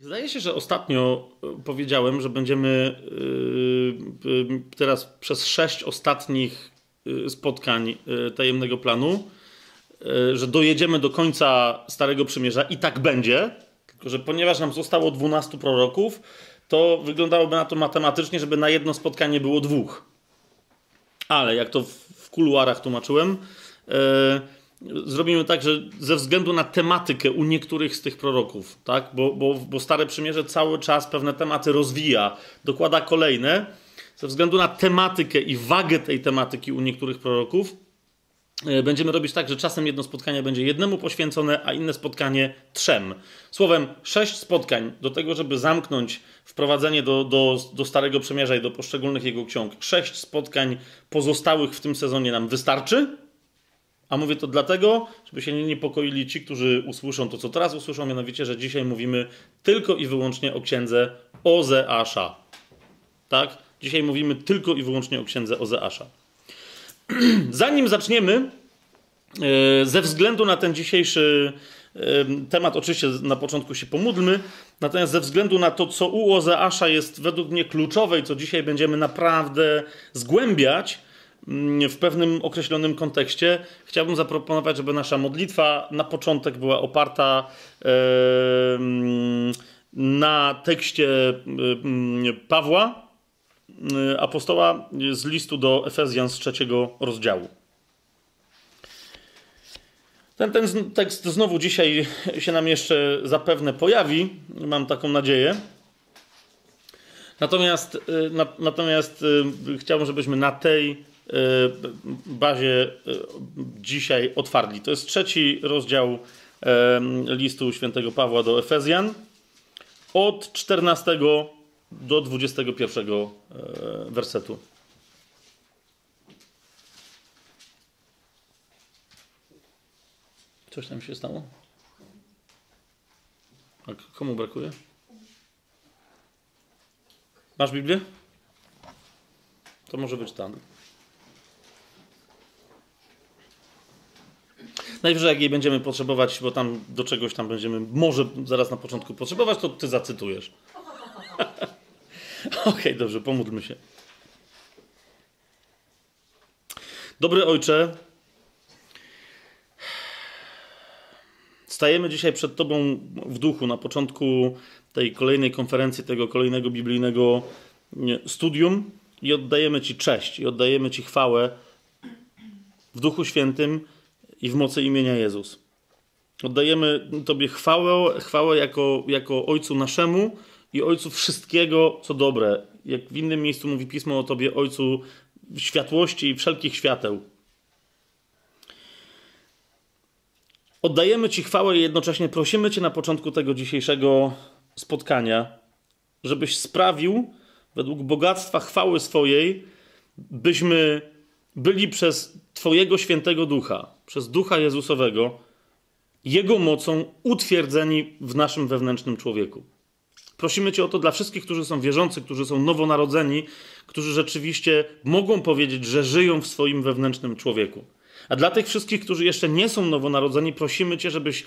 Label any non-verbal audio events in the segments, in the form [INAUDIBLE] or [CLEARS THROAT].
Zdaje się, że ostatnio e, powiedziałem, że będziemy e, e, teraz przez sześć ostatnich spotkań tajemnego planu, że dojedziemy do końca Starego Przymierza i tak będzie, tylko że ponieważ nam zostało 12 proroków, to wyglądałoby na to matematycznie, żeby na jedno spotkanie było dwóch. Ale jak to w kuluarach tłumaczyłem, zrobimy tak, że ze względu na tematykę u niektórych z tych proroków, tak? bo, bo, bo Stare Przymierze cały czas pewne tematy rozwija, dokłada kolejne, ze względu na tematykę i wagę tej tematyki u niektórych proroków, e, będziemy robić tak, że czasem jedno spotkanie będzie jednemu poświęcone, a inne spotkanie trzem. Słowem, sześć spotkań do tego, żeby zamknąć wprowadzenie do, do, do Starego Przymierza i do poszczególnych jego ksiąg. Sześć spotkań pozostałych w tym sezonie nam wystarczy a mówię to dlatego, żeby się nie niepokoili ci, którzy usłyszą to, co teraz usłyszą, mianowicie, że dzisiaj mówimy tylko i wyłącznie o księdze Ozeasza. Tak? Dzisiaj mówimy tylko i wyłącznie o księdze Ozeasza. [CLEARS THROAT] Zanim zaczniemy, e, ze względu na ten dzisiejszy e, temat, oczywiście na początku się pomódlmy, natomiast ze względu na to, co u Ozeasza jest według mnie kluczowe i co dzisiaj będziemy naprawdę zgłębiać, w pewnym określonym kontekście, chciałbym zaproponować, żeby nasza modlitwa na początek była oparta na tekście Pawła, apostoła z listu do Efezjan z trzeciego rozdziału. Ten, ten tekst znowu dzisiaj się nam jeszcze zapewne pojawi, mam taką nadzieję. Natomiast, y, natomiast y, chciałbym, żebyśmy na tej bazie y, dzisiaj otwarli. To jest trzeci rozdział listu świętego Pawła do Efezjan od 14 do 21 e, wersetu. Coś tam się stało? A komu brakuje? Masz Biblię? To może być tam. Najwyżej jak jej będziemy potrzebować, bo tam do czegoś tam będziemy może zaraz na początku potrzebować, to ty zacytujesz. [LAUGHS] Okej, okay, dobrze, pomódlmy się. Dobry ojcze, stajemy dzisiaj przed Tobą w duchu na początku tej kolejnej konferencji, tego kolejnego biblijnego studium i oddajemy Ci cześć i oddajemy Ci chwałę w Duchu Świętym i w mocy imienia Jezus. Oddajemy Tobie chwałę, chwałę jako, jako Ojcu naszemu i Ojcu wszystkiego, co dobre. Jak w innym miejscu mówi Pismo o Tobie, Ojcu światłości i wszelkich świateł. Oddajemy Ci chwałę i jednocześnie prosimy Cię na początku tego dzisiejszego spotkania, żebyś sprawił, według bogactwa chwały swojej, byśmy byli przez Twojego świętego ducha, przez ducha Jezusowego, Jego mocą utwierdzeni w naszym wewnętrznym człowieku. Prosimy Cię o to dla wszystkich, którzy są wierzący, którzy są nowonarodzeni, którzy rzeczywiście mogą powiedzieć, że żyją w swoim wewnętrznym człowieku. A dla tych wszystkich, którzy jeszcze nie są nowonarodzeni, prosimy Cię, żebyś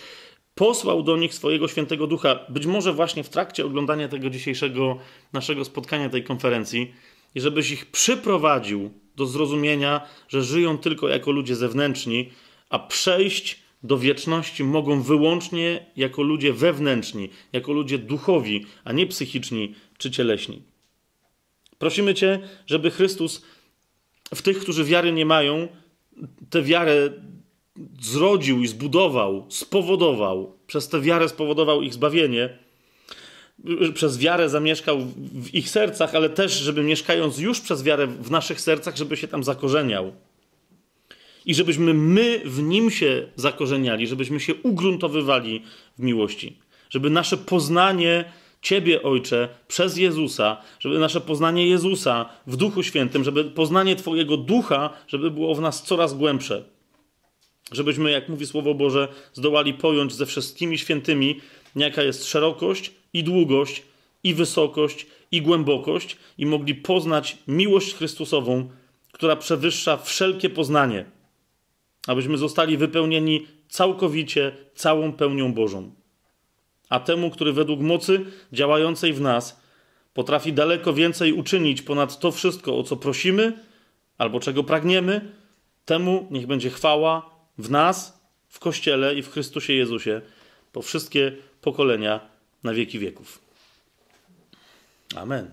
posłał do nich swojego świętego ducha, być może właśnie w trakcie oglądania tego dzisiejszego naszego spotkania, tej konferencji, i żebyś ich przyprowadził do zrozumienia, że żyją tylko jako ludzie zewnętrzni, a przejść do wieczności mogą wyłącznie jako ludzie wewnętrzni, jako ludzie duchowi, a nie psychiczni czy cieleśni. Prosimy Cię, żeby Chrystus w tych, którzy wiary nie mają, tę wiarę zrodził i zbudował, spowodował, przez tę wiarę spowodował ich zbawienie przez wiarę zamieszkał w ich sercach, ale też, żeby mieszkając już przez wiarę w naszych sercach, żeby się tam zakorzeniał. I żebyśmy my w nim się zakorzeniali, żebyśmy się ugruntowywali w miłości. Żeby nasze poznanie Ciebie, Ojcze, przez Jezusa, żeby nasze poznanie Jezusa w Duchu Świętym, żeby poznanie Twojego Ducha, żeby było w nas coraz głębsze. Żebyśmy, jak mówi Słowo Boże, zdołali pojąć ze wszystkimi świętymi, jaka jest szerokość, i długość, i wysokość, i głębokość, i mogli poznać miłość Chrystusową, która przewyższa wszelkie poznanie, abyśmy zostali wypełnieni całkowicie całą pełnią Bożą. a temu, który według mocy działającej w nas potrafi daleko więcej uczynić ponad to wszystko, o co prosimy albo czego pragniemy, temu niech będzie chwała w nas, w Kościele i w Chrystusie Jezusie po wszystkie pokolenia na wieki wieków. Amen.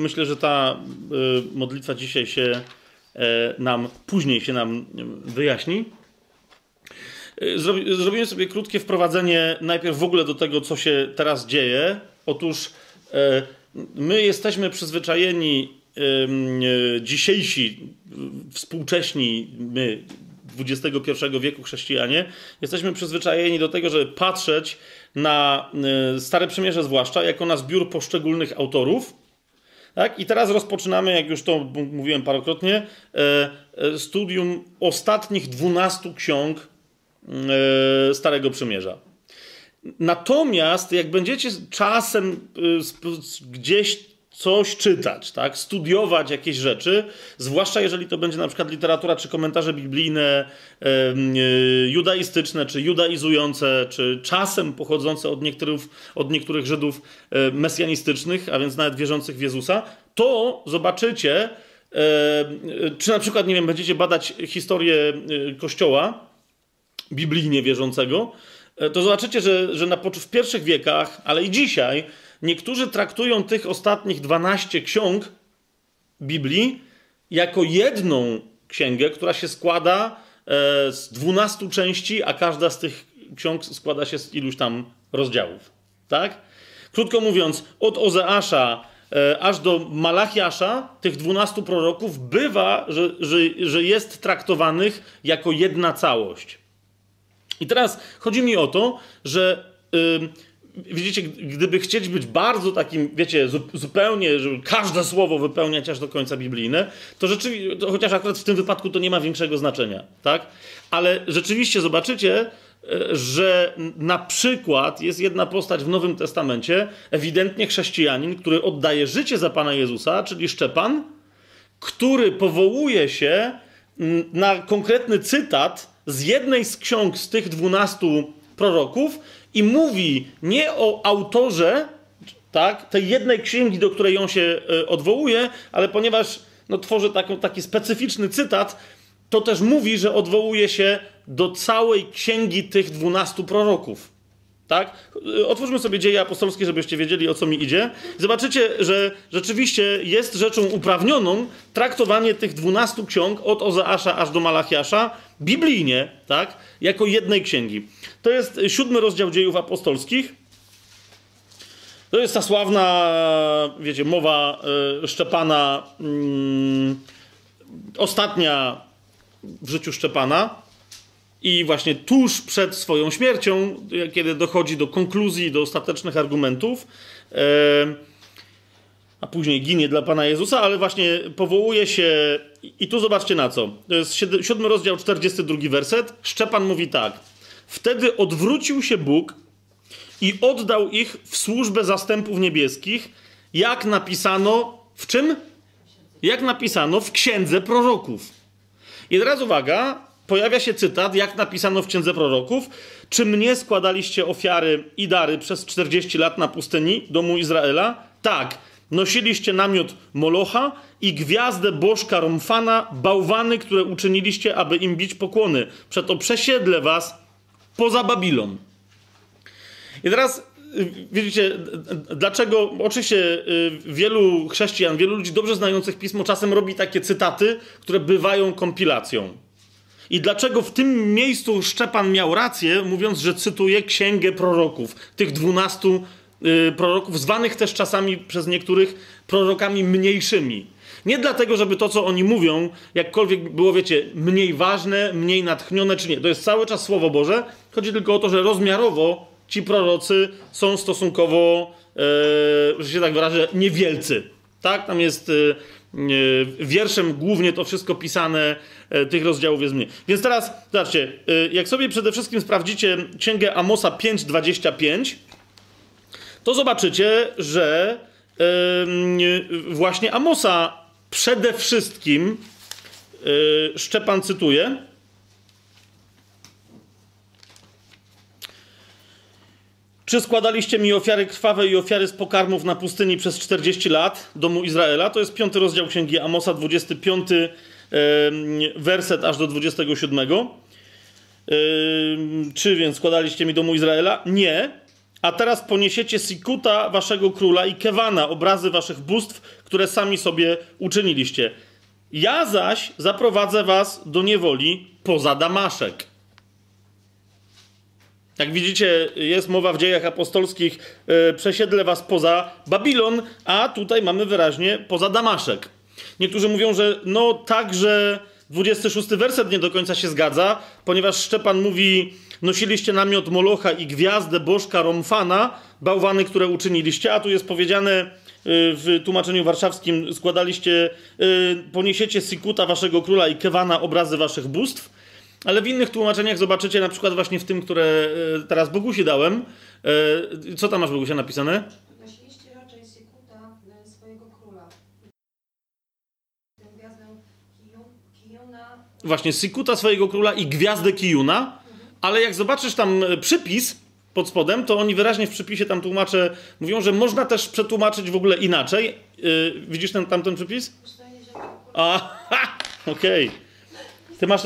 Myślę, że ta y, modlitwa dzisiaj się e, nam, później się nam wyjaśni. Y, zrobimy sobie krótkie wprowadzenie najpierw w ogóle do tego, co się teraz dzieje. Otóż e, my jesteśmy przyzwyczajeni, e, dzisiejsi, współcześni, my, XXI wieku chrześcijanie, jesteśmy przyzwyczajeni do tego, żeby patrzeć na Stare Przymierze zwłaszcza, jako na zbiór poszczególnych autorów. Tak? I teraz rozpoczynamy, jak już to mówiłem parokrotnie, studium ostatnich 12 ksiąg E, Starego Przymierza. Natomiast jak będziecie czasem e, gdzieś coś czytać, tak? studiować jakieś rzeczy, zwłaszcza jeżeli to będzie na przykład literatura czy komentarze biblijne, e, judaistyczne, czy judaizujące, czy czasem pochodzące od niektórych, od niektórych Żydów mesjanistycznych, a więc nawet wierzących w Jezusa, to zobaczycie, czy na przykład, nie wiem, będziecie badać historię Kościoła, biblijnie wierzącego, to zobaczycie, że, że na, w pierwszych wiekach, ale i dzisiaj, niektórzy traktują tych ostatnich 12 ksiąg Biblii jako jedną księgę, która się składa e, z 12 części, a każda z tych ksiąg składa się z iluś tam rozdziałów. Tak? Krótko mówiąc, od Ozeasza e, aż do Malachiasza, tych 12 proroków, bywa, że, że, że jest traktowanych jako jedna całość. I teraz chodzi mi o to, że yy, widzicie, gdyby chcieć być bardzo takim, wiecie, zupełnie, żeby każde słowo wypełniać aż do końca biblijne, to rzeczywiście, to chociaż akurat w tym wypadku to nie ma większego znaczenia, tak? Ale rzeczywiście zobaczycie, y, że na przykład jest jedna postać w Nowym Testamencie, ewidentnie chrześcijanin, który oddaje życie za Pana Jezusa, czyli Szczepan, który powołuje się na konkretny cytat z jednej z ksiąg z tych dwunastu proroków i mówi nie o autorze tak, tej jednej księgi, do której on się e, odwołuje, ale ponieważ no, tworzy taką, taki specyficzny cytat, to też mówi, że odwołuje się do całej księgi tych dwunastu proroków. Tak? Otwórzmy sobie dzieje apostolskie, żebyście wiedzieli, o co mi idzie. Zobaczycie, że rzeczywiście jest rzeczą uprawnioną traktowanie tych dwunastu ksiąg od Ozeasza aż do Malachiasza biblijnie, tak? Jako jednej księgi. To jest siódmy rozdział dziejów apostolskich. To jest ta sławna, wiecie, mowa y, Szczepana, y, ostatnia w życiu Szczepana. I właśnie tuż przed swoją śmiercią, kiedy dochodzi do konkluzji, do ostatecznych argumentów, e, a później ginie dla Pana Jezusa, ale właśnie powołuje się, i tu zobaczcie na co. To jest siódmy rozdział, 42 werset. Szczepan mówi tak. Wtedy odwrócił się Bóg i oddał ich w służbę zastępów niebieskich, jak napisano w czym? Jak napisano w księdze proroków. I teraz uwaga, pojawia się cytat, jak napisano w Księdze Proroków. Czy mnie składaliście ofiary i dary przez 40 lat na pustyni domu Izraela? Tak. Nosiliście namiot Molocha i gwiazdę bożka Romfana, bałwany, które uczyniliście, aby im bić pokłony. Przeto przesiedlę was poza Babilon. I teraz y, widzicie, dlaczego oczywiście y, wielu chrześcijan, wielu ludzi dobrze znających pismo czasem robi takie cytaty, które bywają kompilacją. I dlaczego w tym miejscu Szczepan miał rację, mówiąc, że cytuje księgę proroków, tych dwunastu yy, proroków, zwanych też czasami przez niektórych prorokami mniejszymi. Nie dlatego, żeby to, co oni mówią, jakkolwiek było, wiecie, mniej ważne, mniej natchnione, czy nie. To jest cały czas Słowo Boże. Chodzi tylko o to, że rozmiarowo ci prorocy są stosunkowo, yy, że się tak wyrażę, niewielcy. Tak? Tam jest. Yy, wierszem głównie to wszystko pisane, e, tych rozdziałów jest mniej. Więc teraz, zobaczcie, e, jak sobie przede wszystkim sprawdzicie księgę Amosa 5:25, to zobaczycie, że właśnie Amosa przede wszystkim Szczepan cytuje. Czy składaliście mi ofiary krwawe i ofiary z pokarmów na pustyni przez 40 lat, domu Izraela? To jest piąty rozdział księgi Amosa, 25 werset aż do 27. Czy więc składaliście mi domu Izraela? Nie. A teraz poniesiecie Sikuta, waszego króla, i Kewana, obrazy waszych bóstw, które sami sobie uczyniliście. Ja zaś zaprowadzę was do niewoli poza Damaszek. Jak widzicie, jest mowa w dziejach apostolskich, yy, przesiedlę was poza Babilon, a tutaj mamy wyraźnie poza Damaszek. Niektórzy mówią, że no także 26 werset nie do końca się zgadza, ponieważ Szczepan mówi, nosiliście namiot Molocha i gwiazdę Bożka Romfana, bałwany, które uczyniliście, a tu jest powiedziane y, w tłumaczeniu warszawskim, składaliście, y, poniesiecie Sikuta waszego króla i Kewana obrazy waszych bóstw, ale w innych tłumaczeniach zobaczycie, na przykład właśnie w tym, które y, teraz Bogusi dałem, co tam masz Bogusia napisane? Nosiliście raczej Sikuta e, swojego króla. Tę gwiazdę Kiju- Kijuna. właśnie Sikuta swojego króla i gwiazdę Kijuna, ale jak zobaczysz tam e, przypis pod spodem, to oni wyraźnie w przypisie tam tłumacze mówią, że można też przetłumaczyć w ogóle inaczej. Yy, widzisz ten tamten przypis? Zdaje się, że A, [LAUGHS] ha, okej. Ty masz...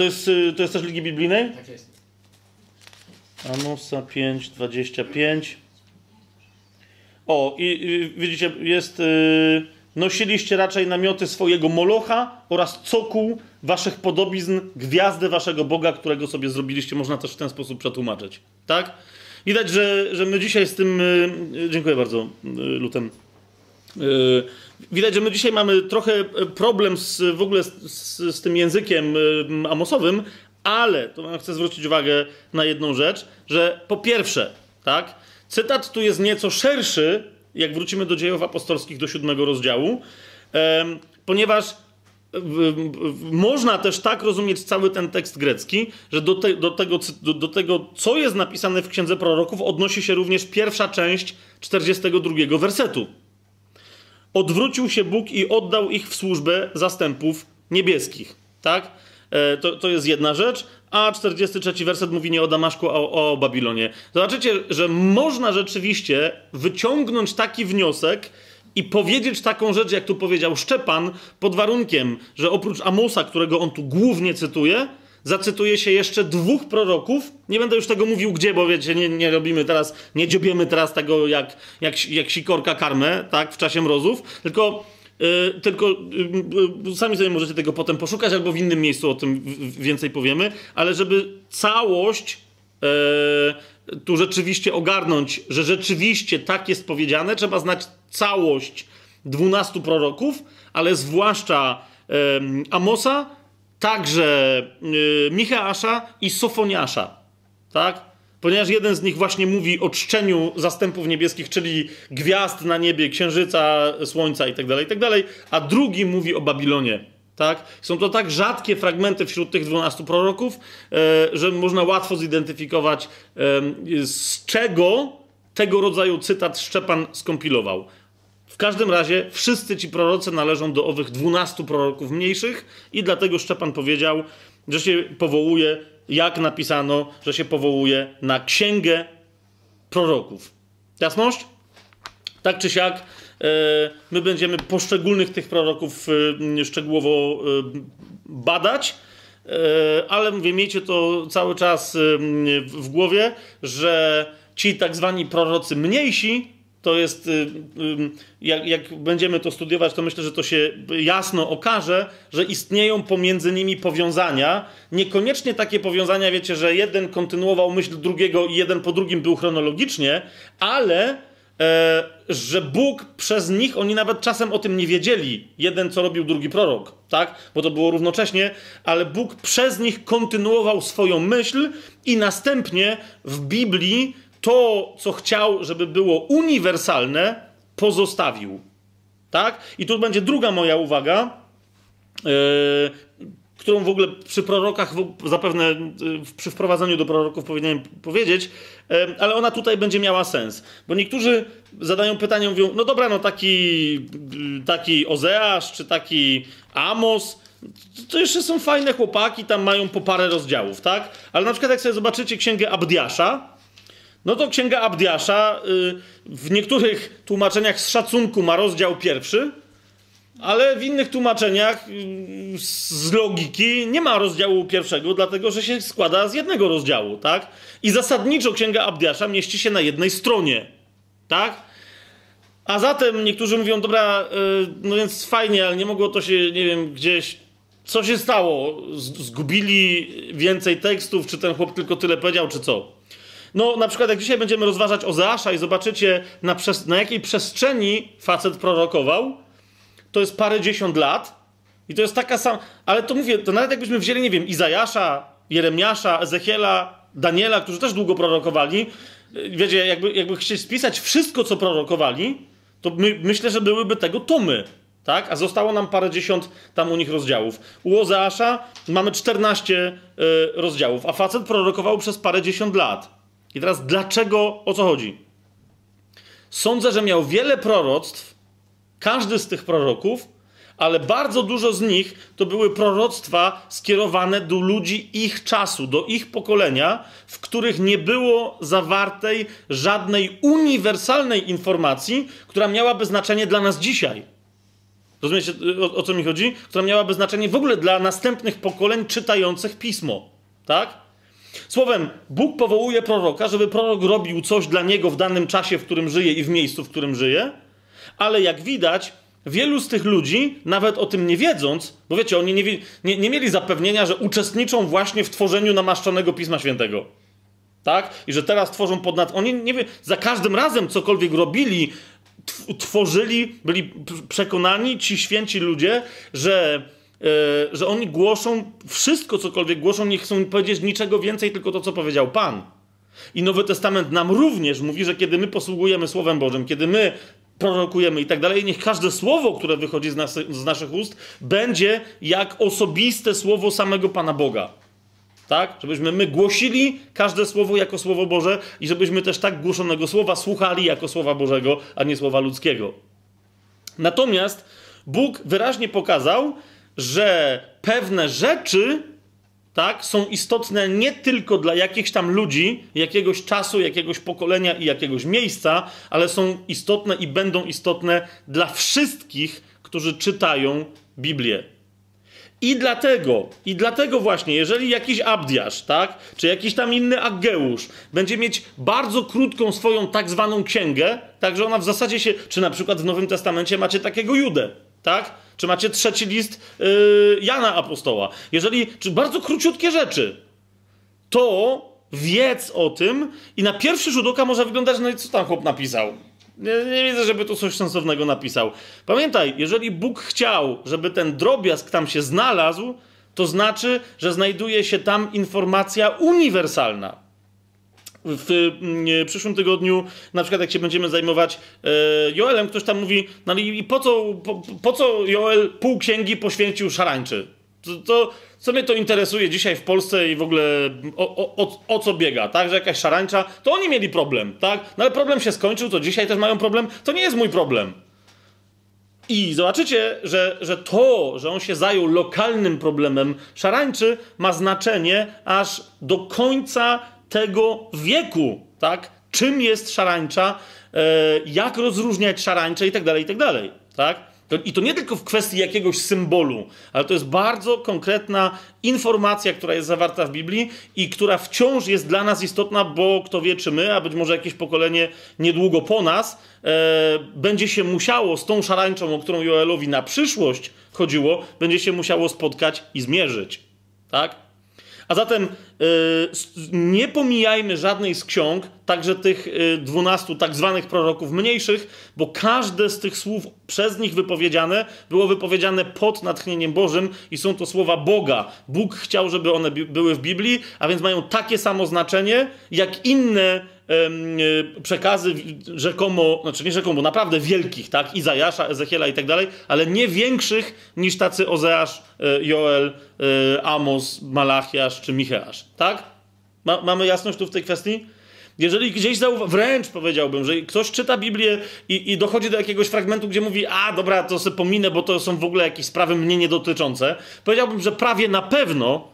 To jest, y, to jest też Ligi Biblijnej? Tak jest. Amosa 5, 25. O, i, i widzicie, jest. Y, nosiliście raczej namioty swojego Molocha oraz cokół waszych podobizn, gwiazdy waszego Boga, którego sobie zrobiliście. Można też w ten sposób przetłumaczyć. Tak? Widać, że, że my dzisiaj z tym. Y, y, dziękuję bardzo, y, Lutem. Widać, że my dzisiaj mamy trochę e, problem z, w ogóle z, z, z tym językiem y, amosowym, ale to chcę zwrócić uwagę na jedną rzecz, że po pierwsze, tak, cytat tu jest nieco szerszy, jak wrócimy do dziejów apostolskich do siódmego rozdziału, em, ponieważ w- można też tak rozumieć cały ten tekst grecki, że do, te, do, tego, do, do tego, co jest napisane w Księdze Proroków, odnosi się również pierwsza część 42 wersetu. Odwrócił się Bóg i oddał ich w służbę zastępów niebieskich. Tak? E, To, to jest jedna rzecz. A 43 werset mówi nie o Damaszku, a o, o Babilonie. Zobaczycie, że można rzeczywiście wyciągnąć taki wniosek i powiedzieć taką rzecz, jak tu powiedział Szczepan, pod warunkiem, że oprócz Amosa, którego on tu głównie cytuje, zacytuje się jeszcze dwóch proroków. Nie będę już tego mówił gdzie, bo wiecie, nie, nie robimy teraz, nie dziobiemy teraz tego jak, jak, jak sikorka karmę, tak, w czasie mrozów, tylko, yy, tylko yy, sami sobie możecie tego potem poszukać, albo w innym miejscu o tym więcej powiemy, ale żeby całość yy, tu rzeczywiście ogarnąć, że rzeczywiście tak jest powiedziane, trzeba znać całość dwunastu proroków, ale zwłaszcza Amosa, także y, Micheasza i Sofoniasza. Tak? Ponieważ jeden z nich właśnie mówi o czczeniu zastępów niebieskich, czyli gwiazd na niebie, księżyca, słońca itd., itd., a drugi mówi o Babilonie. Tak? Są to tak rzadkie fragmenty wśród tych dwunastu proroków, e, że można łatwo zidentyfikować, e, z czego tego rodzaju cytat Szczepan skompilował. Każdym razie wszyscy ci prorocy należą do owych dwunastu proroków mniejszych i dlatego Szczepan powiedział, że się powołuje, jak napisano, że się powołuje na księgę proroków. Jasność? Tak czy siak, e, my będziemy poszczególnych tych proroków e, szczegółowo e, badać, ale mówię, miejcie to cały czas w głowie, że ci tak zwani prorocy mniejsi, to jest, y, jak, jak będziemy to studiować, to myślę, że to się jasno okaże, że istnieją pomiędzy nimi powiązania. Niekoniecznie takie powiązania, wiecie, że jeden kontynuował myśl drugiego i jeden po drugim był chronologicznie, ale e, że Bóg przez nich, oni nawet czasem o tym nie wiedzieli, jeden co robił drugi prorok, tak? Bo to było równocześnie, ale Bóg przez nich kontynuował swoją myśl i następnie w Biblii to, co chciał, żeby było uniwersalne, pozostawił. Tak? I tu będzie druga moja uwaga, yy, którą w ogóle przy prorokach, zapewne yy, przy wprowadzeniu do proroków powinienem powiedzieć, yy, ale ona tutaj będzie miała sens. Bo niektórzy zadają pytanie, mówią, no dobra, no taki, taki Ozeasz, czy taki Amos, to jeszcze są fajne chłopaki, tam mają po parę rozdziałów, tak? Ale na przykład jak sobie zobaczycie księgę Abdiasza, no to księga Abdiasza y, w niektórych tłumaczeniach z szacunku ma rozdział pierwszy, ale w innych tłumaczeniach y, z logiki nie ma rozdziału pierwszego, dlatego że się składa z jednego rozdziału, tak? I zasadniczo księga Abdiasza mieści się na jednej stronie, tak? A zatem niektórzy mówią, dobra, y, no więc fajnie, ale nie mogło to się, nie wiem, gdzieś. Co się stało? Zgubili więcej tekstów, czy ten chłop tylko tyle powiedział, czy co? No, na przykład, jak dzisiaj będziemy rozważać Ozeasza i zobaczycie, na, przes- na jakiej przestrzeni facet prorokował, to jest parę dziesiąt lat. I to jest taka sama. Ale to mówię, to nawet jakbyśmy wzięli, nie wiem, Izajasza, Jeremiasza, Ezechiela, Daniela, którzy też długo prorokowali, wiecie, jakby, jakby chcieli spisać wszystko, co prorokowali, to my, myślę, że byłyby tego tomy. Tak? A zostało nam parę dziesiąt tam u nich rozdziałów. U Ozeasza mamy 14 y, rozdziałów, a facet prorokował przez parę dziesiąt lat. I teraz dlaczego, o co chodzi? Sądzę, że miał wiele proroctw, każdy z tych proroków, ale bardzo dużo z nich to były proroctwa skierowane do ludzi ich czasu, do ich pokolenia, w których nie było zawartej żadnej uniwersalnej informacji, która miałaby znaczenie dla nas dzisiaj. Rozumiecie, o, o co mi chodzi? Która miałaby znaczenie w ogóle dla następnych pokoleń czytających pismo. Tak? Słowem, Bóg powołuje proroka, żeby prorok robił coś dla niego w danym czasie, w którym żyje i w miejscu, w którym żyje, ale jak widać, wielu z tych ludzi, nawet o tym nie wiedząc, bo wiecie, oni nie, nie, nie mieli zapewnienia, że uczestniczą właśnie w tworzeniu namaszczonego Pisma Świętego. Tak? I że teraz tworzą pod nad... Oni nie wie, za każdym razem cokolwiek robili, tworzyli, byli przekonani ci święci ludzie, że że oni głoszą wszystko, cokolwiek głoszą, nie chcą powiedzieć niczego więcej, tylko to, co powiedział Pan. I Nowy Testament nam również mówi, że kiedy my posługujemy Słowem Bożym, kiedy my prorokujemy i tak dalej, niech każde słowo, które wychodzi z, nas, z naszych ust, będzie jak osobiste słowo samego Pana Boga. Tak? Żebyśmy my głosili każde słowo jako słowo Boże i żebyśmy też tak głoszonego słowa słuchali jako słowa Bożego, a nie słowa ludzkiego. Natomiast Bóg wyraźnie pokazał, że pewne rzeczy tak, są istotne nie tylko dla jakichś tam ludzi, jakiegoś czasu, jakiegoś pokolenia i jakiegoś miejsca, ale są istotne i będą istotne dla wszystkich, którzy czytają Biblię. I dlatego, i dlatego właśnie, jeżeli jakiś Abdiasz, tak, czy jakiś tam inny Ageusz będzie mieć bardzo krótką swoją tak zwaną księgę, tak, że ona w zasadzie się, czy na przykład w Nowym Testamencie macie takiego Judę, tak, czy macie trzeci list yy, Jana Apostoła? Jeżeli, czy bardzo króciutkie rzeczy, to wiedz o tym i na pierwszy rzut oka może wyglądać, no i co tam chłop napisał? Nie, nie widzę, żeby tu coś sensownego napisał. Pamiętaj, jeżeli Bóg chciał, żeby ten drobiazg tam się znalazł, to znaczy, że znajduje się tam informacja uniwersalna w mm, przyszłym tygodniu, na przykład jak się będziemy zajmować e, Joelem, ktoś tam mówi, no i po co, po, po co Joel pół księgi poświęcił szarańczy? To, to, co mnie to interesuje dzisiaj w Polsce i w ogóle o, o, o, co biega, tak? Że jakaś szarańcza, to oni mieli problem, tak? No ale problem się skończył, to dzisiaj też mają problem, to nie jest mój problem. I zobaczycie, że, że to, że on się zajął lokalnym problemem szarańczy, ma znaczenie aż do końca tego wieku, tak? Czym jest szarańcza, e, jak rozróżniać szarańcze i tak dalej, i tak dalej, tak? I to nie tylko w kwestii jakiegoś symbolu, ale to jest bardzo konkretna informacja, która jest zawarta w Biblii i która wciąż jest dla nas istotna, bo kto wie, czy my, a być może jakieś pokolenie niedługo po nas, e, będzie się musiało z tą szarańczą, o którą Joelowi na przyszłość chodziło, będzie się musiało spotkać i zmierzyć. Tak? A zatem nie pomijajmy żadnej z ksiąg, także tych yy, dwunastu tak zwanych proroków mniejszych, bo każde z tych słów przez nich wypowiedziane było wypowiedziane pod natchnieniem Bożym i są to słowa Boga. Bóg chciał, żeby one były w Biblii, a więc mają takie samo znaczenie jak inne przekazy rzekomo, znaczy nie rzekomo, naprawdę wielkich, tak? Izajasza, Ezechiela i tak dalej, ale nie większych niż tacy Ozeasz, e, Joel, e, Amos, Malachiasz czy Micheasz, tak? Ma, mamy jasność tu w tej kwestii? Jeżeli gdzieś zauwa- wręcz powiedziałbym, że ktoś czyta Biblię i, i dochodzi do jakiegoś fragmentu, gdzie mówi, a dobra, to sobie pominę, bo to są w ogóle jakieś sprawy mnie niedotyczące, powiedziałbym, że prawie na pewno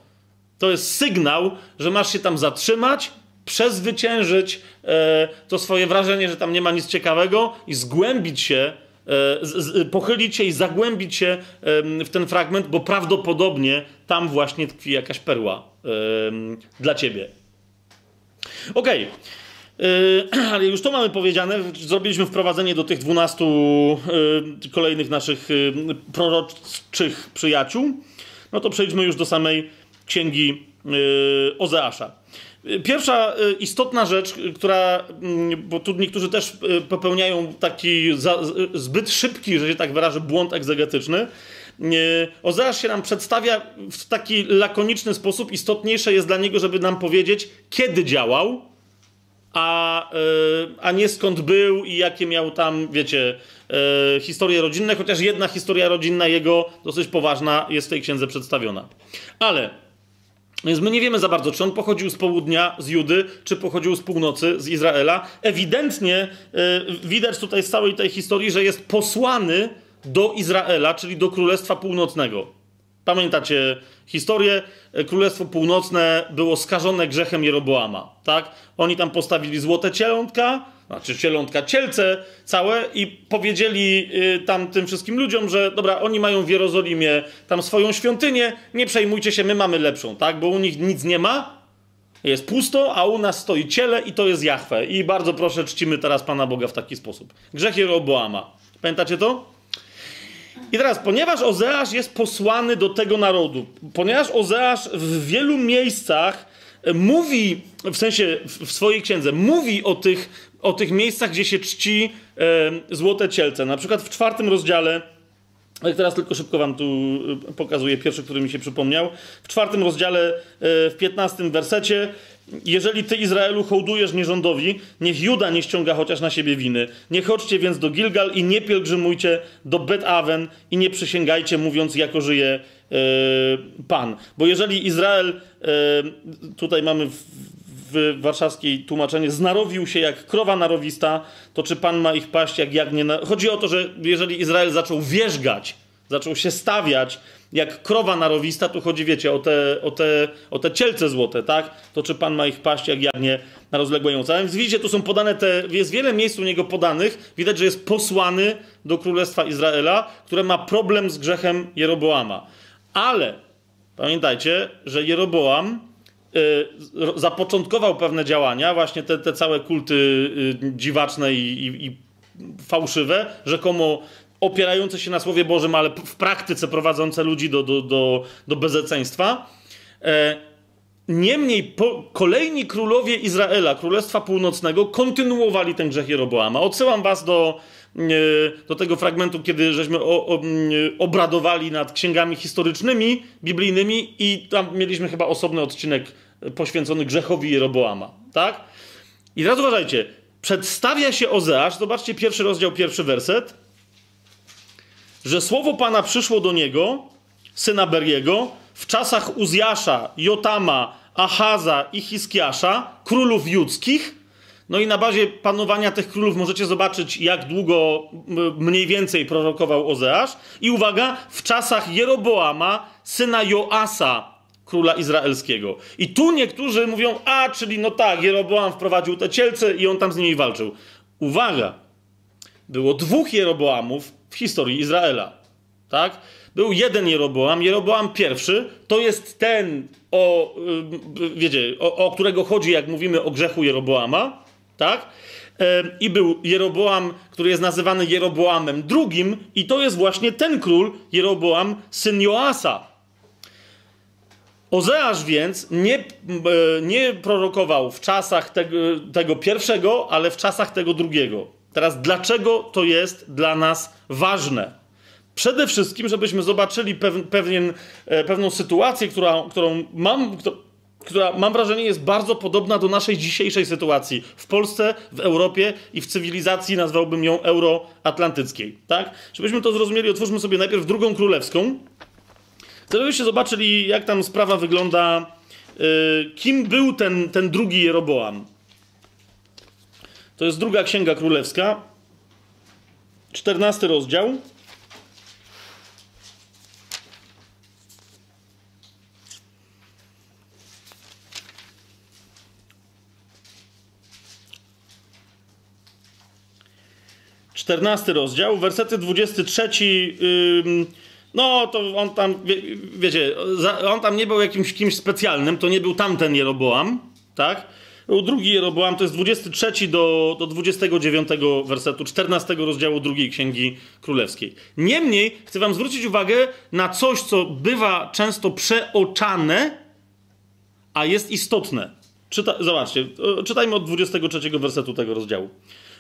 to jest sygnał, że masz się tam zatrzymać, przezwyciężyć e, to swoje wrażenie, że tam nie ma nic ciekawego i zgłębić się, e, pochylić się i zagłębić się w ten fragment, bo prawdopodobnie tam właśnie tkwi jakaś perła dla ciebie. Okej. Yy, [CLEARS THROAT] ale już to mamy powiedziane. Zrobiliśmy wprowadzenie do tych 12 yy, kolejnych naszych proroczych przyjaciół. No to przejdźmy już do samej księgi Ozeasza. Pierwsza yy, istotna rzecz, yy, która, yy, bo tu niektórzy też yy, popełniają taki za, zbyt szybki, że się tak wyrażę, błąd egzegetyczny. Ozeasz się nam przedstawia w taki lakoniczny sposób. Istotniejsze jest dla niego, żeby nam powiedzieć, kiedy działał, a, y, a nie skąd był i jakie miał tam, wiecie, y, historie rodzinne, chociaż jedna historia rodzinna jego, dosyć poważna, jest w tej księdze przedstawiona. Ale, więc my nie wiemy za bardzo, czy on pochodził z południa, z Judy, czy pochodził z północy, z Izraela. Ewidentnie y, widać tutaj z całej tej historii, że jest posłany do Izraela, czyli do Królestwa Północnego. Pamiętacie historię? Królestwo Północne było skażone grzechem Jeroboama, tak? Oni tam postawili złote cielątka, znaczy cielątka, cielce całe i powiedzieli y, tam tym wszystkim ludziom, że dobra, oni mają w Jerozolimie tam swoją świątynię, nie przejmujcie się, my mamy lepszą, tak? Bo u nich nic nie ma, jest pusto, a u nas stoi ciele i to jest Jahwe. I bardzo proszę, czcimy teraz Pana Boga w taki sposób. Grzech Jeroboama. Pamiętacie to? I teraz, ponieważ Ozeasz jest posłany do tego narodu, ponieważ Ozeasz w wielu miejscach mówi, w sensie w swojej księdze, mówi o tych, o tych miejscach, gdzie się czci e, złote cielce. Na przykład w czwartym rozdziale, teraz tylko szybko wam tu e, pokazuję, pierwszy, który mi się przypomniał, w czwartym rozdziale, e, w piętnastym wersecie, jeżeli ty, Izraelu, hołdujesz nierządowi, niech Juda nie ściąga chociaż na siebie winy. Nie chodźcie więc do Gilgal i nie pielgrzymujcie do Bet-Awen i nie przysięgajcie, mówiąc, jako żyje e, Pan. Bo jeżeli Izrael, e, tutaj mamy w, warszawskiej tłumaczenie, znarowił się jak krowa narowista, to czy Pan ma ich paść jak jagnię? Na... Chodzi o to, że jeżeli Izrael zaczął wierzgać, zaczął się stawiać jak krowa narowista, tu chodzi, wiecie, o te, o te, o te cielce złote, tak? To czy Pan ma ich paść jak jagnię na rozległej A Więc widzicie, tu są podane te, jest wiele miejsc u niego podanych. Widać, że jest posłany do Królestwa Izraela, które ma problem z grzechem Jeroboama. Ale pamiętajcie, że Jeroboam ro- zapoczątkował pewne działania, właśnie te, te całe kulty y, dziwaczne i, i, i fałszywe, rzekomo opierające się na Słowie Bożym, ale w praktyce prowadzące ludzi do, do, do, do bezeceństwa. E, Niemniej po, kolejni królowie Izraela, Królestwa Północnego, kontynuowali ten grzech Jeroboama. Odsyłam was do, e, do tego fragmentu, kiedy żeśmy o, o, m, obradowali nad księgami historycznymi, biblijnymi i tam mieliśmy chyba osobny odcinek poświęcony grzechowi Jeroboama. Tak? I teraz uważajcie, przedstawia się Ozeasz, zobaczcie pierwszy rozdział, pierwszy werset, że słowo Pana przyszło do niego, syna Beriego, w czasach Uzjasza, Jotama, Achaza i Hiskiasza, królów judzkich. No i na bazie panowania tych królów możecie zobaczyć, jak długo mniej więcej prorokował Ozeasz. I uwaga, w czasach Jeroboama, syna Joasa, króla izraelskiego. I tu niektórzy mówią, a, czyli no tak, Jeroboam wprowadził te cielce i on tam z nimi walczył. Uwaga, było dwóch Jeroboamów w historii Izraela. Tak? Był jeden Jeroboam, Jeroboam pierwszy, to jest ten, o, y, wiecie, o, o którego chodzi, jak mówimy o grzechu Jeroboama, tak? I był Jeroboam, który jest nazywany Jeroboamem drugim, i to jest właśnie ten król, Jeroboam, syn Joasa. Ozeasz więc nie, e, nie prorokował w czasach tego, tego pierwszego, ale w czasach tego drugiego. Teraz, dlaczego to jest dla nas ważne? Przede wszystkim, żebyśmy zobaczyli pew, pewien, e, pewną sytuację, która, którą mam, która mam wrażenie jest bardzo podobna do naszej dzisiejszej sytuacji w Polsce, w Europie i w cywilizacji, nazwałbym ją euroatlantyckiej. Tak? Żebyśmy to zrozumieli, otwórzmy sobie najpierw drugą królewską. Chcę, żebyście zobaczyli, jak tam sprawa wygląda, y, kim był ten, ten drugi Jeroboam. To jest druga księga królewska, 14 rozdział. Czternasty rozdział, wersety 23. Ym, no, to on tam, wie, wiecie, on tam nie był jakimś kimś specjalnym, to nie był tamten Jeroboam, tak? Był drugi Jeroboam, to jest 23 do, do 29 wersetu 14 rozdziału drugiej Księgi Królewskiej. Niemniej chcę wam zwrócić uwagę na coś, co bywa często przeoczane, a jest istotne. Czyta, zobaczcie, czytajmy od 23 wersetu tego rozdziału.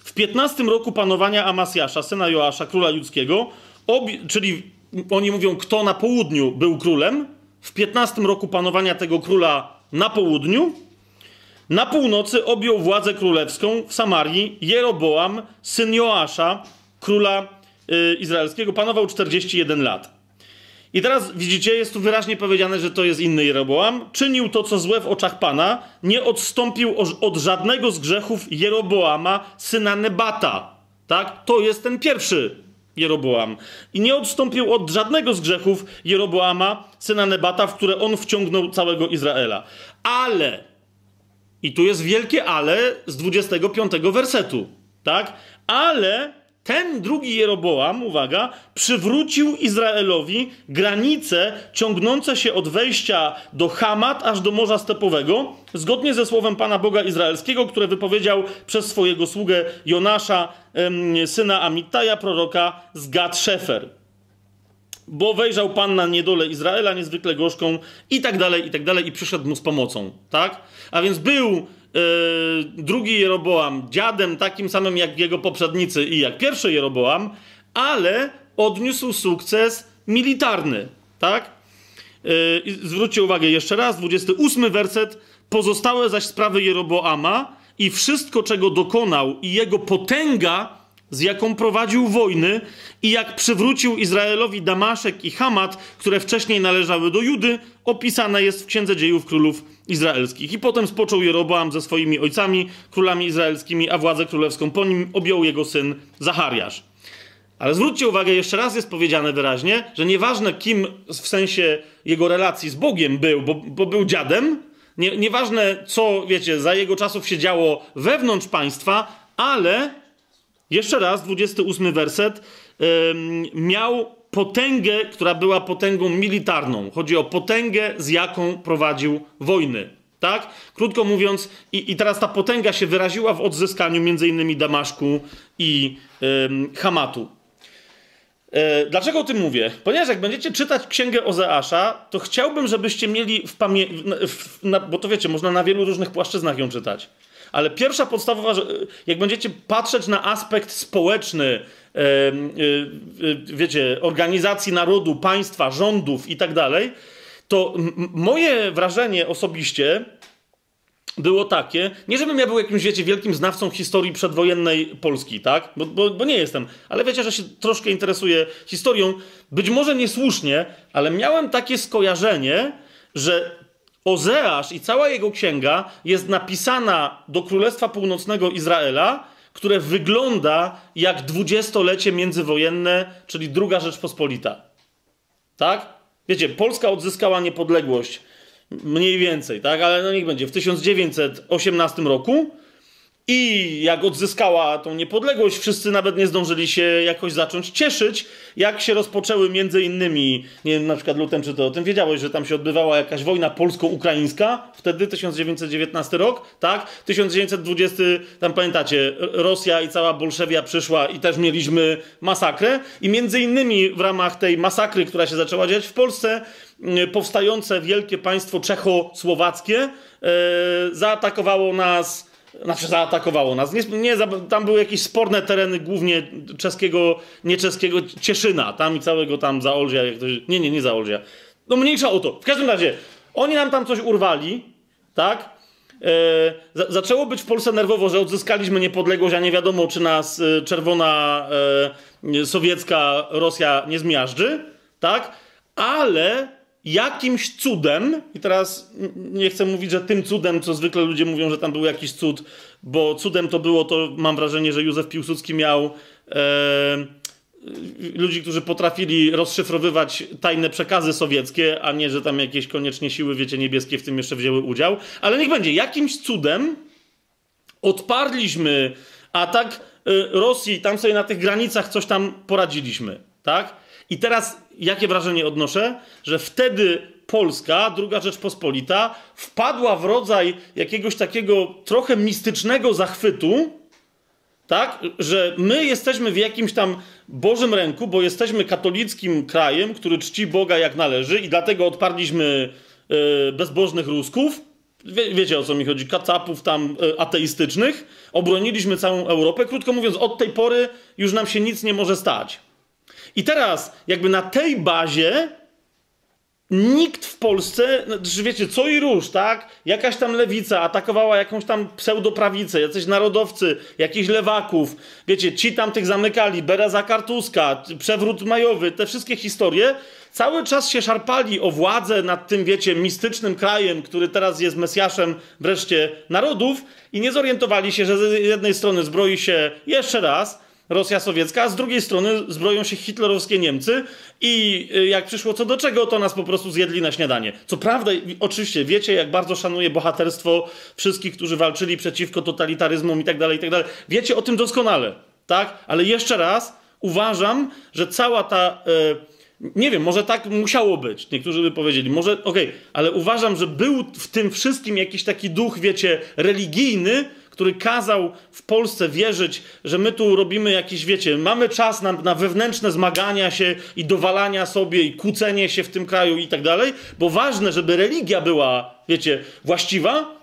W 15 roku panowania Amasjasza, syna Joasza, króla judzkiego, czyli oni mówią, kto na południu był królem, w 15 roku panowania tego króla na południu, na północy objął władzę królewską w Samarii Jeroboam, syn Joasza, króla y, izraelskiego. Panował 41 lat. I teraz widzicie, jest tu wyraźnie powiedziane, że to jest inny Jeroboam. Czynił to, co złe w oczach Pana, nie odstąpił od żadnego z grzechów Jeroboama, syna Nebata. Tak? To jest ten pierwszy Jeroboam. I nie odstąpił od żadnego z grzechów Jeroboama, syna Nebata, w które on wciągnął całego Izraela. Ale, i tu jest wielkie ale z 25 wersetu, tak? Ale ten drugi Jeroboam, uwaga, przywrócił Izraelowi granice ciągnące się od wejścia do Hamat aż do Morza Stepowego, zgodnie ze słowem Pana Boga Izraelskiego, które wypowiedział przez swojego sługę Jonasza, syna Amittaja, proroka z Gad Szefer. Bo wejrzał Pan na niedolę Izraela niezwykle gorzką i tak dalej, i tak dalej, i przyszedł mu z pomocą, tak? A więc był drugi Jeroboam dziadem takim samym jak jego poprzednicy i jak pierwszy Jeroboam, ale odniósł sukces militarny, tak? Yy, zwróćcie uwagę jeszcze raz, 28 werset. Pozostałe zaś sprawy Jeroboama i wszystko, czego dokonał, i jego potęga, z jaką prowadził wojny, i jak przywrócił Izraelowi Damaszek i Hamat, które wcześniej należały do Judy, opisane jest w Księdze Dziejów Królów Izraelskich. I potem spoczął Jeroboam ze swoimi ojcami, królami izraelskimi, a władzę królewską po nim objął jego syn Zachariasz. Ale zwróćcie uwagę, jeszcze raz jest powiedziane wyraźnie, że nieważne kim w sensie jego relacji z Bogiem był, bo, bo był dziadem, nie, nieważne co, wiecie, za jego czasów się działo wewnątrz państwa, ale jeszcze raz, 28 werset, miał potęgę, która była potęgą militarną. Chodzi o potęgę, z jaką prowadził wojny. Tak? Krótko mówiąc, i, i teraz ta potęga się wyraziła w odzyskaniu innymi Damaszku i ym, Hamatu. E, dlaczego o tym mówię? Ponieważ jak będziecie czytać księgę Ozeasza, to chciałbym, żebyście mieli w pamięci, bo to wiecie, można na wielu różnych płaszczyznach ją czytać. Ale pierwsza podstawowa, jak będziecie patrzeć na aspekt społeczny, wiecie, organizacji narodu, państwa, rządów i tak dalej, to moje wrażenie osobiście było takie, nie żebym ja był jakimś, wiecie, wielkim znawcą historii przedwojennej Polski, tak? Bo, bo, bo, nie jestem, ale wiecie, że się troszkę interesuję historią. Być może niesłusznie, ale miałem takie skojarzenie, że Ozeasz i cała jego księga jest napisana do Królestwa Północnego Izraela, które wygląda jak dwudziestolecie międzywojenne, czyli druga Rzeczpospolita. Tak? Wiecie, Polska odzyskała niepodległość mniej więcej, tak? Ale no niech będzie w 1918 roku i jak odzyskała tą niepodległość, wszyscy nawet nie zdążyli się jakoś zacząć cieszyć, jak się rozpoczęły między innymi, nie wiem, na przykład Lutem, czy to o tym wiedziałeś, że tam się odbywała jakaś wojna polsko-ukraińska, wtedy 1919 rok, tak? 1920, tam pamiętacie, Rosja i cała Bolszewia przyszła i też mieliśmy masakrę i między innymi w ramach tej masakry, która się zaczęła dziać w Polsce, mm, powstające wielkie państwo czechosłowackie e, zaatakowało nas znaczy zaatakowało nas. Nie, nie, tam były jakieś sporne tereny, głównie czeskiego, nie czeskiego, Cieszyna, tam i całego tam Zaolzia, jak to, nie, nie, nie Zaolzia. No mniejsza o to. W każdym razie, oni nam tam coś urwali, tak? E, zaczęło być w Polsce nerwowo, że odzyskaliśmy niepodległość, a nie wiadomo, czy nas e, czerwona e, sowiecka Rosja nie zmiażdży, tak? Ale jakimś cudem, i teraz nie chcę mówić, że tym cudem, co zwykle ludzie mówią, że tam był jakiś cud, bo cudem to było, to mam wrażenie, że Józef Piłsudski miał e, ludzi, którzy potrafili rozszyfrowywać tajne przekazy sowieckie, a nie, że tam jakieś koniecznie siły, wiecie, niebieskie w tym jeszcze wzięły udział. Ale niech będzie, jakimś cudem odparliśmy atak y, Rosji, tam sobie na tych granicach coś tam poradziliśmy, tak? I teraz jakie wrażenie odnoszę? Że wtedy Polska, druga Rzeczpospolita, wpadła w rodzaj jakiegoś takiego trochę mistycznego zachwytu, tak? Że my jesteśmy w jakimś tam Bożym ręku, bo jesteśmy katolickim krajem, który czci Boga jak należy i dlatego odparliśmy yy, bezbożnych Rusków. Wie, wiecie o co mi chodzi? Kacapów tam yy, ateistycznych. Obroniliśmy całą Europę. Krótko mówiąc, od tej pory już nam się nic nie może stać. I teraz, jakby na tej bazie Nikt w Polsce, znaczy wiecie, co i róż, tak? Jakaś tam lewica atakowała jakąś tam pseudoprawicę, jacyś narodowcy, jakichś lewaków, wiecie, ci tam tych zamykali, Bereza Kartuska, przewrót majowy, te wszystkie historie, cały czas się szarpali o władzę nad tym, wiecie, mistycznym krajem, który teraz jest mesjaszem wreszcie narodów i nie zorientowali się, że z jednej strony zbroi się jeszcze raz, Rosja sowiecka, a z drugiej strony zbroją się hitlerowskie Niemcy i y, jak przyszło co do czego, to nas po prostu zjedli na śniadanie. Co prawda, oczywiście wiecie, jak bardzo szanuję bohaterstwo wszystkich, którzy walczyli przeciwko totalitaryzmom i tak dalej, i tak dalej. Wiecie o tym doskonale, tak? Ale jeszcze raz uważam, że cała ta... Yy, nie wiem, może tak musiało być. Niektórzy by powiedzieli, może okej, okay, ale uważam, że był w tym wszystkim jakiś taki duch, wiecie, religijny, który kazał w Polsce wierzyć, że my tu robimy jakieś, wiecie, mamy czas na, na wewnętrzne zmagania się i dowalania sobie i kłócenie się w tym kraju i tak dalej, bo ważne, żeby religia była, wiecie, właściwa,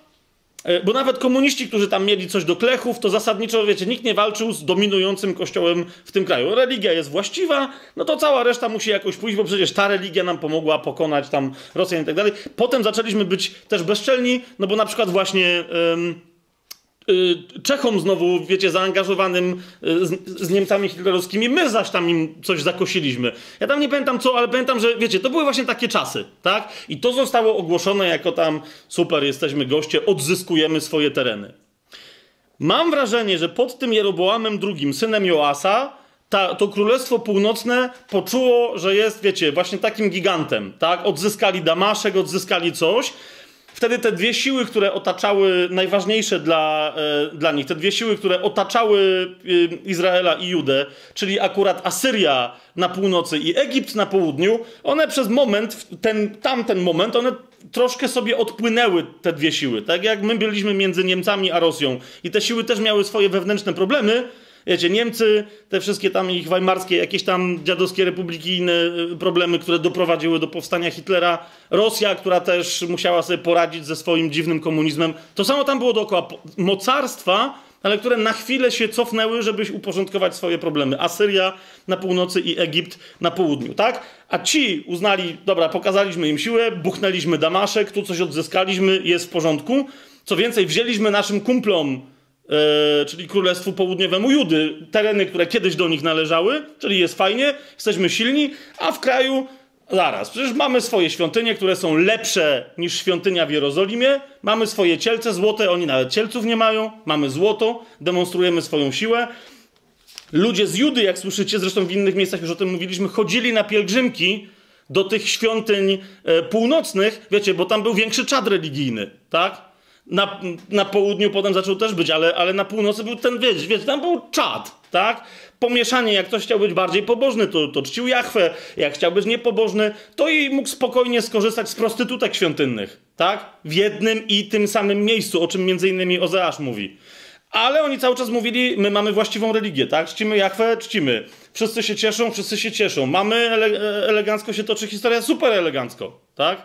e, bo nawet komuniści, którzy tam mieli coś do klechów, to zasadniczo, wiecie, nikt nie walczył z dominującym kościołem w tym kraju. Religia jest właściwa, no to cała reszta musi jakoś pójść, bo przecież ta religia nam pomogła pokonać tam Rosjan i tak dalej. Potem zaczęliśmy być też bezczelni, no bo na przykład właśnie... Czechom znowu, wiecie, zaangażowanym y, z, z, Niemcami hitlerowskimi, my zaś tam im coś zakosiliśmy. Ja tam nie pamiętam co, ale pamiętam, że wiecie, to były właśnie takie czasy, tak? I to zostało ogłoszone jako tam super, jesteśmy goście, odzyskujemy swoje tereny. Mam wrażenie, że pod tym Jeroboamem II, synem Joasa, ta, to Królestwo Północne poczuło, że jest, wiecie, właśnie takim gigantem, tak? Odzyskali Damaszek, odzyskali coś, Wtedy te dwie siły, które otaczały, najważniejsze dla, e, dla nich, te dwie siły, które otaczały e, Izraela i Judę, czyli akurat Asyria na północy i Egipt na południu, one przez moment, ten, tamten moment, one troszkę sobie odpłynęły, te dwie siły. Tak jak my byliśmy między Niemcami a Rosją. I te siły też miały swoje wewnętrzne problemy, Wiecie, Niemcy, te wszystkie tam ich weimarskie, jakieś tam dziadowskie republiki, inne y, problemy, które doprowadziły do powstania Hitlera. Rosja, która też musiała sobie poradzić ze swoim dziwnym komunizmem. To samo tam było dookoła. Mocarstwa, ale które na chwilę się cofnęły, żeby uporządkować swoje problemy. Asyria na północy i Egipt na południu, tak? A ci uznali, dobra, pokazaliśmy im siłę, buchnęliśmy Damaszek, tu coś odzyskaliśmy, jest w porządku. Co więcej, wzięliśmy naszym kumplom E, czyli Królestwu Południowemu Judy, tereny, które kiedyś do nich należały, czyli jest fajnie, jesteśmy silni, a w kraju zaraz, przecież mamy swoje świątynie, które są lepsze niż świątynia w Jerozolimie, mamy swoje cielce złote, oni nawet cielców nie mają, mamy złoto, demonstrujemy swoją siłę. Ludzie z Judy, jak słyszycie, zresztą w innych miejscach już o tym mówiliśmy, chodzili na pielgrzymki do tych świątyń e, północnych, wiecie, bo tam był większy czad religijny, tak? Na, na południu potem zaczął też być, ale, ale na północy był ten, wiecie, wiecie, tam był czad, tak? Pomieszanie, jak ktoś chciał być bardziej pobożny, to, to czcił Jachwę, jak chciał być niepobożny, to i mógł spokojnie skorzystać z prostytutek świątynnych, tak? W jednym i tym samym miejscu, o czym między innymi Ozeasz mówi. Ale oni cały czas mówili, my mamy właściwą religię, tak? Czcimy Jachwę, czcimy. Wszyscy się cieszą, wszyscy się cieszą. Mamy, ele elegancko się toczy historia, super elegancko, tak?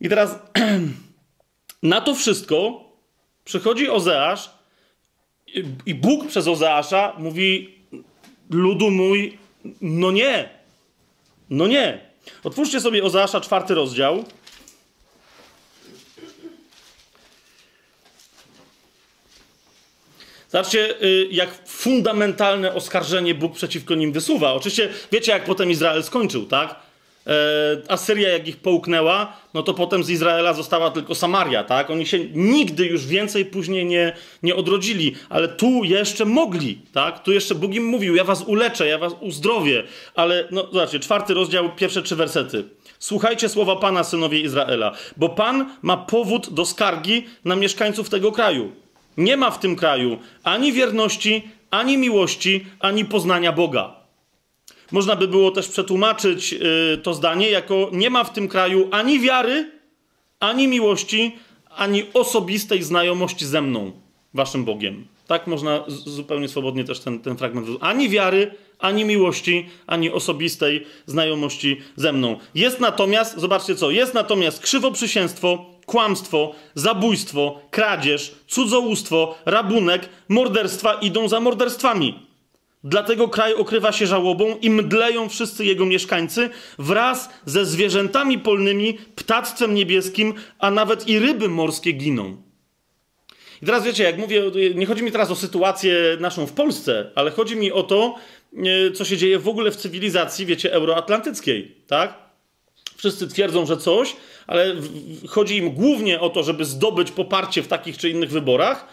I teraz... [CLEARS THROAT] Na to wszystko przychodzi Ozeasz i Bóg przez Ozeasza mówi ludu mój, no nie, no nie. Otwórzcie sobie Ozeasza czwarty rozdział. Zobaczcie, y, jak fundamentalne oskarżenie Bóg przeciwko nim wysuwa. Oczywiście wiecie, jak potem Izrael skończył, tak? E, Asyria jak ich połknęła, no to potem z Izraela została tylko Samaria, tak? Oni się nigdy już więcej później nie, nie odrodzili, ale tu jeszcze mogli, tak? Tu jeszcze Bóg im mówił, ja was uleczę, ja was uzdrowię, ale no zobaczcie, czwarty rozdział, pierwsze trzy wersety. Słuchajcie słowa Pana, synowie Izraela, bo Pan ma powód do skargi na mieszkańców tego kraju. Nie ma w tym kraju ani wierności, ani miłości, ani poznania Boga. Można by było też przetłumaczyć yy, to zdanie jako nie ma w tym kraju ani wiary, ani miłości, ani osobistej znajomości ze mną, waszym Bogiem. Tak można zupełnie swobodnie też ten, ten fragment. Ani wiary, ani miłości, ani osobistej znajomości ze mną. Jest natomiast, zobaczcie co, jest natomiast krzywoprzysięstwo, kłamstwo, zabójstwo, kradzież, cudzołóstwo, rabunek, morderstwa idą za morderstwami. Dlatego kraj okrywa się żałobą i mdleją wszyscy jego mieszkańcy wraz ze zwierzętami polnymi, ptactwem niebieskim, a nawet i ryby morskie giną. I teraz wiecie, jak mówię, nie chodzi mi teraz o sytuację naszą w Polsce, ale chodzi mi o to, e, co się dzieje w ogóle w cywilizacji, wiecie, euroatlantyckiej, tak? Wszyscy twierdzą, że coś, ale chodzi im głównie o to, żeby zdobyć poparcie w takich czy innych wyborach,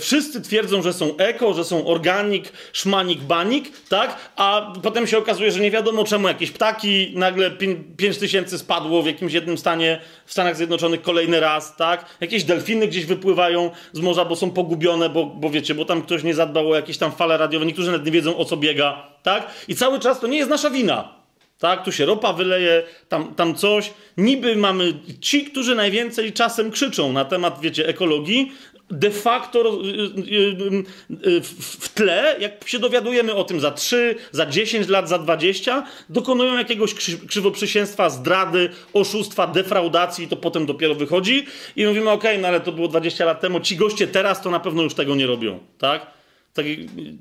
wszyscy twierdzą, że są eko, że są organik, szmanik, banik, tak? A potem się okazuje, że nie wiadomo czemu jakieś ptaki, nagle 5 tysięcy spadło w jakimś jednym stanie w Stanach Zjednoczonych kolejny raz, tak? Jakieś delfiny gdzieś wypływają z morza, bo są pogubione, bo, bo wiecie, bo tam ktoś nie zadbał o jakieś tam fale radiowe, niektórzy nawet nie wiedzą o co biega, tak? I cały czas to nie jest nasza wina. Tak, tu się ropa wyleje, tam, tam coś. Niby mamy ci, którzy najwięcej czasem krzyczą na temat, wiecie, ekologii, de facto y, y, y, w tle, jak się dowiadujemy o tym za 3, za 10 lat, za 20, dokonują jakiegoś krzywoprzysięstwa, zdrady, oszustwa, defraudacji, to potem dopiero wychodzi i mówimy, ok, no ale to było 20 lat temu, ci goście teraz to na pewno już tego nie robią, tak? Tak,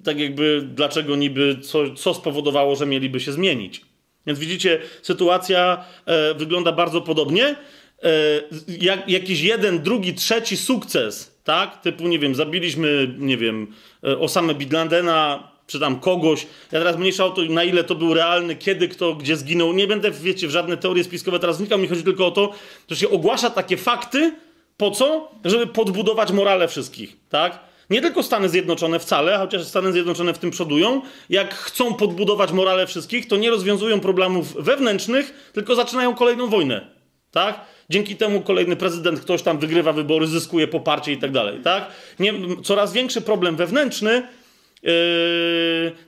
tak jakby, dlaczego niby, co, co spowodowało, że mieliby się zmienić. Więc widzicie, sytuacja e, wygląda bardzo podobnie. E, jak, jakiś jeden, drugi, trzeci sukces, tak? Typu, nie wiem, zabiliśmy, nie wiem, e, Osamę Bidlandena, czy tam kogoś. Ja teraz mniejsza o to, na ile to był realny, kiedy kto, gdzie zginął. Nie będę, wiecie, w żadne teorie spiskowe teraz wnikał. Mi chodzi tylko o to, że się ogłasza takie fakty. Po co? Żeby podbudować morale wszystkich, tak? Nie tylko Stany Zjednoczone wcale, chociaż Stany Zjednoczone w tym przodują. Jak chcą podbudować morale wszystkich, to nie rozwiązują problemów wewnętrznych, tylko zaczynają kolejną wojnę. Tak? Dzięki temu kolejny prezydent, ktoś tam wygrywa wybory, zyskuje poparcie i tak dalej. Tak? Nie, coraz większy problem wewnętrzny. Yy,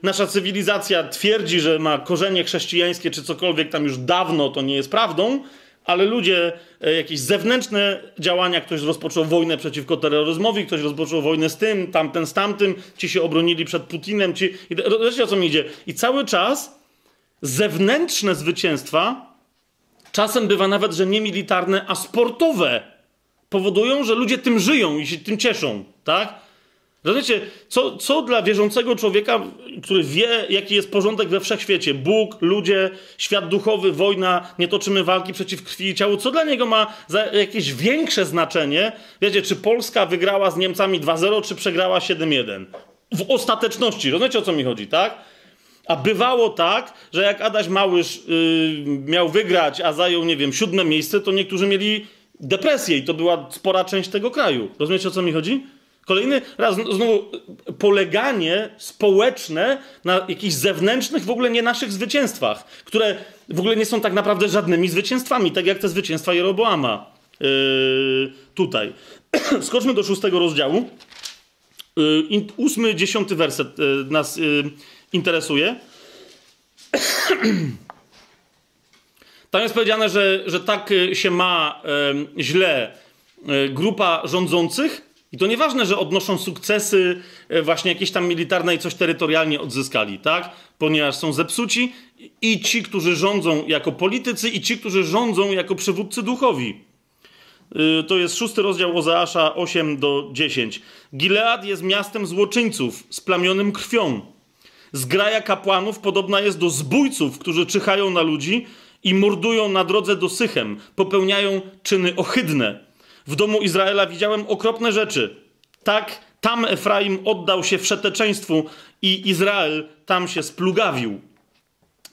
nasza cywilizacja twierdzi, że ma korzenie chrześcijańskie, czy cokolwiek tam już dawno to nie jest prawdą ale ludzie, e, jakieś zewnętrzne działania, ktoś rozpoczął wojnę przeciwko terroryzmowi, ktoś rozpoczął wojnę z tym, tamten z tamtym, ci się obronili przed Putinem, ci... Wiecie o co mi idzie? I cały czas zewnętrzne zwycięstwa, czasem bywa nawet, że nie militarne, a sportowe, powodują, że ludzie tym żyją i się tym cieszą, tak? Rozumiecie, co, co dla wierzącego człowieka, który wie, jaki jest porządek we wszechświecie, Bóg, ludzie, świat duchowy, wojna, nie toczymy walki przeciw krwi i ciału, co dla niego ma jakieś większe znaczenie? Wiecie, czy Polska wygrała z Niemcami 2-0, czy przegrała 7-1? W ostateczności, rozumiecie o co mi chodzi, tak? A bywało tak, że jak Adaś Małysz yy, miał wygrać, a zajął, nie wiem, siódme miejsce, to niektórzy mieli depresję i to była spora część tego kraju. Rozumiecie o co mi chodzi? Kolejny raz znowu poleganie społeczne na jakichś zewnętrznych, w ogóle nie naszych zwycięstwach, które w ogóle nie są tak naprawdę żadnymi zwycięstwami, tak jak te zwycięstwa Jeroboama. Yy, tutaj. [CLEARS THROAT] Skoczmy do szóstego rozdziału. Yy, ósmy, dziesiąty werset yy, nas yy, interesuje. Tam jest powiedziane, że, że tak się ma yy, źle yy, grupa rządzących, i to nieważne, że odnoszą sukcesy e, właśnie jakieś tam militarne i coś terytorialnie odzyskali, tak? Ponieważ są zepsuci i ci, którzy rządzą jako politycy, i ci, którzy rządzą jako przywódcy duchowi. E, to jest szósty rozdział Ozeasza 8 do 10. Gilead jest miastem złoczyńców, splamionym krwią. Zgraja kapłanów podobna jest do zbójców, którzy czyhają na ludzi i mordują na drodze do Sychem, popełniają czyny ohydne. W domu Izraela widziałem okropne rzeczy. Tak, tam Efraim oddał się wszeteczeństwu i Izrael tam się splugawił.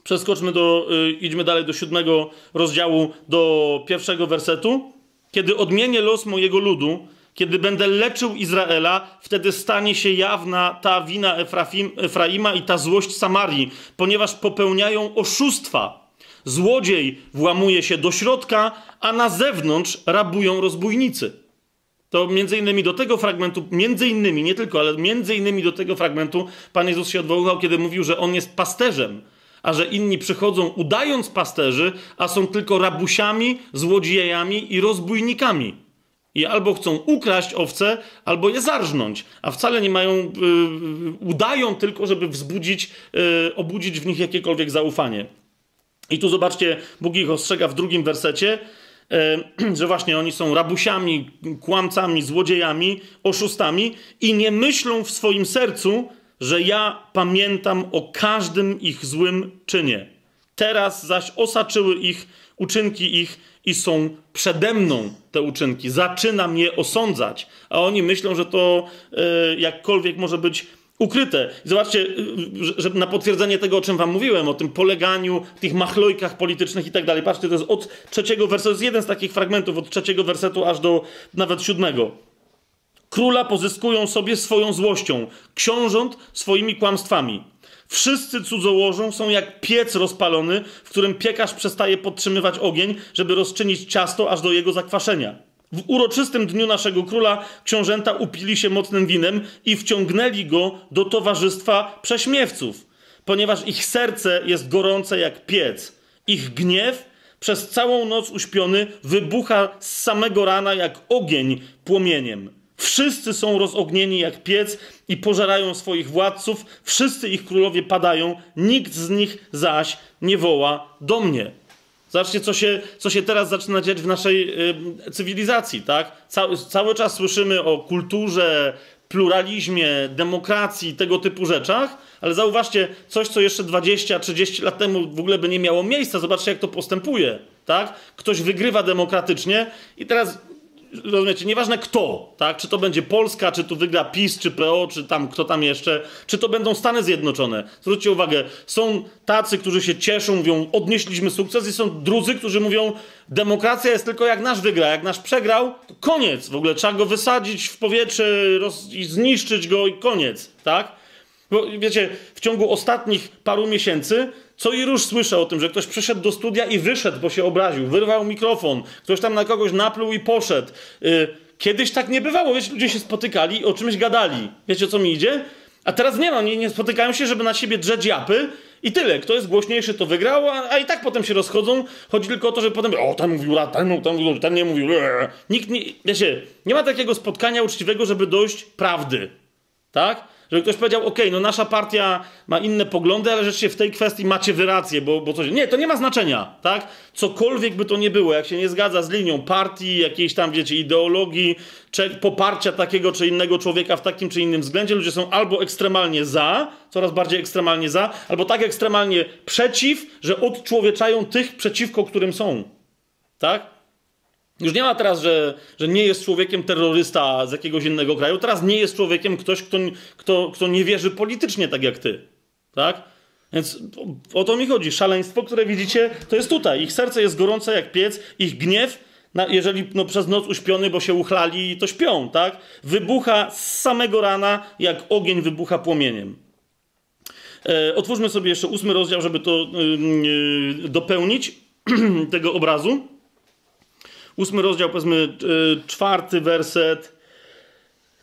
Przeskoczmy do, y, idźmy dalej do siódmego rozdziału, do pierwszego wersetu. Kiedy odmienię los mojego ludu, kiedy będę leczył Izraela, wtedy stanie się jawna ta wina Efrafim, Efraima i ta złość Samarii, ponieważ popełniają oszustwa. Złodziej włamuje się do środka, a na zewnątrz rabują rozbójnicy. To między innymi do tego fragmentu, między innymi, nie tylko, ale między innymi do tego fragmentu Pan Jezus się odwoływał, kiedy mówił, że On jest pasterzem, a że inni przychodzą udając pasterzy, a są tylko rabusiami, złodziejami i rozbójnikami. I albo chcą ukraść owce, albo je zarżnąć, a wcale nie mają, yy, udają tylko, żeby wzbudzić, yy, obudzić w nich jakiekolwiek zaufanie. I tu zobaczcie, Bóg ich ostrzega w drugim wersecie, yy, [CLEARS THROAT] że właśnie oni są rabusiami, kłamcami, złodziejami, oszustami i nie myślą w swoim sercu, że ja pamiętam o każdym ich złym czynie. Teraz zaś osaczyły ich uczynki ich i są przede mną te uczynki. Zaczynam je osądzać, a oni myślą, że to e, jakkolwiek może być ukryte. I zobaczcie, że na potwierdzenie tego, o czym wam mówiłem, o tym poleganiu, tych machlojkach politycznych i tak dalej. Patrzcie, to jest od trzeciego wersetu, jest jeden z takich fragmentów, od trzeciego wersetu aż do nawet siódmego. Króla pozyskują sobie swoją złością, książąt swoimi kłamstwami. Wszyscy cudzołożą są jak piec rozpalony, w którym piekarz przestaje podtrzymywać ogień, żeby rozczynić ciasto aż do jego zakwaszenia. W uroczystym dniu naszego króla książęta upili się mocnym winem i wciągnęli go do towarzystwa prześmiewców, ponieważ ich serce jest gorące jak piec. Ich gniew przez całą noc uśpiony wybucha z samego rana jak ogień płomieniem. Wszyscy są rozognieni jak piec i pożerają swoich władców, wszyscy ich królowie padają, nikt z nich zaś nie woła do mnie. Zobaczcie, co się, co się teraz zaczyna dziać w naszej y, cywilizacji, tak? Cały, cały czas słyszymy o kulturze, pluralizmie, demokracji, tego typu rzeczach, ale zauważcie, coś, co jeszcze 20-30 lat temu w ogóle by nie miało miejsca. Zobaczcie, jak to postępuje, tak? Ktoś wygrywa demokratycznie i teraz rozumiecie, nieważne kto, tak? Czy to będzie Polska, czy tu wygra PiS, czy PO, czy tam kto tam jeszcze, czy to będą Stany Zjednoczone. Zwróćcie uwagę, są tacy, którzy się cieszą, mówią, odnieśliśmy sukces i są drudzy, którzy mówią, demokracja jest tylko jak nasz wygra, jak nasz przegrał, to koniec. W ogóle trzeba go wysadzić w powietrze roz... i zniszczyć go i koniec, tak? Bo wiecie, w ciągu ostatnich paru miesięcy co i róż słyszę o tym, że ktoś przyszedł do studia i wyszedł, bo się obraził, wyrwał mikrofon, ktoś tam na kogoś napluł i poszedł. Y, kiedyś tak nie bywało, wiecie, ludzie się spotykali i o czymś gadali. Wiecie, co mi idzie? A teraz nie ma, nie, nie spotykają się, żeby na siebie drzeć japy i tyle. Kto jest głośniejszy, to wygrał, a, a, i tak potem się rozchodzą. Chodzi tylko o to, że potem, o, ten mówił, ten, ten, ten, ten nie mówił. Nikt nie, wiecie, nie ma takiego spotkania uczciwego, żeby dojść prawdy. Tak? Żeby ktoś powiedział, ok, no nasza partia ma inne poglądy, ale rzeczywiście w tej kwestii macie wy rację, bo, bo coś... Nie, to nie ma znaczenia, tak? Cokolwiek by to nie było, jak się nie zgadza z linią partii, jakiejś tam, wiecie, ideologii, czy poparcia takiego czy innego człowieka w takim czy innym względzie, ludzie są albo ekstremalnie za, coraz bardziej ekstremalnie za, albo tak ekstremalnie przeciw, że odczłowieczają tych, przeciwko którym są. Tak? Już nie ma teraz, że, że nie jest człowiekiem terrorysta z jakiegoś innego kraju. Teraz nie jest człowiekiem ktoś, kto, kto, kto nie wierzy politycznie tak jak ty. Tak? Więc o, to mi chodzi. Szaleństwo, które widzicie, to jest tutaj. Ich serce jest gorące jak piec, ich gniew, na, jeżeli no, przez noc uśpiony, bo się uchlali, to śpią, tak? Wybucha z samego rana, jak ogień wybucha płomieniem. E, otwórzmy sobie jeszcze ósmy rozdział, żeby to yy, dopełnić [CLEARS THROAT] tego obrazu. Ósmy rozdział, powiedzmy, yy, czwarty werset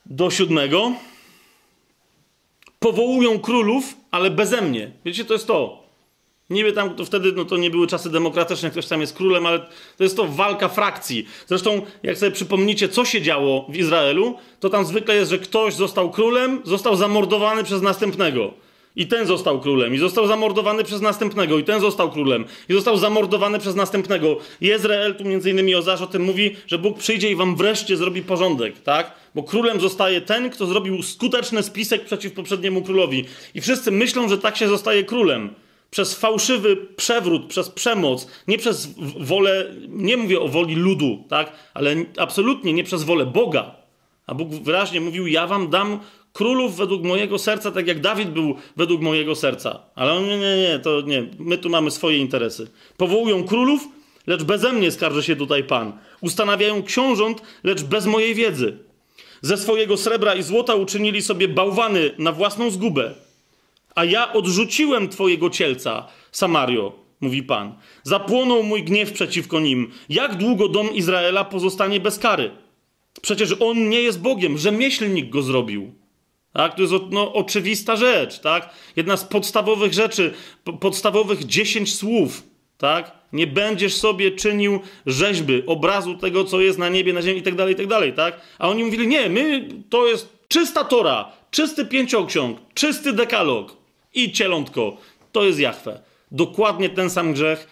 do siódmego. Powołują królów, ale beze mnie. Wiecie, to jest to. Niby tam to wtedy no to nie były czasy demokratyczne, ktoś tam jest królem, ale to jest to walka frakcji. Zresztą, jak sobie przypomnicie, co się działo w Izraelu, to tam zwykle jest, że ktoś został królem, został zamordowany przez następnego. I ten został królem, i został zamordowany przez następnego, i ten został królem, i został zamordowany przez następnego. I Izrael, tu między innymi Ozasz o tym mówi, że Bóg przyjdzie i wam wreszcie zrobi porządek, tak? Bo królem zostaje ten, kto zrobił skuteczny spisek przeciw poprzedniemu królowi. I wszyscy myślą, że tak się zostaje królem. Przez fałszywy przewrót, przez przemoc, nie przez wolę, nie mówię o woli ludu, tak? Ale absolutnie nie przez wolę Boga. A Bóg wyraźnie mówił: Ja wam dam królów według mojego serca, tak jak Dawid był według mojego serca. Ale on, nie, nie, nie, to nie, my tu mamy swoje interesy. Powołują królów, lecz beze mnie skarży się tutaj Pan. Ustanawiają książąt, lecz bez mojej wiedzy. Ze swojego srebra i złota uczynili sobie bałwany na własną zgubę. A ja odrzuciłem twojego cielca, Samario, mówi Pan. Zapłonął mój gniew przeciwko nim. Jak długo dom Izraela pozostanie bez kary? Przecież on nie jest Bogiem, rzemieślnik go zrobił. Tak? To jest no, oczywista rzecz, tak? Jedna z podstawowych rzeczy, podstawowych dziesięć słów, tak? Nie będziesz sobie czynił rzeźby, obrazu tego, co jest na niebie, na ziemi i tak dalej, i tak tak? A oni mówili, nie, my, to jest czysta Tora, czysty pięcioksiąg, czysty dekalog i cielątko. To jest Jachwę. Dokładnie ten sam grzech,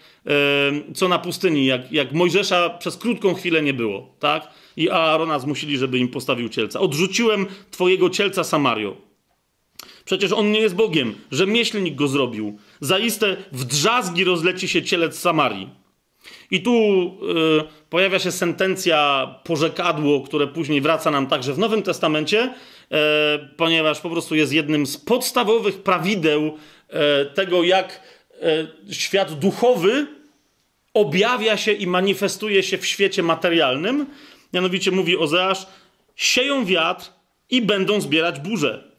co na pustyni, jak, jak Mojżesza przez krótką chwilę nie było, tak? I Aarona zmusili, żeby im postawił cielca. Odrzuciłem twojego cielca Samario. Przecież on nie jest Bogiem. Rzemieślnik go zrobił. Zaiste w drzazgi rozleci się cielec Samarii. I tu y, pojawia się sentencja, porzekadło, które później wraca nam także w Nowym Testamencie, y, ponieważ po prostu jest jednym z podstawowych prawideł y, tego, jak świat duchowy objawia się i manifestuje się w świecie materialnym. Mianowicie mówi Ozeasz, sieją wiatr i będą zbierać burze.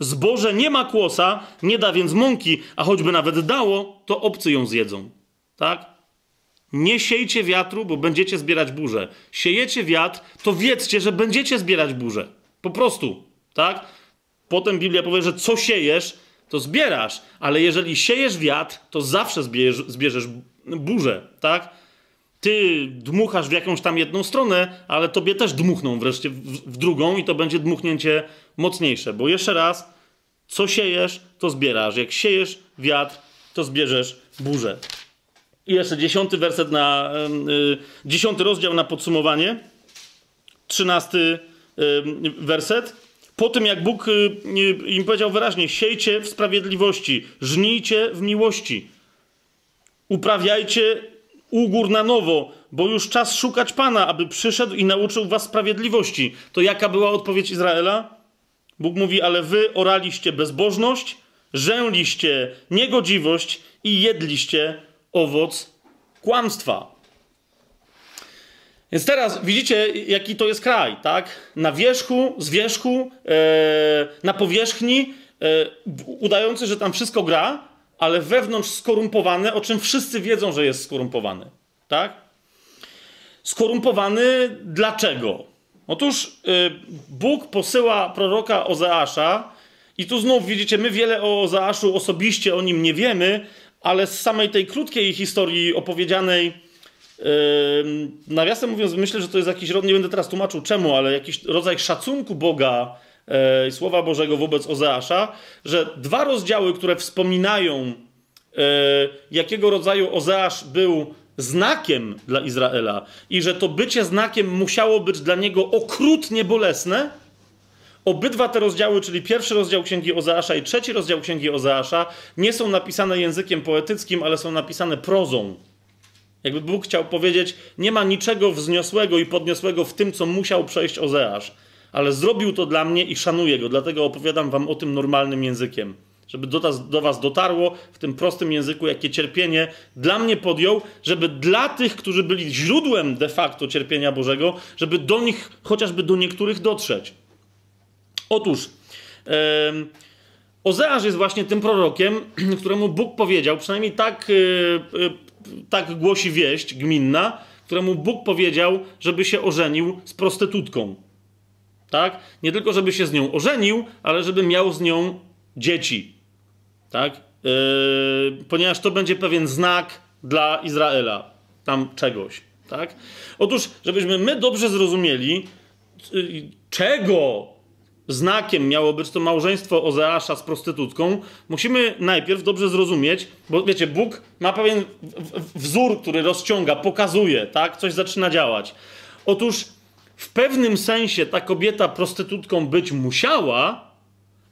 Zboże nie ma kłosa, nie da więc mąki, a choćby nawet dało, to obcy ją zjedzą. Tak? Nie siejcie wiatru, bo będziecie zbierać burze. Siejecie wiatr, to wiedzcie, że będziecie zbierać burze. Po prostu. Tak? Potem Biblia powie, że co siejesz, to zbierasz, ale jeżeli siejesz wiatr, to zawsze zbierzesz burzę, tak? Ty dmuchasz w jakąś tam jedną stronę, ale tobie też dmuchną wreszcie w, drugą i to będzie dmuchnięcie mocniejsze. Bo jeszcze raz, co siejesz, to zbierasz. Jak siejesz wiatr, to zbierzesz burzę. I jeszcze dziesiąty werset na, yy, dziesiąty rozdział na podsumowanie. Trzynasty yy, werset. Po tym, jak Bóg yy, im powiedział wyraźnie, siejcie w sprawiedliwości, żnijcie w miłości, uprawiajcie ugór na nowo, bo już czas szukać Pana, aby przyszedł i nauczył was sprawiedliwości. To jaka była odpowiedź Izraela? Bóg mówi, ale wy oraliście bezbożność, rzęliście niegodziwość i jedliście owoc kłamstwa. Więc teraz widzicie, jaki to jest kraj, tak? Na wierzchu, z wierzchu, e, na powierzchni, e, udający, że tam wszystko gra, ale wewnątrz skorumpowany, o czym wszyscy wiedzą, że jest skorumpowany. Tak? Skorumpowany dlaczego? Otóż y, Bóg posyła proroka Ozeasza, i tu znów widzicie, my wiele o Ozeaszu osobiście o nim nie wiemy, ale z samej tej krótkiej historii opowiedzianej, nawiasem mówiąc, myślę, że to jest jakiś, nie będę teraz tłumaczył czemu, ale jakiś rodzaj szacunku Boga e, Słowa Bożego wobec Ozeasza, że dwa rozdziały, które wspominają, e, jakiego rodzaju Ozeasz był znakiem dla Izraela i że to bycie znakiem musiało być dla niego okrutnie bolesne, Obydwa te rozdziały, czyli pierwszy rozdział Księgi Ozeasza i trzeci rozdział Księgi Ozeasza, nie są napisane językiem poetyckim, ale są napisane prozą. Jakby Bóg chciał powiedzieć, nie ma niczego wzniosłego i podniosłego w tym, co musiał przejść Ozeasz ale zrobił to dla mnie i szanuję go, dlatego opowiadam wam o tym normalnym językiem. Żeby do, do was dotarło w tym prostym języku, jakie cierpienie dla mnie podjął, żeby dla tych, którzy byli źródłem de facto cierpienia Bożego, żeby do nich, chociażby do niektórych dotrzeć. Otóż, yy, Ozeasz jest właśnie tym prorokiem, [CLEARS THROAT] któremu Bóg powiedział, przynajmniej tak, yy, tak głosi wieść gminna, któremu Bóg powiedział, żeby się ożenił z prostytutką. Tak? Nie tylko, żeby się z nią ożenił, ale żeby miał z nią dzieci. Tak? Yy, ponieważ to będzie pewien znak dla Izraela. Tam czegoś. Tak? Otóż, żebyśmy my dobrze zrozumieli, yy, czego znakiem miało być to małżeństwo Ozeasza z prostytutką, musimy najpierw dobrze zrozumieć, bo wiecie, Bóg ma pewien wzór, który rozciąga, pokazuje, tak? Coś zaczyna działać. Otóż w pewnym sensie ta kobieta prostytutką być musiała,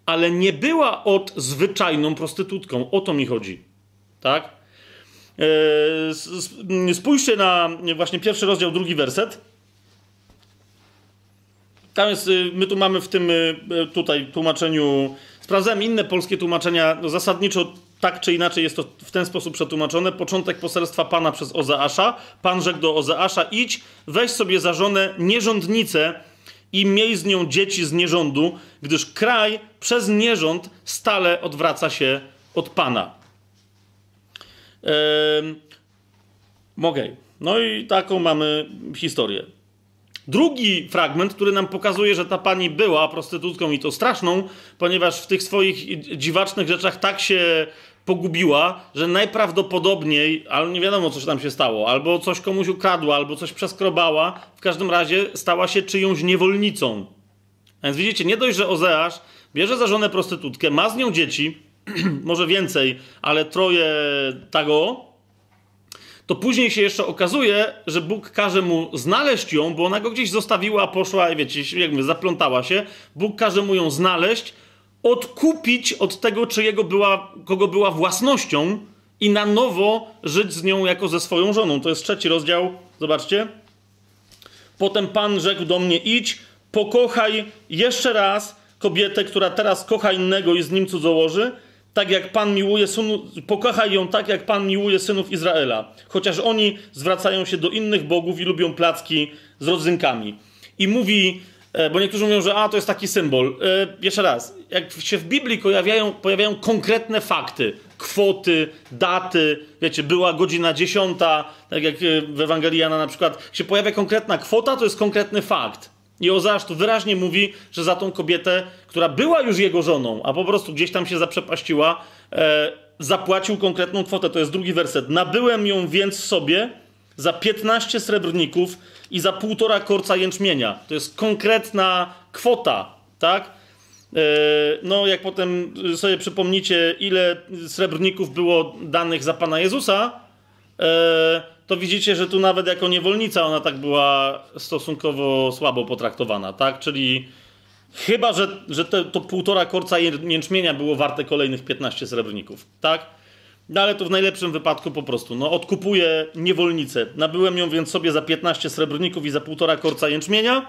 ale nie była od zwyczajną prostytutką. O to mi chodzi. Tak? Eee, spójrzcie na właśnie pierwszy rozdział, drugi werset. Tam jest, y, my tu mamy w tym y, y, tutaj tłumaczeniu, sprawdzałem inne polskie tłumaczenia, no zasadniczo tak czy inaczej jest to w ten sposób przetłumaczone. Początek poselstwa Pana przez Ozeasza. Pan rzekł do Ozeasza, idź, weź sobie za żonę nierządnicę i miej z nią dzieci z nierządu, gdyż kraj przez nierząd stale odwraca się od Pana. Ehm, Okej. No i taką mamy historię. Drugi fragment, który nam pokazuje, że ta pani była prostytutką i to straszną, ponieważ w tych swoich dziwacznych rzeczach tak się pogubiła, że najprawdopodobniej, ale nie wiadomo, co tam się stało, albo coś komuś ukradła, albo coś przeskrobała, w każdym razie stała się czyjąś niewolnicą. A więc widzicie, nie dość, że Ozeasz bierze za żonę prostytutkę, ma z nią dzieci, [CLEARS THROAT] może więcej, ale troje tego, to później się jeszcze okazuje, że Bóg każe mu znaleźć ją, bo ona go gdzieś zostawiła, poszła wiecie, jakby zaplątała się. Bóg każe mu ją znaleźć, odkupić od tego, czyjego była, kogo była własnością i na nowo żyć z nią jako ze swoją żoną. To jest trzeci rozdział, zobaczcie. Potem Pan rzekł do mnie, idź, pokochaj jeszcze raz kobietę, która teraz kocha innego i z nim cudzołoży, tak jak Pan miłuje synów, pokochaj ją tak, jak Pan miłuje synów Izraela. Chociaż oni zwracają się do innych bogów i lubią placki z rodzynkami. I mówi, e, bo niektórzy mówią, że a, to jest taki symbol. E, jeszcze raz, jak się w Biblii pojawiają, pojawiają konkretne fakty, kwoty, daty, wiecie, była godzina dziesiąta, tak jak e, w Ewangelii Jana na przykład, się pojawia konkretna kwota, to jest konkretny fakt. I Ozeasz tu wyraźnie mówi, że za tą kobietę, która była już jego żoną, a po prostu gdzieś tam się zaprzepaściła, e, zapłacił konkretną kwotę. To jest drugi werset. Nabyłem ją więc sobie za 15 srebrników i za półtora korca jęczmienia. To jest konkretna kwota, tak? E, no, jak potem sobie przypomnicie, ile srebrników było danych za Pana Jezusa, e, to widzicie, że tu nawet jako niewolnica ona tak była stosunkowo słabo potraktowana, tak? Czyli chyba, że, że te, to półtora korca jęczmienia było warte kolejnych 15 srebrników, tak? No ale to w najlepszym wypadku po prostu, no odkupuję niewolnicę. Nabyłem ją więc sobie za 15 srebrników i za półtora korca jęczmienia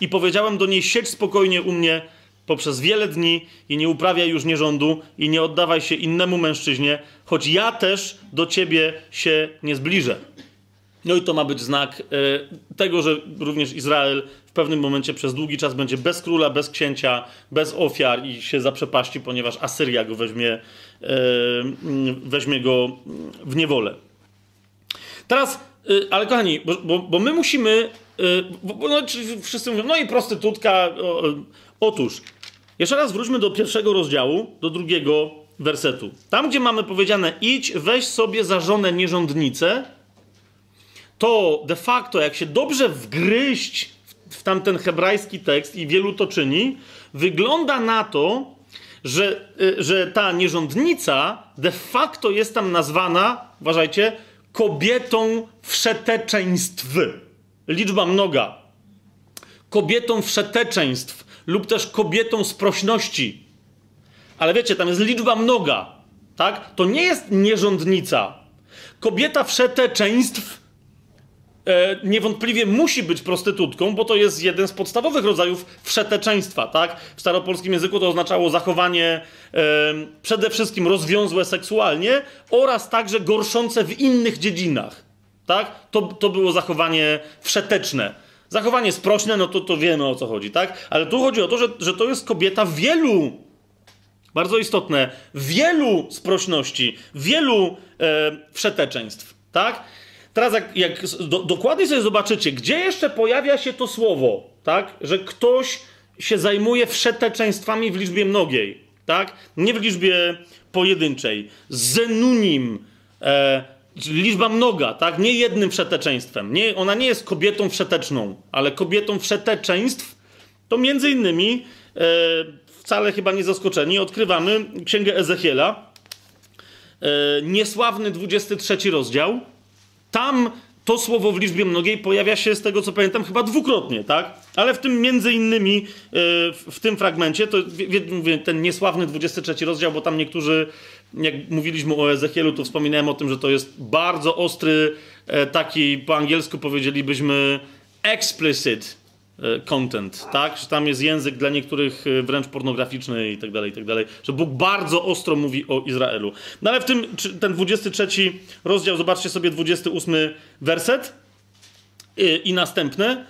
i powiedziałem do niej, siedź spokojnie u mnie poprzez wiele dni i nie uprawiaj już nierządu i nie oddawaj się innemu mężczyźnie, choć ja też do ciebie się nie zbliżę. No i to ma być znak e, tego, że również Izrael w pewnym momencie przez długi czas będzie bez króla, bez księcia, bez ofiar i się zaprzepaści, ponieważ Asyria go weźmie, e, weźmie go w niewolę. Teraz, e, ale kochani, bo, bo, bo my musimy, bo, no, wszyscy mówią, no i prostytutka. Otóż, jeszcze raz wróćmy do pierwszego rozdziału, do drugiego wersetu. Tam, gdzie mamy powiedziane, idź, weź sobie za żonę nierządnicę, to de facto, jak się dobrze wgryźć w tamten hebrajski tekst, i wielu to czyni, wygląda na to, że, y, że ta nierządnica de facto jest tam nazwana, uważajcie, kobietą wszeteczeństw. Liczba mnoga. Kobietą wszeteczeństw lub też kobietą sprośności. Ale wiecie, tam jest liczba mnoga, tak? To nie jest nierządnica. Kobieta wszeteczeństw e, niewątpliwie musi być prostytutką, bo to jest jeden z podstawowych rodzajów wszeteczeństwa, tak? W staropolskim języku to oznaczało zachowanie e, przede wszystkim rozwiązłe seksualnie oraz także gorszące w innych dziedzinach, tak? To, to było zachowanie wszeteczne. Zachowanie sprośne, no to, to wiemy o co chodzi, tak? Ale tu chodzi o to, że, że to jest kobieta wielu, bardzo istotne, wielu sprośności, wielu e, wszeteczeństw, tak? Teraz jak, jak do, dokładnie sobie zobaczycie, gdzie jeszcze pojawia się to słowo, tak? Że ktoś się zajmuje wszeteczeństwami w liczbie mnogiej, tak? Nie w liczbie pojedynczej. Zenunim, e, liczba mnoga, tak? Nie jednym wszeteczeństwem. Nie, ona nie jest kobietą wszeteczną, ale kobietą wszeteczeństw to między innymi e, wcale chyba nie zaskoczeni odkrywamy Księgę Ezechiela, e, niesławny 23 rozdział. Tam to słowo w liczbie mnogiej pojawia się, z tego co pamiętam, chyba dwukrotnie, tak? Ale w tym między innymi, e, w tym fragmencie, to ten niesławny 23 rozdział, bo tam niektórzy jak mówiliśmy o Ezechielu, to wspominałem o tym, że to jest bardzo ostry, e, taki po angielsku powiedzielibyśmy explicit content, tak? Że tam jest język dla niektórych e, wręcz pornograficzny i tak dalej, i tak dalej. Że Bóg bardzo ostro mówi o Izraelu. No ale w tym, ten 23 rozdział, zobaczcie sobie 28 werset i następne,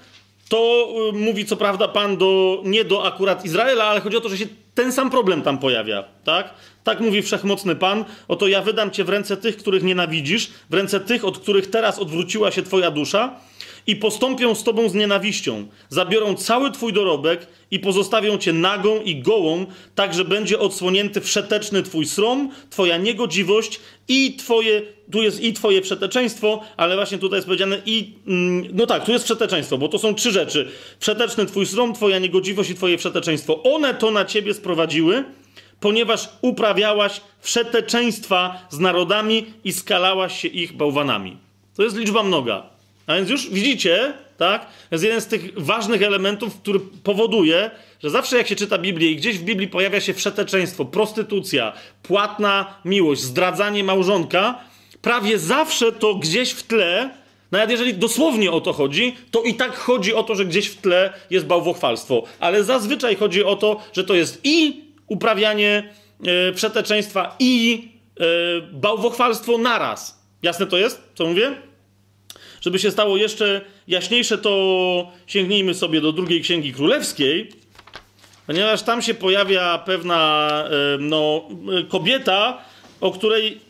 to mówi co prawda Pan do, nie do akurat Izraela, ale chodzi o to, że się ten sam problem tam pojawia, tak? Tak mówi wszechmocny Pan, oto ja wydam cię w ręce tych, których nienawidzisz, w ręce tych, od których teraz odwróciła się twoja dusza i postąpią z tobą z nienawiścią. Zabiorą cały twój dorobek i pozostawią cię nagą i gołą, tak że będzie odsłonięty wszeteczny twój srom, twoja niegodziwość i twoje, tu jest i twoje przeteczeństwo, ale właśnie tutaj jest powiedziane i, mm, no tak, tu jest przeteczeństwo, bo to są trzy rzeczy. Wszeteczny twój srom, twoja niegodziwość i twoje przeteczeństwo. One to na ciebie sprowadziły, ponieważ uprawiałaś wszeteczeństwa z narodami i skalałaś się ich bałwanami. To jest liczba mnoga. A więc już widzicie, tak? To jest jeden z tych ważnych elementów, który powoduje, że zawsze jak się czyta Biblię i gdzieś w Biblii pojawia się wszeteczeństwo, prostytucja, płatna miłość, zdradzanie małżonka, prawie zawsze to gdzieś w tle, nawet jeżeli dosłownie o to chodzi, to i tak chodzi o to, że gdzieś w tle jest bałwochwalstwo. Ale zazwyczaj chodzi o to, że to jest i uprawianie e, przeteczeństwa i e, bałwochwalstwo naraz. Jasne to jest, co mówię? Żeby się stało jeszcze jaśniejsze, to sięgnijmy sobie do drugiej księgi królewskiej, ponieważ tam się pojawia pewna e, no, kobieta, o której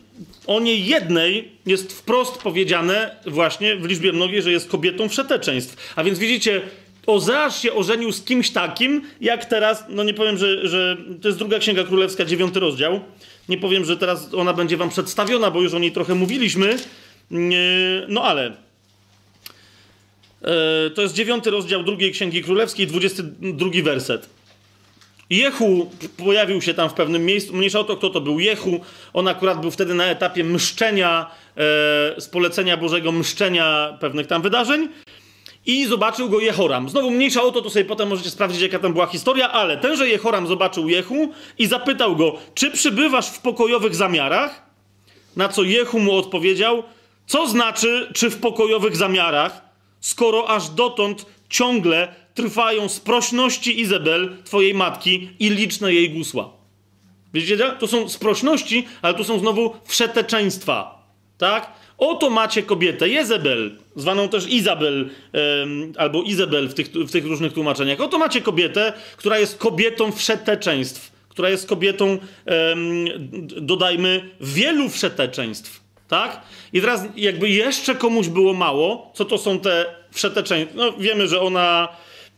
o niej jednej jest wprost powiedziane właśnie w liczbie mnogiej, że jest kobietą wszeteczeństw. A więc widzicie, Ozeasz się ożenił z kimś takim, jak teraz, no nie powiem, że, że to jest druga księga królewska, dziewiąty rozdział. Nie powiem, że teraz ona będzie wam przedstawiona, bo już o niej trochę mówiliśmy. No ale E, to jest dziewiąty rozdział drugiej Księgi Królewskiej, 22 werset. Jehu pojawił się tam w pewnym miejscu. Mniejsza o to, kto to był Jehu. On akurat był wtedy na etapie mszczenia, e, z polecenia Bożego mszczenia pewnych tam wydarzeń. I zobaczył go Jehoram. Znowu mniejsza o to, to sobie potem możecie sprawdzić, jaka tam była historia, ale tenże Jehoram zobaczył Jehu i zapytał go, czy przybywasz w pokojowych zamiarach? Na co Jehu mu odpowiedział, co znaczy, czy w pokojowych zamiarach? Skoro aż dotąd ciągle trwają sprośności Izabel, twojej matki, i liczne jej gusła. Widzicie? To są sprośności, ale tu są znowu wszeteczeństwa. Tak? Oto macie kobietę, Jezebel, zwaną też Izabel, albo Izabel w tych, w tych różnych tłumaczeniach. Oto macie kobietę, która jest kobietą wszeteczeństw, która jest kobietą, dodajmy, wielu wszeteczeństw. Tak? I teraz jakby jeszcze komuś było mało, co to są te wszeteczeństwa. No wiemy, że ona,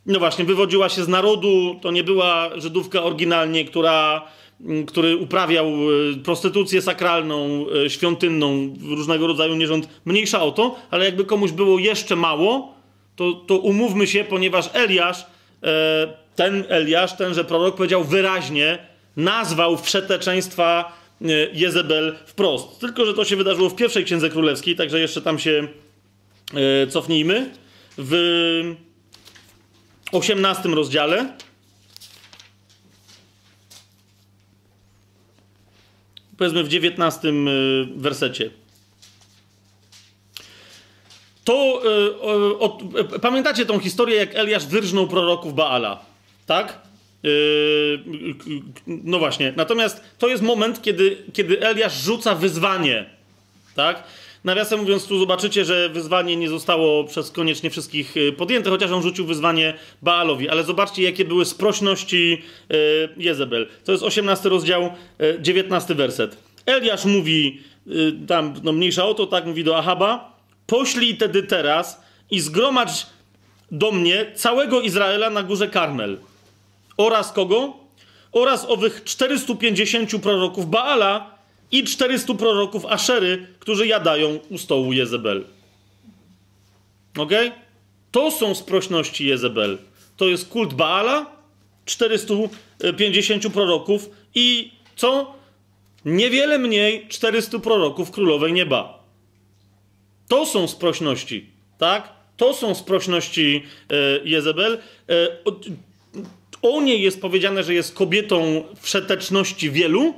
no właśnie, wywodziła się z narodu, to nie była Żydówka oryginalnie, która, mm, który uprawiał e, prostytucję sakralną, e, świątynną, różnego rodzaju nierząd. Mniejsza o to, ale jakby komuś było jeszcze mało, to, to umówmy się, ponieważ Eliasz, e, ten Eliasz, tenże prorok powiedział wyraźnie, nazwał wszeteczeństwa Jezebel wprost. Tylko, że to się wydarzyło w pierwszej księdze królewskiej, także jeszcze tam się e, cofnijmy. W 18 rozdziale. Powiedzmy w 19 e, wersecie. To o, o, pamiętacie tą historię, jak Eliasz wyrżnął proroków Baala, tak? Yy, no właśnie. Natomiast to jest moment, kiedy, kiedy Eliasz rzuca wyzwanie. Tak? Nawiasem mówiąc, tu zobaczycie, że wyzwanie nie zostało przez koniecznie wszystkich yy, podjęte, chociaż on rzucił wyzwanie Baalowi. Ale zobaczcie, jakie były sprośności yy, Jezebel. To jest 18 rozdział, 19 werset. Eliasz mówi, tam no mniejsza o to, tak mówi do Ahaba, poślij tedy teraz i zgromadź do mnie całego Izraela na górze Karmel oraz kogo? Oraz owych 450 proroków Baala i 400 proroków Aszery, którzy jadają u stołu Jezebel. Ok? To są sprośności Jezebel. To jest kult Baala, 450 proroków i co? Niewiele mniej 400 proroków królowej nieba. To są sprośności, tak? To są sprośności e, Jezebel. O niej jest powiedziane, że jest kobietą wszeteczności wielu.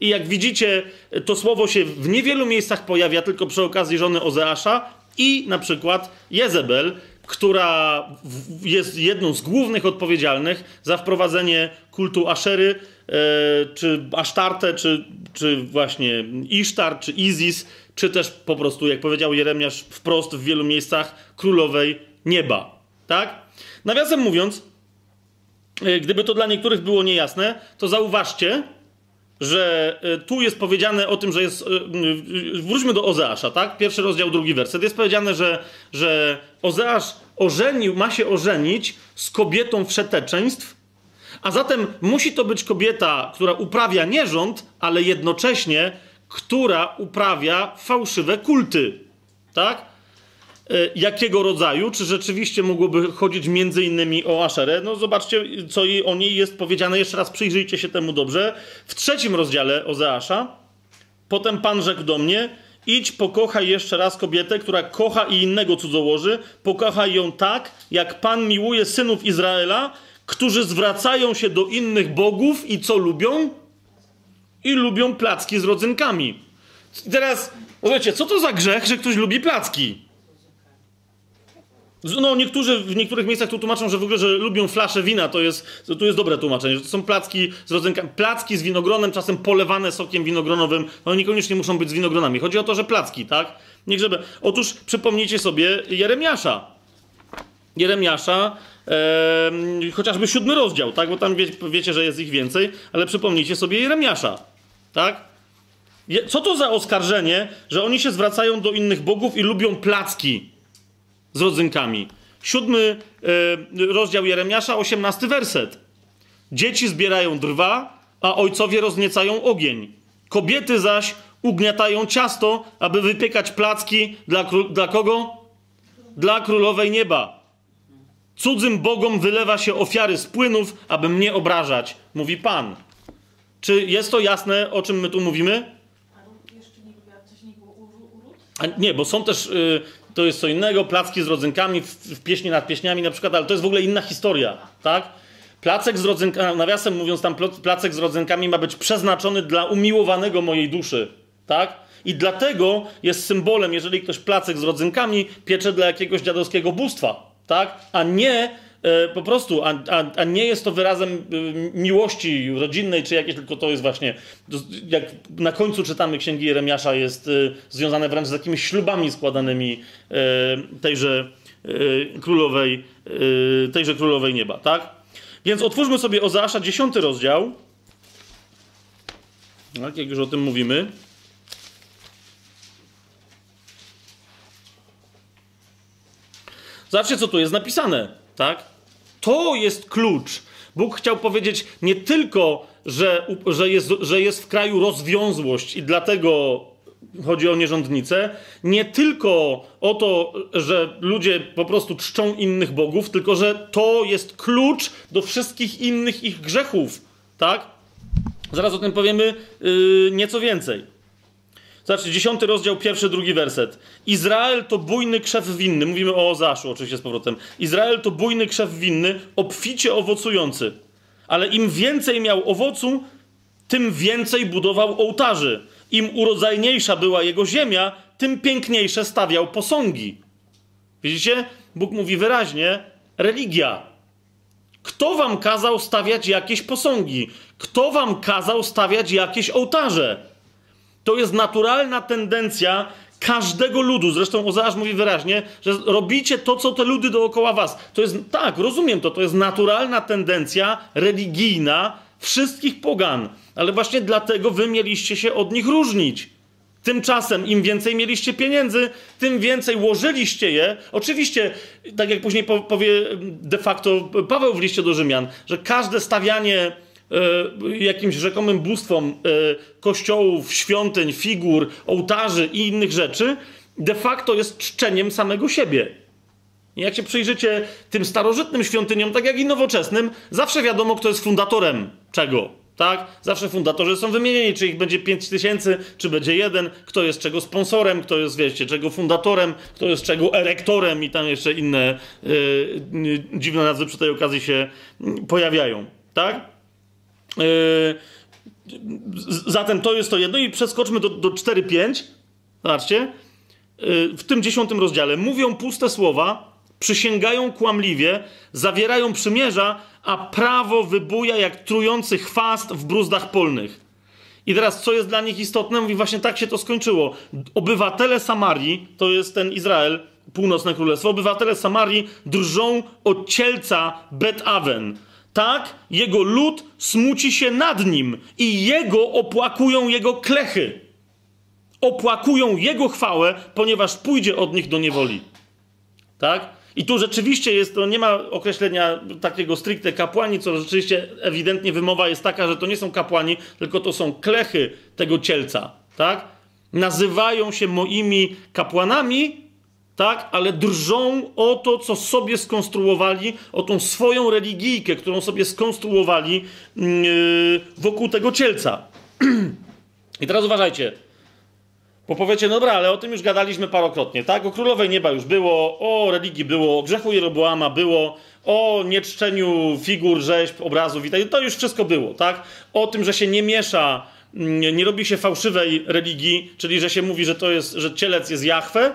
I jak widzicie, to słowo się w niewielu miejscach pojawia, tylko przy okazji żony Ozeasza i na przykład Jezebel, która jest jedną z głównych odpowiedzialnych za wprowadzenie kultu Aszery, e, czy Asztartę, czy, czy właśnie Isztar, czy Izis, czy też po prostu, jak powiedział Jeremiasz wprost w wielu miejscach, królowej nieba. Tak? Nawiasem mówiąc, gdyby to dla niektórych było niejasne, to zauważcie, że e, tu jest powiedziane o tym, że jest. e, e, Wróćmy do Ozeasza, tak? Pierwszy rozdział, drugi werset. Jest powiedziane, że, że Ozeasz ożenił, ma się ożenić z kobietą wszeteczeństw, a zatem musi to być kobieta, która uprawia nierząd, ale jednocześnie, która uprawia fałszywe kulty, tak? E, Jakiego rodzaju? Czy rzeczywiście mogłoby chodzić między innymi o Aszerę? No zobaczcie, co o niej jest powiedziane. Jeszcze raz przyjrzyjcie się temu dobrze. W trzecim rozdziale Ozeasza. Potem Pan rzekł do mnie, idź pokochaj jeszcze raz kobietę, która kocha i innego cudzołoży. Pokochaj ją tak, jak Pan miłuje synów Izraela, którzy zwracają się do innych bogów i co lubią? I lubią placki z rodzynkami. Teraz, słuchajcie, co to za grzech, że ktoś lubi placki? No, niektórzy w niektórych miejscach tu tłumaczą, że w ogóle, że lubią flasze wina, to jest, to jest dobre tłumaczenie, że to są placki z rodzynkami, placki z winogronem, czasem polewane sokiem winogronowym, no niekoniecznie muszą być z winogronami. Chodzi o to, że placki, tak? Niech żeby. Otóż przypomnijcie sobie Jeremiasza. Jeremiasza, em, chociażby siódmy rozdział, tak? Bo tam wie, wiecie, że jest ich więcej, ale przypomnijcie sobie Jeremiasza, tak? Je- Co to za oskarżenie, że oni się zwracają do innych bogów i lubią placki z rodzynkami? Siódmy e, rozdział Jeremiasza, osiemnasty werset. Dzieci zbierają drwa, a ojcowie rozniecają ogień. Kobiety zaś ugniatają ciasto, aby wypiekać placki dla, dla kogo? Dla królowej nieba. Cudzym bogom wylewa się ofiary z płynów, aby mnie obrażać, mówi Pan. Czy jest to jasne, o czym my tu mówimy? A ró- jeszcze nie było, coś nie było uru- uród? A nie, bo są też, y, to jest co innego, placki z rodzynkami w, w pieśni nad pieśniami na przykład, ale to jest w ogóle inna historia, tak? Placek z rodzynkami, nawiasem mówiąc tam, placek z rodzynkami ma być przeznaczony dla umiłowanego mojej duszy, tak? I dlatego jest symbolem, jeżeli ktoś placek z rodzynkami piecze dla jakiegoś dziadowskiego bóstwa, tak? A nie po prostu, a, a, a nie jest to wyrazem y, miłości rodzinnej czy jakieś, tylko to jest właśnie, jak na końcu czytamy Księgi Jeremiasza, jest y, związane wręcz z jakimiś ślubami składanymi tejże królowej, tejże królowej nieba, tak? Więc otwórzmy sobie Ozeasza, 10 rozdział. Tak, jak już o tym mówimy. Zobaczcie, co tu jest napisane, tak? To jest klucz. Bóg chciał powiedzieć nie tylko, że, że, jest, że jest w kraju rozwiązłość i dlatego chodzi o nierządnicę, nie tylko o to, że ludzie po prostu czczą innych bogów, tylko że to jest klucz do wszystkich innych ich grzechów, tak? Zaraz o tym powiemy yy, nieco więcej. Zobaczcie, dziesiąty rozdział, pierwszy, drugi werset. Izrael to bujny krzew winny. Mówimy o Ozaszu oczywiście z powrotem. Izrael to bujny krzew winny, obficie owocujący. Ale im więcej miał owocu, tym więcej budował ołtarzy. Im urodzajniejsza była jego ziemia, tym piękniejsze stawiał posągi. Widzicie? Bóg mówi wyraźnie, religia. Kto wam kazał stawiać jakieś posągi? Kto wam kazał stawiać jakieś ołtarze? To jest naturalna tendencja każdego ludu. Zresztą Ozeasz mówi wyraźnie, że robicie to, co te ludy dookoła was. To jest, tak, rozumiem to, to jest naturalna tendencja religijna wszystkich pogan. Ale właśnie dlatego wy mieliście się od nich różnić. Tymczasem im więcej mieliście pieniędzy, tym więcej łożyliście je. Oczywiście, tak jak później po- powie de facto Paweł w liście do Rzymian, że każde stawianie jakimś rzekomym bóstwom e, kościołów, świątyń, figur, ołtarzy i innych rzeczy de facto jest czczeniem samego siebie. I jak się przyjrzycie tym starożytnym świątyniom, tak jak i nowoczesnym, zawsze wiadomo, kto jest fundatorem czego. Tak? Zawsze fundatorzy są wymienieni, czy ich będzie 5 tysięcy, czy będzie jeden, kto jest czego sponsorem, kto jest, wiecie, czego fundatorem, kto jest czego erektorem i tam jeszcze inne yy, dziwne nazwy przy tej okazji się pojawiają. Tak? Yy, zatem to jest to jedno i przeskoczmy do, do 4-5. Zobaczcie. Yy, w tym dziesiątym rozdziale mówią puste słowa, przysięgają kłamliwie, zawierają przymierza, a prawo wybuja jak trujący chwast w bruzdach polnych. I teraz, co jest dla nich istotne? Mówi, właśnie tak się to skończyło. Obywatele Samarii, to jest ten Izrael, północne królestwo, obywatele Samarii drżą od cielca Bet-Awen. Tak, jego lud smuci się nad nim i jego opłakują jego klechy. Opłakują jego chwałę, ponieważ pójdzie od nich do niewoli. Tak? I tu rzeczywiście jest, to nie ma określenia takiego stricte kapłani, co rzeczywiście ewidentnie wymowa jest taka, że to nie są kapłani, tylko to są klechy tego cielca, tak? Nazywają się moimi kapłanami, tak? Ale drżą o to, co sobie skonstruowali, o tą swoją religijkę, którą sobie skonstruowali yy, wokół tego cielca. [CLEARS THROAT] I teraz uważajcie. Bo powiecie, dobra, ale o tym już gadaliśmy parokrotnie, tak? O królowej nieba już było, o religii było, o grzechu Jeroboama było, o nieczczeniu figur, rzeźb, obrazów i tak. To już wszystko było, tak? O tym, że się nie miesza, nie, nie robi się fałszywej religii, czyli że się mówi, że to jest, że cielec jest Jahwe,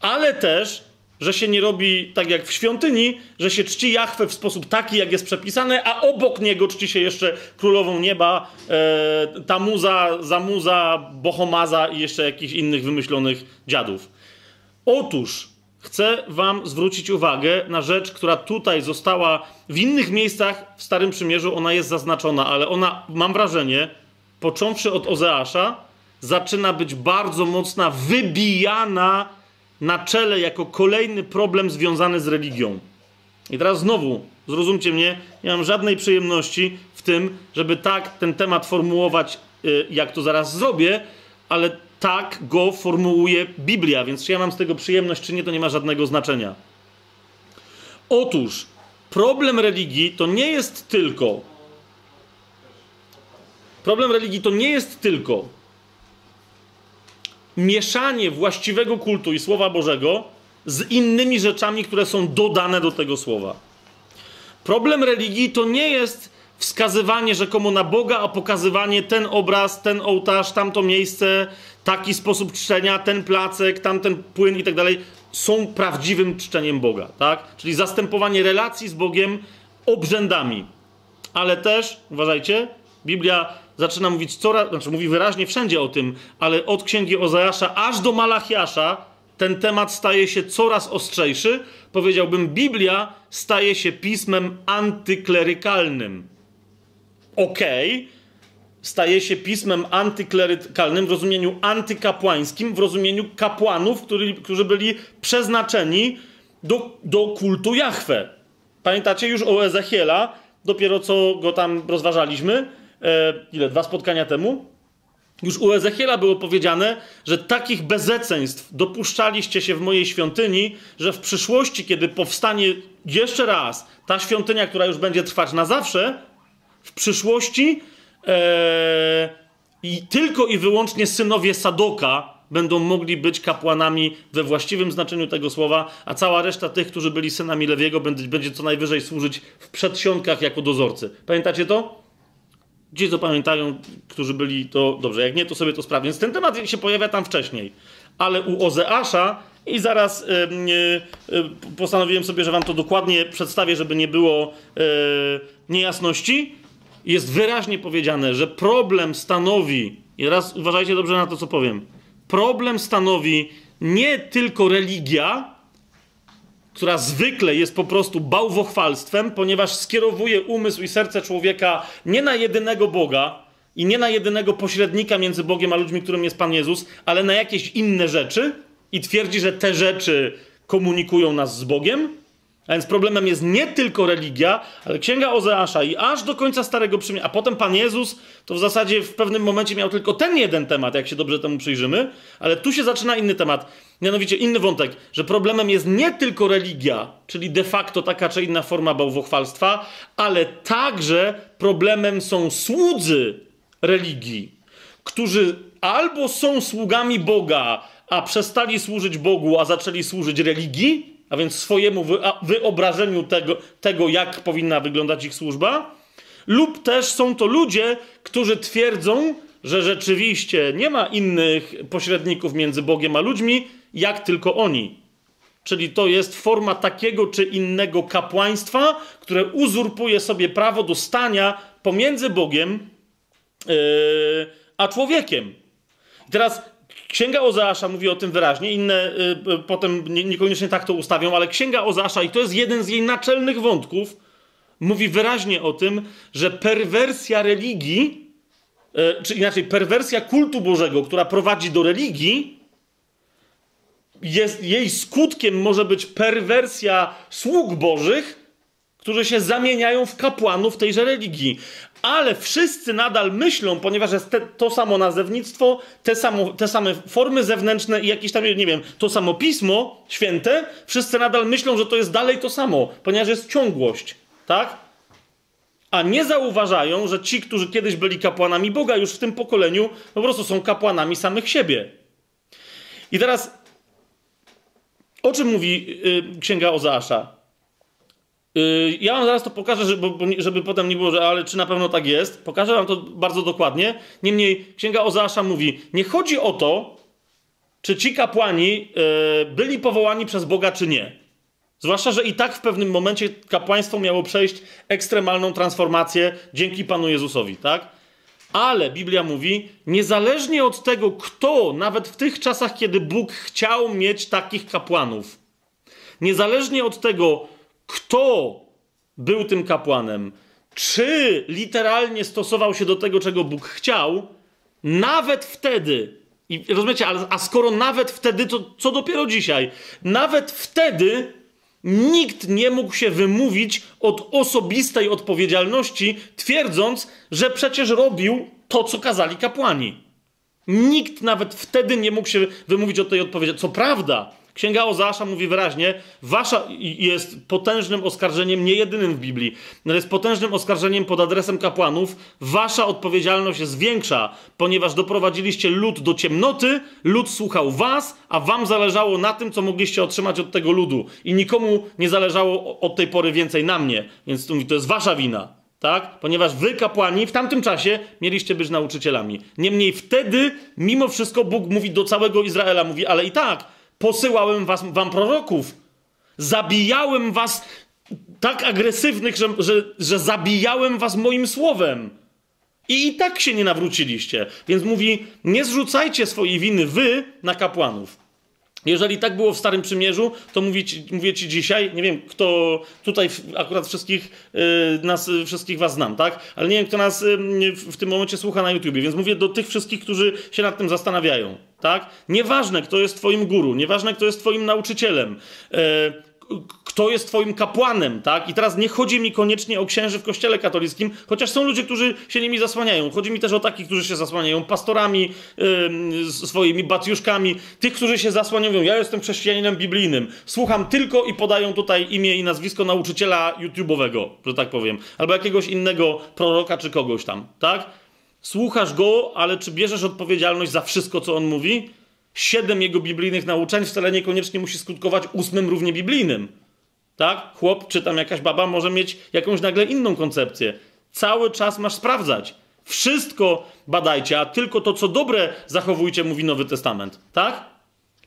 ale też, że się nie robi tak jak w świątyni, że się czci Jahwe w sposób taki, jak jest przepisane, a obok niego czci się jeszcze królową nieba, e, Tamuza, Zamuza, Bohomaza i jeszcze jakichś innych wymyślonych dziadów. Otóż chcę wam zwrócić uwagę na rzecz, która tutaj została w innych miejscach w Starym Przymierzu, ona jest zaznaczona, ale ona, mam wrażenie, począwszy od Ozeasza, zaczyna być bardzo mocna, wybijana na czele jako kolejny problem związany z religią. I teraz znowu, zrozumcie mnie, nie mam żadnej przyjemności w tym, żeby tak ten temat formułować, y, jak to zaraz zrobię, ale tak go formułuje Biblia, więc czy ja mam z tego przyjemność, czy nie, to nie ma żadnego znaczenia. Otóż problem religii to nie jest tylko. Problem religii to nie jest tylko mieszanie właściwego kultu i Słowa Bożego z innymi rzeczami, które są dodane do tego słowa. Problem religii to nie jest wskazywanie rzekomo na Boga, a pokazywanie ten obraz, ten ołtarz, tamto miejsce, taki sposób czczenia, ten placek, tamten płyn i tak dalej, są prawdziwym czczeniem Boga, tak? Czyli zastępowanie relacji z Bogiem obrzędami. Ale też, uważajcie, Biblia zaczyna mówić coraz, znaczy mówi wyraźnie wszędzie o tym, ale od księgi Ozajasza aż do Malachiasza ten temat staje się coraz ostrzejszy. Powiedziałbym, Biblia staje się pismem antyklerykalnym. Okej, okay. staje się pismem antyklerykalnym w rozumieniu antykapłańskim, w rozumieniu kapłanów, który, którzy byli przeznaczeni do, do kultu Jahwe. Pamiętacie już o Ezechiela, dopiero co go tam rozważaliśmy? E, ile, dwa spotkania temu, już u Ezechiela było powiedziane, że takich bezeceństw dopuszczaliście się w mojej świątyni, że w przyszłości, kiedy powstanie jeszcze raz ta świątynia, która już będzie trwać na zawsze, w przyszłości e, i tylko i wyłącznie synowie Sadoka będą mogli być kapłanami we właściwym znaczeniu tego słowa, a cała reszta tych, którzy byli synami Lewiego, będzie, będzie co najwyżej służyć w przedsionkach jako dozorcy. Pamiętacie to? Ci, co pamiętają, którzy byli, to dobrze. Jak nie, to sobie to sprawdź. Więc ten temat się pojawia tam wcześniej. Ale u Ozeasza i zaraz postanowiłem sobie, że wam to dokładnie przedstawię, żeby nie było yy, niejasności. Jest wyraźnie powiedziane, że problem stanowi, i raz uważajcie dobrze na to, co powiem, problem stanowi nie tylko religia, która zwykle jest po prostu bałwochwalstwem, ponieważ skierowuje umysł i serce człowieka nie na jedynego Boga i nie na jedynego pośrednika między Bogiem a ludźmi, którym jest Pan Jezus, ale na jakieś inne rzeczy i twierdzi, że te rzeczy komunikują nas z Bogiem, a więc problemem jest nie tylko religia, ale księga Ozeasza i aż do końca Starego Przymierza. A potem Pan Jezus to w zasadzie w pewnym momencie miał tylko ten jeden temat, jak się dobrze temu przyjrzymy, ale tu się zaczyna inny temat. Mianowicie inny wątek, że problemem jest nie tylko religia, czyli de facto taka czy inna forma bałwochwalstwa, ale także problemem są słudzy religii, którzy albo są sługami Boga, a przestali służyć Bogu, a zaczęli służyć religii, a więc swojemu wyobrażeniu tego, tego, jak powinna wyglądać ich służba, lub też są to ludzie, którzy twierdzą, że rzeczywiście nie ma innych pośredników między Bogiem a ludźmi, jak tylko oni. Czyli to jest forma takiego czy innego kapłaństwa, które uzurpuje sobie prawo do stania pomiędzy Bogiem yy, a człowiekiem. Teraz Księga Ozeasza mówi o tym wyraźnie, inne yy, potem nie, niekoniecznie tak to ustawią, ale Księga Ozeasza, i to jest jeden z jej naczelnych wątków, mówi wyraźnie o tym, że perwersja religii, yy, czy inaczej, perwersja kultu Bożego, która prowadzi do religii, jest, jej skutkiem może być perwersja sług Bożych, którzy się zamieniają w kapłanów tejże religii. Ale wszyscy nadal myślą, ponieważ jest te, to samo nazewnictwo, te, samo, te same formy zewnętrzne i jakieś tam, nie wiem, to samo pismo święte, wszyscy nadal myślą, że to jest dalej to samo, ponieważ jest ciągłość, tak? A nie zauważają, że ci, którzy kiedyś byli kapłanami Boga, już w tym pokoleniu po prostu są kapłanami samych siebie. I teraz o czym mówi y, księga Ozeasza? Y, ja wam zaraz to pokażę, żeby, żeby potem nie było, że ale czy na pewno tak jest. Pokażę wam to bardzo dokładnie. Niemniej księga Ozeasza mówi, nie chodzi o to, czy ci kapłani y, byli powołani przez Boga, czy nie. Zwłaszcza, że i tak w pewnym momencie kapłaństwo miało przejść ekstremalną transformację dzięki Panu Jezusowi, tak? Ale Biblia mówi, niezależnie od tego, kto, nawet w tych czasach, kiedy Bóg chciał mieć takich kapłanów, niezależnie od tego, kto był tym kapłanem, czy literalnie stosował się do tego, czego Bóg chciał, nawet wtedy, i rozumiecie, a skoro nawet wtedy, to co dopiero dzisiaj, nawet wtedy Nikt nie mógł się wymówić od osobistej odpowiedzialności, twierdząc, że przecież robił to, co kazali kapłani. Nikt nawet wtedy nie mógł się wymówić od tej odpowiedzialności. Co prawda, Księga Ozeasza mówi wyraźnie, wasza jest potężnym oskarżeniem, nie jedynym w Biblii, ale jest potężnym oskarżeniem pod adresem kapłanów. Wasza odpowiedzialność jest większa, ponieważ doprowadziliście lud do ciemnoty, lud słuchał was, a wam zależało na tym, co mogliście otrzymać od tego ludu. I nikomu nie zależało od tej pory więcej na mnie. Więc to, to jest wasza wina. Tak? Ponieważ wy, kapłani, w tamtym czasie mieliście być nauczycielami. Niemniej wtedy, mimo wszystko, Bóg mówi do całego Izraela, mówi, ale i tak, Posyłałem was, wam proroków. Zabijałem was tak agresywnych, że, że, że zabijałem was moim słowem. I i tak się nie nawróciliście. Więc mówi, nie zrzucajcie swojej winy wy na kapłanów. Jeżeli tak było w Starym Przymierzu, to mówię ci, mówię ci dzisiaj, nie wiem, kto tutaj akurat wszystkich yy, nas, wszystkich was znam, tak? Ale nie wiem, kto nas yy, w tym momencie słucha na YouTubie, więc mówię do tych wszystkich, którzy się nad tym zastanawiają, tak? Nieważne, kto jest twoim guru, nieważne, kto jest twoim nauczycielem, kto jest twoim kapłanem, tak? I teraz nie chodzi mi koniecznie o księży w kościele katolickim, chociaż są ludzie, którzy się nimi zasłaniają. Chodzi mi też o takich, którzy się zasłaniają pastorami, yy, swoimi bacjuszkami, tych, którzy się zasłaniają. Ja jestem chrześcijaninem biblijnym. Słucham tylko i podają tutaj imię i nazwisko nauczyciela YouTube'owego, że tak powiem, albo jakiegoś innego proroka czy kogoś tam, tak? Słuchasz go, ale czy bierzesz odpowiedzialność za wszystko, co on mówi? Siedem jego biblijnych nauczeń wcale niekoniecznie musi skutkować ósmym równie biblijnym. Tak? Chłop czy tam jakaś baba może mieć jakąś nagle inną koncepcję. Cały czas masz sprawdzać. Wszystko badajcie, a tylko to, co dobre, zachowujcie, mówi Nowy Testament. Tak?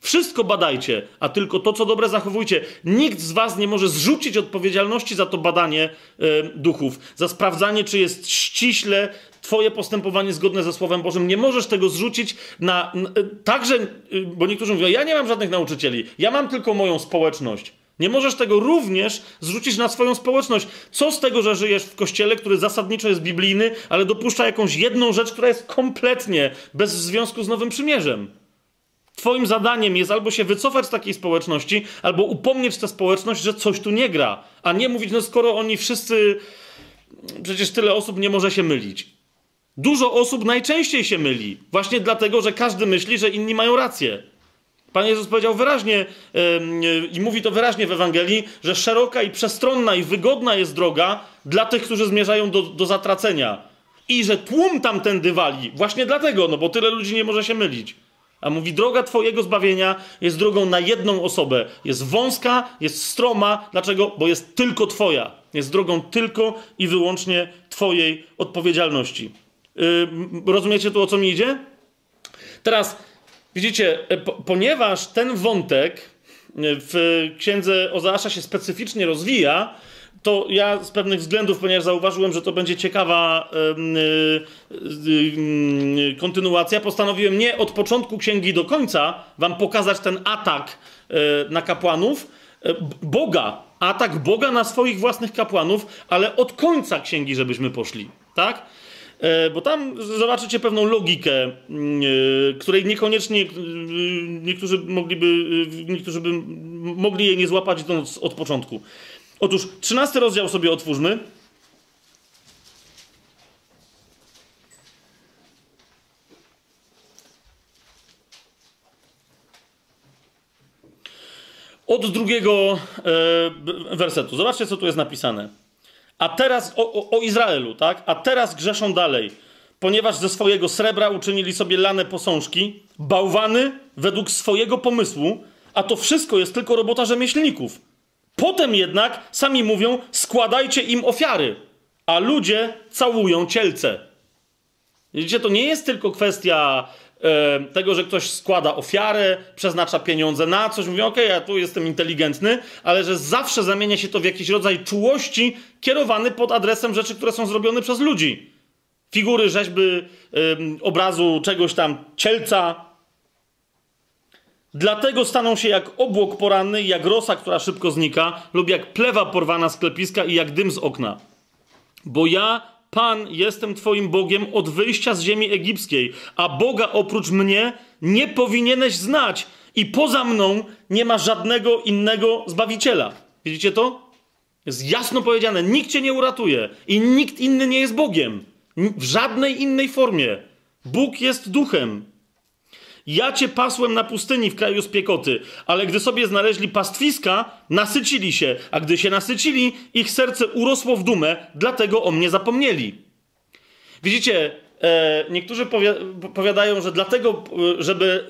Wszystko badajcie, a tylko to, co dobre, zachowujcie. Nikt z Was nie może zrzucić odpowiedzialności za to badanie y, duchów, za sprawdzanie, czy jest ściśle Twoje postępowanie zgodne ze Słowem Bożym. Nie możesz tego zrzucić na. na także, y, bo niektórzy mówią, ja nie mam żadnych nauczycieli, ja mam tylko moją społeczność. Nie możesz tego również zrzucić na swoją społeczność. Co z tego, że żyjesz w kościele, który zasadniczo jest biblijny, ale dopuszcza jakąś jedną rzecz, która jest kompletnie bez związku z Nowym Przymierzem? Twoim zadaniem jest albo się wycofać z takiej społeczności, albo upomnieć tę społeczność, że coś tu nie gra. A nie mówić, no skoro oni wszyscy. Przecież tyle osób nie może się mylić. Dużo osób najczęściej się myli, właśnie dlatego, że każdy myśli, że inni mają rację. Pan Jezus powiedział wyraźnie i mówi to wyraźnie w Ewangelii, że szeroka i przestronna i wygodna jest droga dla tych, którzy zmierzają do, do zatracenia. I że tłum tamtędy wali. Właśnie dlatego, no bo tyle ludzi nie może się mylić. A mówi, droga Twojego zbawienia jest drogą na jedną osobę. Jest wąska, jest stroma. Dlaczego? Bo jest tylko Twoja. Jest drogą tylko i wyłącznie Twojej odpowiedzialności. Yy, rozumiecie tu, o co mi idzie? Teraz Widzicie, e, ponieważ ten wątek w księdze Ozeasza się specyficznie rozwija, to ja z pewnych względów, ponieważ zauważyłem, że to będzie ciekawa yy, kontynuacja, postanowiłem nie od początku księgi do końca wam pokazać ten atak na kapłanów Boga, atak Boga na swoich własnych kapłanów, ale od końca księgi, żebyśmy poszli, tak? Bo tam zobaczycie pewną logikę, której niekoniecznie niektórzy mogliby, niektórzy by mogli jej nie złapać od początku. Otóż 13 rozdział sobie otwórzmy. Od drugiego e, wersetu. Zobaczcie, co tu jest napisane. A teraz o, o, o Izraelu, tak? A teraz grzeszą dalej, ponieważ ze swojego srebra uczynili sobie lane posążki, bałwany według swojego pomysłu, a to wszystko jest tylko robota rzemieślników. Potem jednak sami mówią: składajcie im ofiary, a ludzie całują cielce. Widzicie, to nie jest tylko kwestia tego, że ktoś składa ofiarę, przeznacza pieniądze na coś, mówi: OK, ja tu jestem inteligentny, ale że zawsze zamienia się to w jakiś rodzaj czułości kierowany pod adresem rzeczy, które są zrobione przez ludzi. Figury, rzeźby, obrazu czegoś tam, cielca, Dlatego staną się jak obłok poranny, jak rosa, która szybko znika, lub jak plewa porwana z klepiska i jak dym z okna. Bo ja, Pan, jestem Twoim Bogiem od wyjścia z ziemi egipskiej, a Boga oprócz mnie nie powinieneś znać i poza mną nie ma żadnego innego Zbawiciela. Widzicie to? Jest jasno powiedziane, nikt Cię nie uratuje i nikt inny nie jest Bogiem. W żadnej innej formie. Bóg jest duchem. Ja cię pasłem na pustyni w kraju spiekoty, ale gdy sobie znaleźli pastwiska, nasycili się, a gdy się nasycili, ich serce urosło w dumę, dlatego o mnie zapomnieli. Widzicie, e, niektórzy powie, powiadają, że dlatego, e, żeby,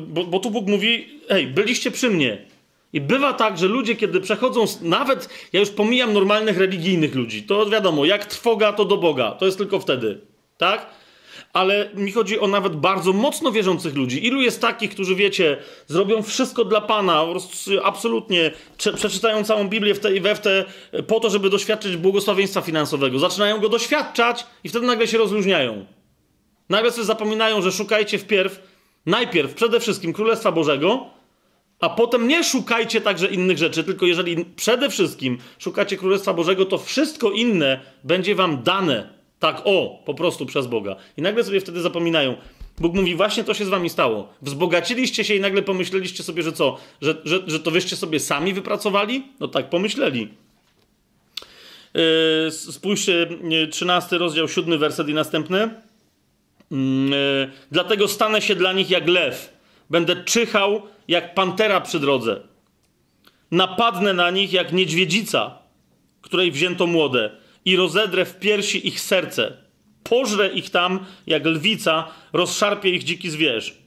bo, bo tu Bóg mówi, hej, byliście przy mnie. I bywa tak, że ludzie, kiedy przechodzą, nawet, ja już pomijam normalnych religijnych ludzi, to wiadomo, jak trwoga, to do Boga, to jest tylko wtedy, tak? Ale mi chodzi o nawet bardzo mocno wierzących ludzi. Ilu jest takich, którzy wiecie, zrobią wszystko dla Pana, absolutnie przeczytają całą Biblię w te i we w te po to, żeby doświadczyć błogosławieństwa finansowego. Zaczynają go doświadczać i wtedy nagle się rozluźniają. Nagle sobie zapominają, że szukajcie wpierw, najpierw przede wszystkim Królestwa Bożego, a potem nie szukajcie także innych rzeczy, tylko jeżeli przede wszystkim szukacie Królestwa Bożego, to wszystko inne będzie wam dane tak, o, po prostu przez Boga. I nagle sobie wtedy zapominają. Bóg mówi, właśnie to się z wami stało. Wzbogaciliście się i nagle pomyśleliście sobie, że co? Że, że, że to wyście sobie sami wypracowali? No tak, pomyśleli. Yy, spójrzcie, 13 rozdział, 7 werset i następny. Yy, Dlatego stanę się dla nich jak lew. Będę czyhał jak pantera przy drodze. Napadnę na nich jak niedźwiedzica, której wzięto młode i rozedrę w piersi ich serce. Pożrę ich tam jak lwica, rozszarpie ich dziki zwierz.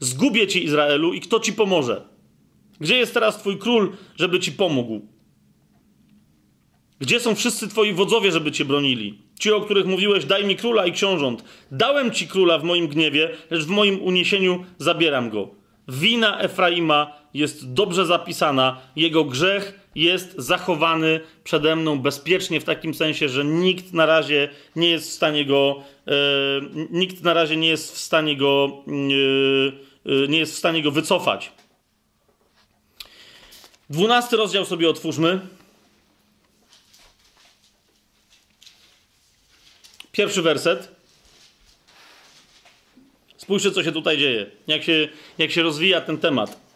Zgubię ci, Izraelu, i kto ci pomoże? Gdzie jest teraz twój król, żeby ci pomógł? Gdzie są wszyscy twoi wodzowie, żeby cię bronili? Ci, o których mówiłeś, daj mi króla i książąt. Dałem ci króla w moim gniewie, lecz w moim uniesieniu zabieram go. Wina Efraima jest dobrze zapisana, jego grzech jest zachowany przede mną bezpiecznie w takim sensie, że nikt na razie nie jest w stanie go, e, nikt na razie nie jest w stanie go, e, e, nie jest w stanie go wycofać. Dwunasty rozdział sobie otwórzmy. Pierwszy werset. Spójrzcie, co się tutaj dzieje, jak się, jak się rozwija ten temat.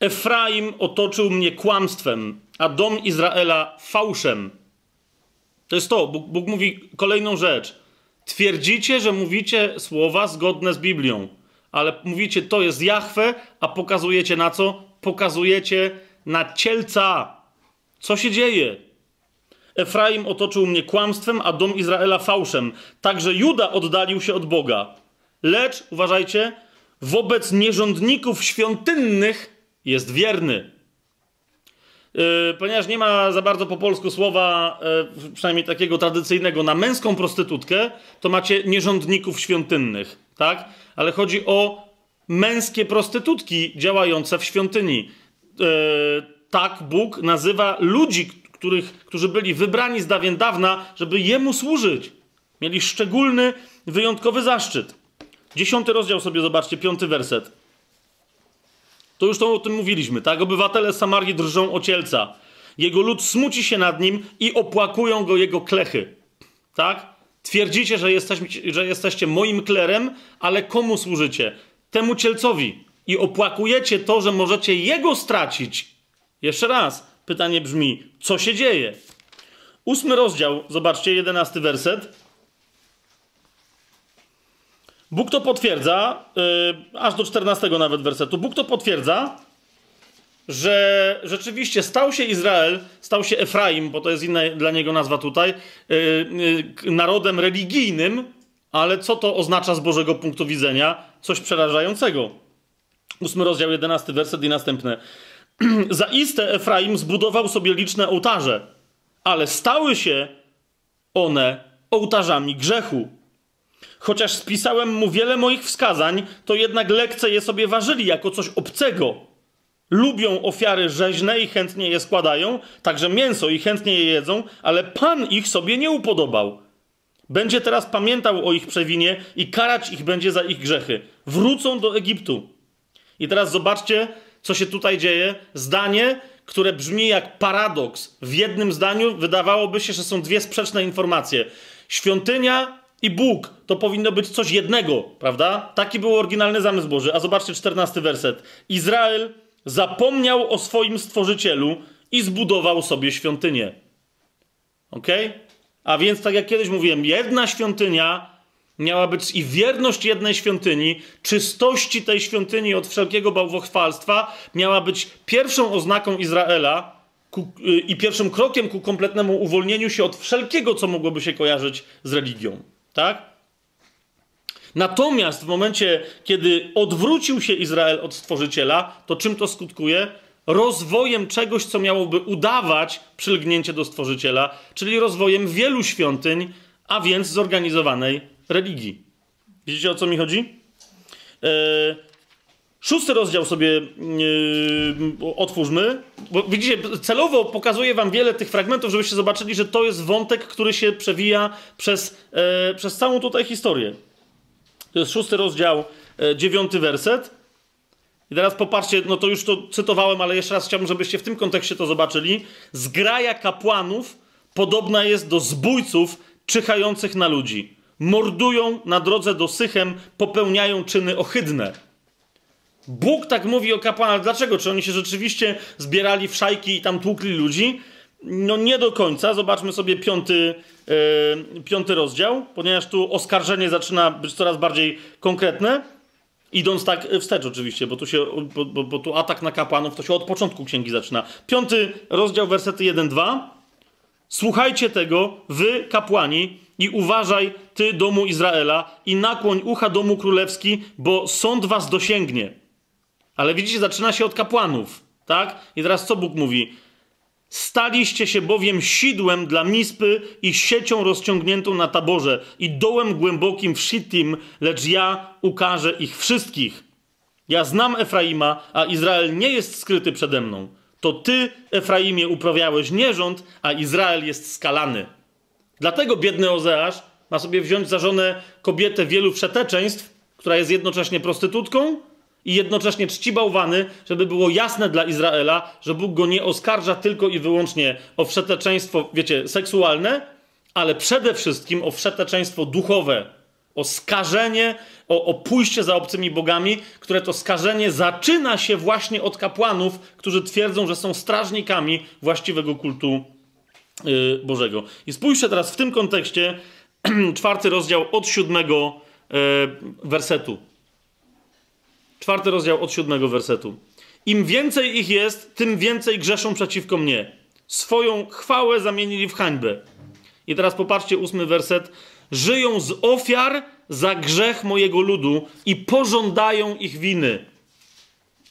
Efraim otoczył mnie kłamstwem, a dom Izraela fałszem. To jest to. Bóg, Bóg mówi kolejną rzecz. Twierdzicie, że mówicie słowa zgodne z Biblią, ale mówicie, to jest Jahwe, a pokazujecie na co? Pokazujecie na cielca. Co się dzieje? Efraim otoczył mnie kłamstwem, a dom Izraela fałszem. Także Juda oddalił się od Boga. Lecz, uważajcie, wobec nierządników świątynnych jest wierny. Yy, ponieważ nie ma za bardzo po polsku słowa, yy, przynajmniej takiego tradycyjnego, na męską prostytutkę, to macie nierządników świątynnych, tak? Ale chodzi o męskie prostytutki działające w świątyni. E, tak Bóg nazywa ludzi, których, którzy byli wybrani z dawien dawna, żeby Jemu służyć. Mieli szczególny, wyjątkowy zaszczyt. Dziesiąty rozdział sobie zobaczcie, piąty werset. To już to o tym mówiliśmy, tak? Obywatele Samarii drżą o cielca. Jego lud smuci się nad nim i opłakują go jego klechy. Tak? Twierdzicie, że jesteście, że jesteście moim klerem, ale komu służycie? Temu cielcowi. I opłakujecie to, że możecie jego stracić. Jeszcze raz, pytanie brzmi, co się dzieje? Ósmy rozdział, zobaczcie, jedenasty werset. Bóg to potwierdza, yy, aż do 14 nawet wersetu. Bóg to potwierdza, że rzeczywiście stał się Izrael, stał się Efraim, bo to jest inna dla niego nazwa tutaj, yy, yy, narodem religijnym, ale co to oznacza z Bożego punktu widzenia? Coś przerażającego. Ósmy rozdział, jedenasty werset i następne. [CLEARS THROAT] Zaiste Efraim zbudował sobie liczne ołtarze, ale stały się one ołtarzami grzechu. Chociaż spisałem mu wiele moich wskazań, to jednak lekce je sobie ważyli jako coś obcego. Lubią ofiary rzeźne i chętnie je składają, także mięso i chętnie je jedzą, ale Pan ich sobie nie upodobał. Będzie teraz pamiętał o ich przewinie i karać ich będzie za ich grzechy. Wrócą do Egiptu. I teraz zobaczcie, co się tutaj dzieje. Zdanie, które brzmi jak paradoks. W jednym zdaniu wydawałoby się, że są dwie sprzeczne informacje. Świątynia i Bóg to powinno być coś jednego, prawda? Taki był oryginalny zamysł Boży. A zobaczcie czternasty werset. Izrael zapomniał o swoim stworzycielu i zbudował sobie świątynię. Ok? A więc, tak jak kiedyś mówiłem, jedna świątynia miała być i wierność jednej świątyni, czystości tej świątyni od wszelkiego bałwochwalstwa miała być pierwszą oznaką Izraela ku, yy, i pierwszym krokiem ku kompletnemu uwolnieniu się od wszelkiego, co mogłoby się kojarzyć z religią. Tak? Natomiast w momencie, kiedy odwrócił się Izrael od Stworzyciela, to czym to skutkuje? Rozwojem czegoś, co miałoby udawać przylgnięcie do Stworzyciela, czyli rozwojem wielu świątyń, a więc zorganizowanej religii. Widzicie o co mi chodzi? Yy, szósty rozdział sobie yy, otwórzmy. Bo widzicie, celowo pokazuję wam wiele tych fragmentów, żebyście zobaczyli, że to jest wątek, który się przewija przez, yy, przez całą tutaj historię. To jest szósty rozdział, dziewiąty werset. I teraz popatrzcie, no to już to cytowałem, ale jeszcze raz chciałbym, żebyście w tym kontekście to zobaczyli. Zgraja kapłanów podobna jest do zbójców czyhających na ludzi mordują na drodze do Sychem, popełniają czyny ohydne. Bóg tak mówi o kapłanach. Dlaczego? Czy oni się rzeczywiście zbierali w szajki i tam tłukli ludzi? No nie do końca. Zobaczmy sobie piąty, yy, piąty rozdział, ponieważ tu oskarżenie zaczyna być coraz bardziej konkretne. Idąc tak wstecz oczywiście, bo tu, się, bo, bo, bo tu atak na kapłanów to się od początku księgi zaczyna. Piąty rozdział, wersety 1-2. Słuchajcie tego, wy kapłani, i uważaj, ty domu Izraela, i nakłoń ucha domu królewski, bo sąd was dosięgnie. Ale widzicie, zaczyna się od kapłanów, tak? I teraz co Bóg mówi? Staliście się bowiem sidłem dla Mispy i siecią rozciągniętą na taborze i dołem głębokim w Shittim, lecz ja ukażę ich wszystkich. Ja znam Efraima, a Izrael nie jest skryty przede mną. To ty, Efraimie, uprawiałeś nierząd, a Izrael jest skalany. Dlatego biedny Ozeasz ma sobie wziąć za żonę kobietę wielu wszeteczeństw, która jest jednocześnie prostytutką i jednocześnie czci bałwany, żeby było jasne dla Izraela, że Bóg go nie oskarża tylko i wyłącznie o wszeteczeństwo, wiecie, seksualne, ale przede wszystkim o wszeteczeństwo duchowe, o skażenie, o, o pójście za obcymi bogami, które to skażenie zaczyna się właśnie od kapłanów, którzy twierdzą, że są strażnikami właściwego kultu Y, Bożego. I spójrzcie teraz w tym kontekście, [CLEARS THROAT] czwarty rozdział od siódmego y, wersetu. Czwarty rozdział od siódmego wersetu. Im więcej ich jest, tym więcej grzeszą przeciwko mnie. Swoją chwałę zamienili w hańbę. I teraz popatrzcie, ósmy werset. Żyją z ofiar za grzech mojego ludu i pożądają ich winy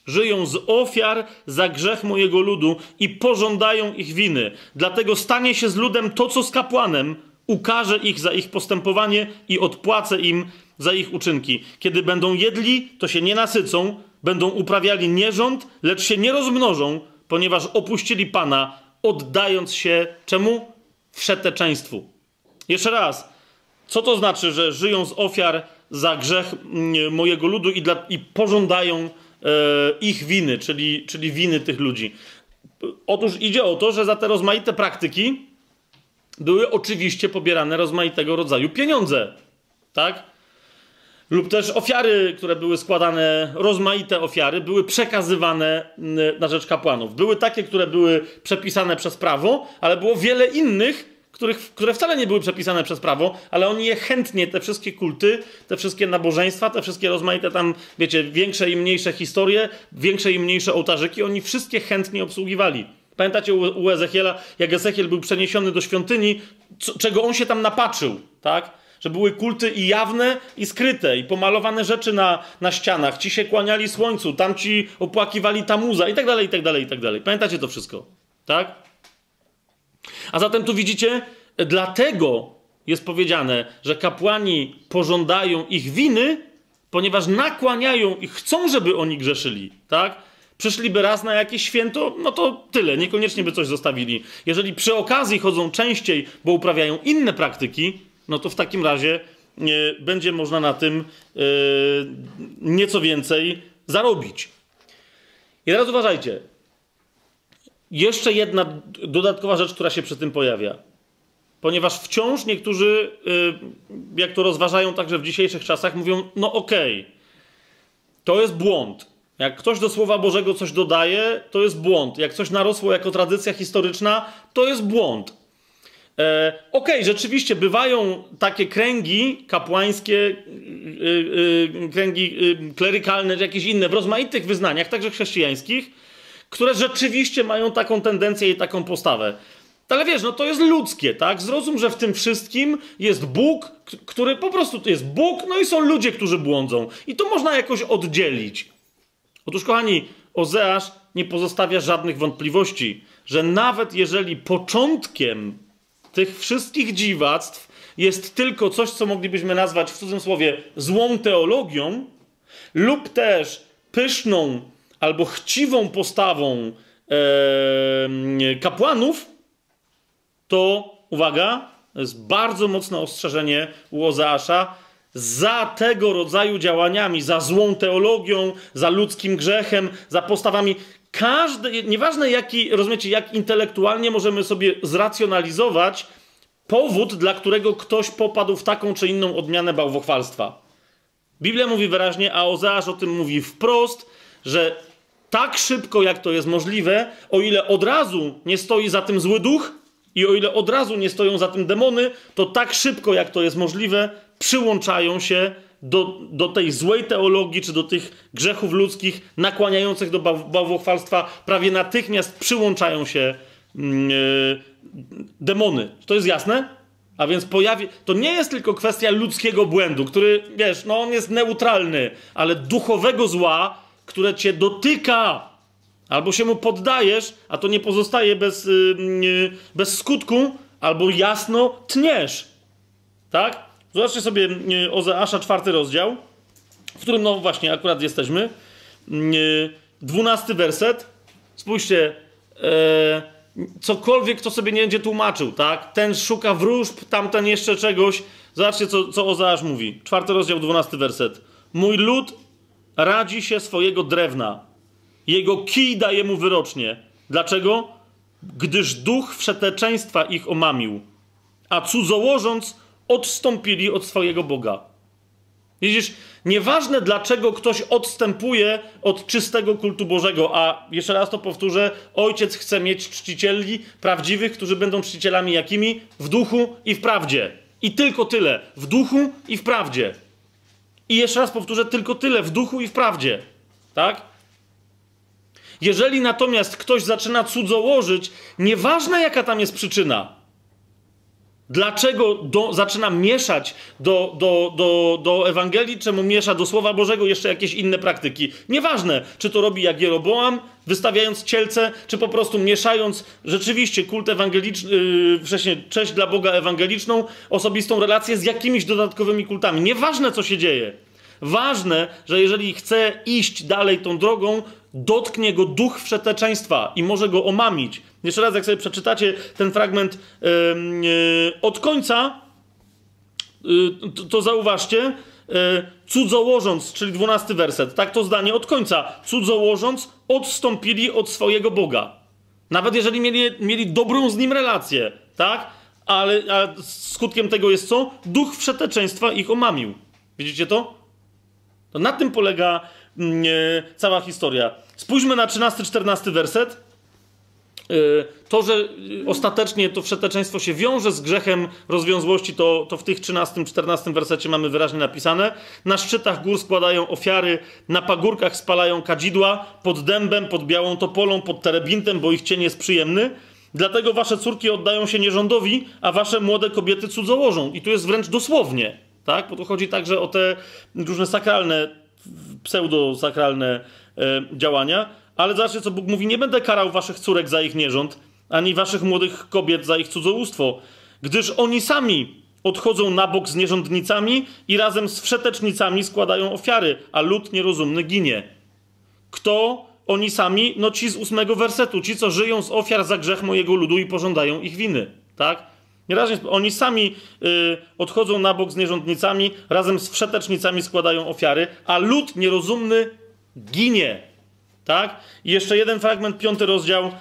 żyją z ofiar za grzech mojego ludu i pożądają ich winy. Dlatego stanie się z ludem to, co z kapłanem, ukaże ich za ich postępowanie i odpłacę im za ich uczynki. Kiedy będą jedli, to się nie nasycą, będą uprawiali nierząd, lecz się nie rozmnożą, ponieważ opuścili Pana, oddając się czemu? Wszeteczeństwu. Jeszcze raz, co to znaczy, że żyją z ofiar za grzech mm, mojego ludu i, dla, i pożądają e, ich winy, czyli, czyli winy tych ludzi? Otóż idzie o to, że za te rozmaite praktyki były oczywiście pobierane rozmaitego rodzaju pieniądze. Tak? Lub też ofiary, które były składane, rozmaite ofiary, były przekazywane mm, na rzecz kapłanów. Były takie, które były przepisane przez prawo, ale było wiele innych, których, które wcale nie były przepisane przez prawo, ale oni je chętnie, te wszystkie kulty, te wszystkie nabożeństwa, te wszystkie rozmaite tam, wiecie, większe i mniejsze historie, większe i mniejsze ołtarzyki, oni wszystkie chętnie obsługiwali. Pamiętacie u, Ezechiela, jak Ezechiel był przeniesiony do świątyni, co, czego on się tam napatrzył, tak? Że były kulty i jawne, i skryte, i pomalowane rzeczy na, na ścianach. Ci się kłaniali słońcu, tamci opłakiwali tamuza, i tak dalej, i tak dalej, i tak dalej. Pamiętacie to wszystko, tak? A zatem tu widzicie, dlatego jest powiedziane, że kapłani pożądają ich winy, ponieważ nakłaniają i chcą, żeby oni grzeszyli, tak? Przyszliby raz na jakieś święto, no to tyle, niekoniecznie by coś zostawili. Jeżeli przy okazji chodzą częściej, bo uprawiają inne praktyki, no to w takim razie e, będzie można na tym e, nieco więcej zarobić. I teraz uważajcie. Jeszcze jedna dodatkowa rzecz, która się przy tym pojawia. Ponieważ wciąż niektórzy, y, jak to rozważają także w dzisiejszych czasach, mówią: No okej, okay, to jest błąd. Jak ktoś do Słowa Bożego coś dodaje, to jest błąd. Jak coś narosło jako tradycja historyczna, to jest błąd. E, Okej, okay, rzeczywiście bywają takie kręgi kapłańskie, yy, yy, kręgi yy, klerykalne, czy jakieś inne, w rozmaitych wyznaniach, także chrześcijańskich, które rzeczywiście mają taką tendencję i taką postawę. Ale wiesz, no to jest ludzkie, tak? Zrozum, że w tym wszystkim jest Bóg, który po prostu to jest Bóg, no i są ludzie, którzy błądzą. I to można jakoś oddzielić. Otóż, kochani, Ozeasz nie pozostawia żadnych wątpliwości, że nawet jeżeli początkiem tych wszystkich dziwactw jest tylko coś, co moglibyśmy nazwać w cudzym słowie złą teologią, lub też pyszną albo chciwą postawą e, kapłanów, to uwaga, to jest bardzo mocne ostrzeżenie u Ozeasza, za tego rodzaju działaniami, za złą teologią, za ludzkim grzechem, za postawami. Każdy, nieważne jaki, rozumiecie, jak intelektualnie możemy sobie zracjonalizować powód, dla którego ktoś popadł w taką czy inną odmianę bałwochwalstwa. Biblia mówi wyraźnie, a Ozeasz o tym mówi wprost, że tak szybko, jak to jest możliwe, o ile od razu nie stoi za tym zły duch i o ile od razu nie stoją za tym demony, to tak szybko, jak to jest możliwe, przyłączają się do, do tej złej teologii, czy do tych grzechów ludzkich nakłaniających do bałwochwalstwa, prawie natychmiast przyłączają się yy, demony. To jest jasne? A więc pojawi... To nie jest tylko kwestia ludzkiego błędu, który, wiesz, no on jest neutralny, ale duchowego zła, które cię dotyka. Albo się mu poddajesz, a to nie pozostaje bez, yy, bez skutku, albo jasno tniesz. Tak? Zobaczcie sobie yy, Ozeasza, czwarty rozdział, w którym, no właśnie, akurat jesteśmy. Yy, dwunasty werset. Spójrzcie. Yy, cokolwiek, kto sobie nie będzie tłumaczył, tak? Ten szuka wróżb, tamten jeszcze czegoś. Zobaczcie, co, co Ozeasz mówi. Czwarty rozdział, dwunasty werset. Mój lud radzi się swojego drewna. Jego kij daje mu wyrocznie. Dlaczego? Gdyż duch wszeteczeństwa ich omamił, a cudzołożąc odstąpili od swojego Boga. Widzisz, nieważne dlaczego ktoś odstępuje od czystego kultu Bożego, a jeszcze raz to powtórzę, ojciec chce mieć czcicieli prawdziwych, którzy będą czcicielami jakimi? W duchu i w prawdzie. I tylko tyle. W duchu i w prawdzie. I jeszcze raz powtórzę, tylko tyle w duchu i w prawdzie. Tak? Jeżeli natomiast ktoś zaczyna cudzołożyć, nieważne jaka tam jest przyczyna, Dlaczego do, zaczyna mieszać do, do, do, do Ewangelii, czemu miesza do Słowa Bożego jeszcze jakieś inne praktyki? Nieważne, czy to robi jak Jeroboam, wystawiając cielce, czy po prostu mieszając rzeczywiście kult ewangeliczny, yy, wcześniej cześć dla Boga ewangeliczną, osobistą relację z jakimiś dodatkowymi kultami. Nieważne, co się dzieje. Ważne, że jeżeli chce iść dalej tą drogą, dotknie go duch wszeteczeństwa i może go omamić. Jeszcze raz, jak sobie przeczytacie ten fragment yy, yy, od końca, yy, to, to, zauważcie, cudzołożąc, czyli dwunasty werset, tak to zdanie od końca, cudzołożąc, odstąpili od swojego Boga. Nawet jeżeli mieli, mieli dobrą z nim relację, tak? Ale a skutkiem tego jest co? Duch wszeteczeństwa ich omamił. Widzicie to? To na tym polega cała historia. Spójrzmy na 13-14 werset. Y, to, że ostatecznie to wszeteczeństwo się wiąże z grzechem rozwiązłości, to, to w tych 13-14 wersecie mamy wyraźnie napisane. Na szczytach gór składają ofiary, na pagórkach spalają kadzidła, pod dębem, pod białą topolą, pod terebintem, bo ich cień jest przyjemny. Dlatego wasze córki oddają się nierządowi, a wasze młode kobiety cudzołożą. I tu jest wręcz dosłownie, tak? Bo to chodzi także o te różne sakralne, pseudosakralne e, działania. Ale zobaczcie, co Bóg mówi: Nie będę karał waszych córek za ich nierząd, ani waszych młodych kobiet za ich cudzołóstwo, gdyż oni sami odchodzą na bok z nierządnicami i razem z wszetecznicami składają ofiary, a lud nierozumny ginie. Kto oni sami? No ci z ósmego wersetu, ci, co żyją z ofiar za grzech mojego ludu i pożądają ich winy. Tak? Nieraz oni sami y, odchodzą na bok z nierządnicami, razem z wszetecznicami składają ofiary, a lud nierozumny ginie. Tak? I jeszcze jeden fragment, piąty rozdział,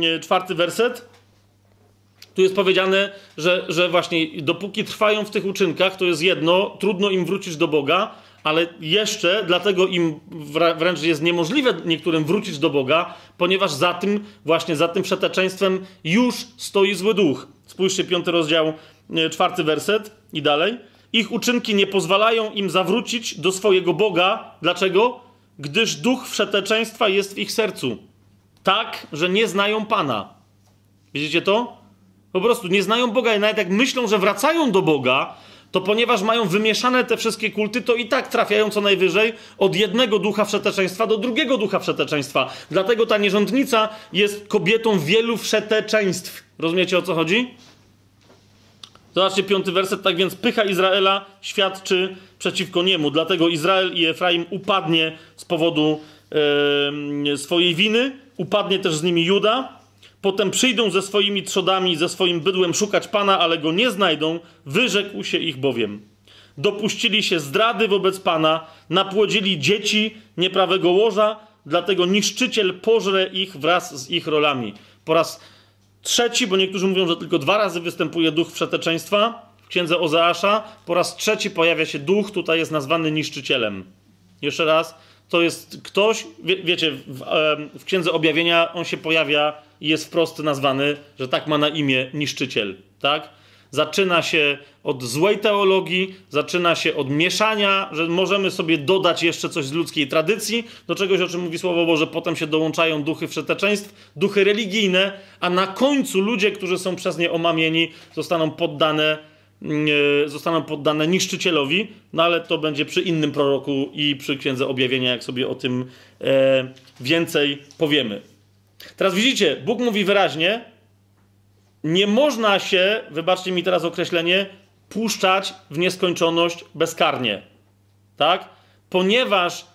yy, czwarty werset. Tu jest powiedziane, że, że właśnie dopóki trwają w tych uczynkach, to jest jedno, trudno im wrócić do Boga, ale jeszcze dlatego im wręcz jest niemożliwe niektórym wrócić do Boga, ponieważ za tym, właśnie za tym przeteczeństwem już stoi zły duch. Spójrzcie, piąty rozdział, e, czwarty werset i dalej. Ich uczynki nie pozwalają im zawrócić do swojego Boga. Dlaczego? gdyż duch wszeteczeństwa jest w ich sercu. Tak, że nie znają Pana. Widzicie to? Po prostu nie znają Boga i nawet jak myślą, że wracają do Boga, to ponieważ mają wymieszane te wszystkie kulty, to i tak trafiają co najwyżej od jednego ducha wszeteczeństwa do drugiego ducha wszeteczeństwa. Dlatego ta nierządnica jest kobietą wielu wszeteczeństw. Rozumiecie o co chodzi? Zobaczcie piąty werset. Tak więc pycha Izraela świadczy przeciwko niemu. Dlatego Izrael i Efraim upadnie z powodu e, swojej winy. Upadnie też z nimi Juda. Potem przyjdą ze swoimi trzodami, ze swoim bydłem szukać Pana, ale go nie znajdą. Wyrzekł się ich bowiem. Dopuścili się zdrady wobec Pana, napłodzili dzieci nieprawego łoża, dlatego niszczyciel pożre ich wraz z ich rolami. Po raz Trzeci, bo niektórzy mówią, że tylko dwa razy występuje duch wszeteczeństwa w księdze Ozeasza. Po raz trzeci pojawia się duch, tutaj jest nazwany niszczycielem. Jeszcze raz, to jest ktoś, wie, wiecie, w, w księdze objawienia on się pojawia i jest wprost nazwany, że tak ma na imię niszczyciel. Tak? Zaczyna się od złej teologii, zaczyna się od mieszania, że możemy sobie dodać jeszcze coś z ludzkiej tradycji, do czegoś, o czym mówi Słowo Boże, potem się dołączają duchy wszeteczeństw, duchy religijne, a na końcu ludzie, którzy są przez nie omamieni, zostaną poddane, yy, zostaną poddane niszczycielowi, no ale to będzie przy innym proroku i przy Księdze Objawienia, jak sobie o tym yy, więcej powiemy. Teraz widzicie, Bóg mówi wyraźnie, nie można się, wybaczcie mi teraz określenie, puszczać w nieskończoność bezkarnie. Tak? Ponieważ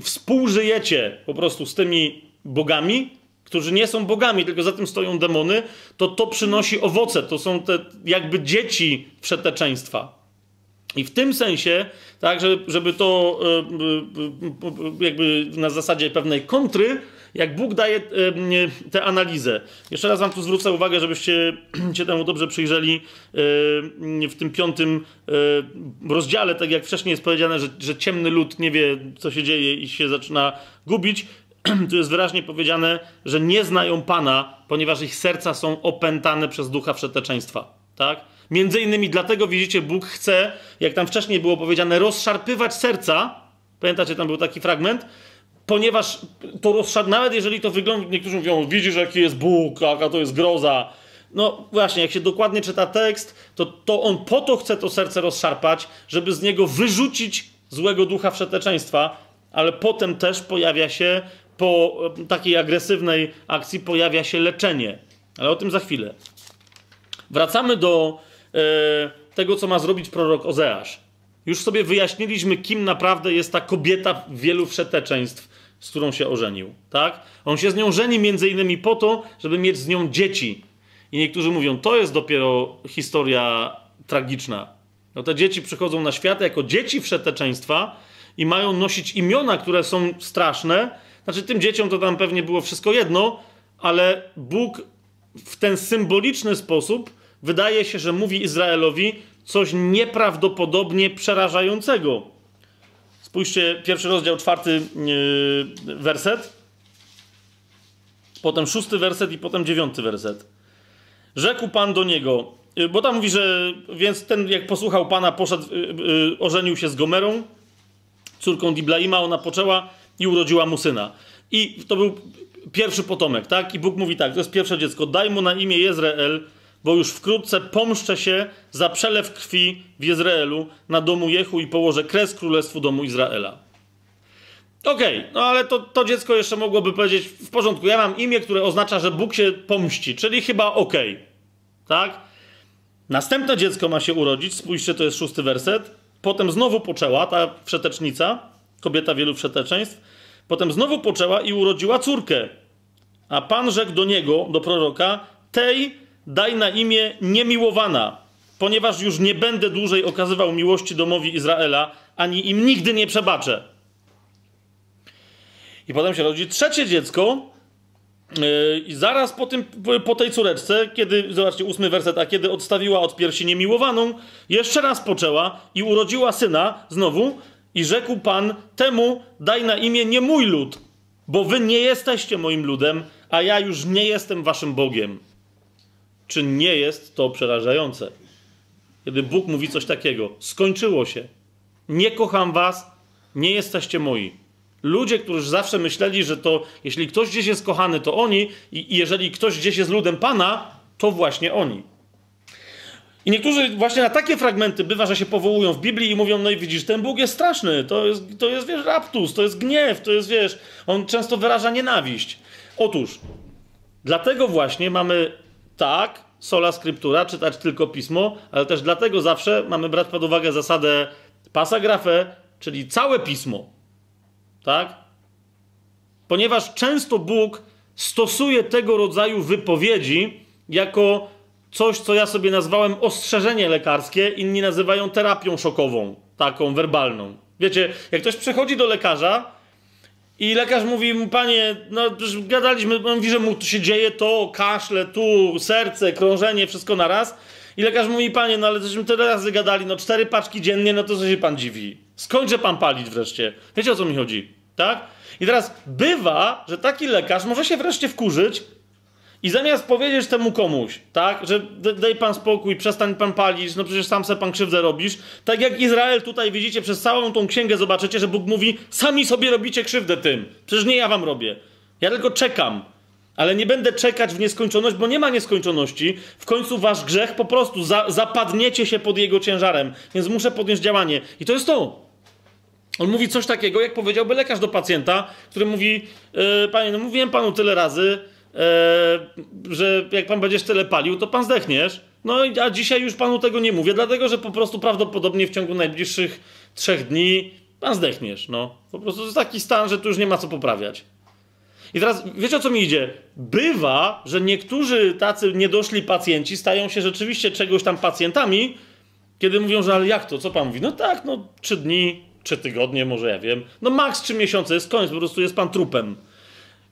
współżyjecie po prostu z tymi bogami, którzy nie są bogami, tylko za tym stoją demony, to to przynosi owoce. To są te jakby dzieci wszeteczeństwa. I w tym sensie, tak, żeby, żeby to e, e, e, jakby na zasadzie pewnej kontry, jak Bóg daje tę analizę. Jeszcze raz wam tu zwrócę uwagę, żebyście [CLEARS THROAT] się temu dobrze przyjrzeli w tym piątym rozdziale, tak jak wcześniej jest powiedziane, że, że ciemny lud nie wie, co się dzieje i się zaczyna gubić. [CLEARS THROAT] Tu jest wyraźnie powiedziane, że nie znają Pana, ponieważ ich serca są opętane przez ducha wszeteczeństwa. Tak? Między innymi dlatego, widzicie, Bóg chce, jak tam wcześniej było powiedziane, rozszarpywać serca. Pamiętacie, tam był taki fragment? Ponieważ to rozszad, nawet jeżeli to wygląda, niektórzy mówią, widzisz jaki jest Bóg, jaka to jest groza, no właśnie, jak się dokładnie czyta tekst, to, to on po to chce to serce rozszarpać, żeby z niego wyrzucić złego ducha wszeteczeństwa, ale potem też pojawia się, po e, takiej agresywnej akcji, pojawia się leczenie. Ale o tym za chwilę. Wracamy do e, tego, co ma zrobić prorok Ozeasz. Już sobie wyjaśniliśmy, kim naprawdę jest ta kobieta wielu wszeteczeństw, z którą się ożenił. Tak? On się z nią żeni między innymi po to, żeby mieć z nią dzieci. I niektórzy mówią, to jest dopiero historia tragiczna. No te dzieci przychodzą na świat jako dzieci wszeteczeństwa i mają nosić imiona, które są straszne. Znaczy tym dzieciom to tam pewnie było wszystko jedno, ale Bóg w ten symboliczny sposób wydaje się, że mówi Izraelowi coś nieprawdopodobnie przerażającego. Spójrzcie, pierwszy rozdział, czwarty yy, werset, potem szósty werset i potem dziewiąty werset. Rzekł Pan do niego, yy, bo tam mówi, że więc ten, jak posłuchał Pana, poszedł, yy, ożenił się z Gomerą, córką Diblaima, ona poczęła i urodziła mu syna. I to był pierwszy potomek, tak? I Bóg mówi tak, to jest pierwsze dziecko, daj mu na imię Jezreel, bo już wkrótce pomszczę się za przelew krwi w Izraelu na domu Jehu i położę kres królestwu domu Izraela. Okej, okay, no ale to, to dziecko jeszcze mogłoby powiedzieć, w porządku, ja mam imię, które oznacza, że Bóg się pomści, czyli chyba okej, okay, tak? Następne dziecko ma się urodzić, spójrzcie, to jest szósty werset. Potem znowu poczęła ta wszetecznica, kobieta wielu wszeteczeństw. Potem znowu poczęła i urodziła córkę. A Pan rzekł do niego, do proroka, tej daj na imię niemiłowana, ponieważ już nie będę dłużej okazywał miłości domowi Izraela, ani im nigdy nie przebaczę. I potem się rodzi trzecie dziecko, yy, i zaraz po, tym, po tej córeczce, kiedy, zobaczcie, ósmy werset, a kiedy odstawiła od piersi niemiłowaną, jeszcze raz poczęła i urodziła syna znowu i rzekł Pan temu, daj na imię nie mój lud, bo wy nie jesteście moim ludem, a ja już nie jestem waszym Bogiem. Czy nie jest to przerażające? Kiedy Bóg mówi coś takiego, skończyło się. Nie kocham was, nie jesteście moi. Ludzie, którzy zawsze myśleli, że to jeśli ktoś gdzieś jest kochany, to oni, i, jeżeli ktoś gdzieś jest ludem Pana, to właśnie oni. I niektórzy właśnie na takie fragmenty bywa, że się powołują w Biblii i mówią, no i widzisz, ten Bóg jest straszny, to jest, to jest wiesz, raptus, to jest gniew, to jest, wiesz, on często wyraża nienawiść. Otóż, dlatego właśnie mamy tak, sola scriptura, czytać tylko pismo, ale też dlatego zawsze mamy brać pod uwagę zasadę pasa grafę, czyli całe pismo. Tak? Ponieważ często Bóg stosuje tego rodzaju wypowiedzi jako coś, co ja sobie nazwałem ostrzeżenie lekarskie, inni nazywają terapią szokową, taką werbalną. Wiecie, jak ktoś przychodzi do lekarza i lekarz mówi mu, panie, no już gadaliśmy, on mówi, że mu się dzieje to, kaszle, tu, serce, krążenie, wszystko na raz. I lekarz mówi, panie, no ale żeśmy tyle razy gadali, no cztery paczki dziennie, no to co się pan dziwi? Skończę pan palić wreszcie. Wiecie o co mi chodzi, tak? I teraz bywa, że taki lekarz może się wreszcie wkurzyć i zamiast powiedzieć temu komuś, tak, że daj pan spokój, przestań pan palić, no przecież sam se pan krzywdę robisz, tak jak Izrael tutaj widzicie, przez całą tą księgę zobaczycie, że Bóg mówi, sami sobie robicie krzywdę tym, przecież nie ja wam robię, ja tylko czekam, ale nie będę czekać w nieskończoność, bo nie ma nieskończoności. W końcu wasz grzech po prostu za, zapadniecie się pod jego ciężarem, więc muszę podjąć działanie. I to jest to. On mówi coś takiego, jak powiedziałby lekarz do pacjenta, który mówi: yy, Panie, no mówiłem panu tyle razy, że jak pan będziesz tyle palił, to pan zdechniesz. No a dzisiaj już panu tego nie mówię, dlatego że po prostu prawdopodobnie w ciągu najbliższych trzech dni pan zdechniesz. No. Po prostu to jest taki stan, że tu już nie ma co poprawiać. I teraz wiecie o co mi idzie? Bywa, że niektórzy tacy niedoszli pacjenci stają się rzeczywiście czegoś tam pacjentami, kiedy mówią, że ale jak to, co pan mówi? No tak, no trzy dni, trzy tygodnie, może ja wiem. No maks trzy miesiące, jest koniec, po prostu jest pan trupem.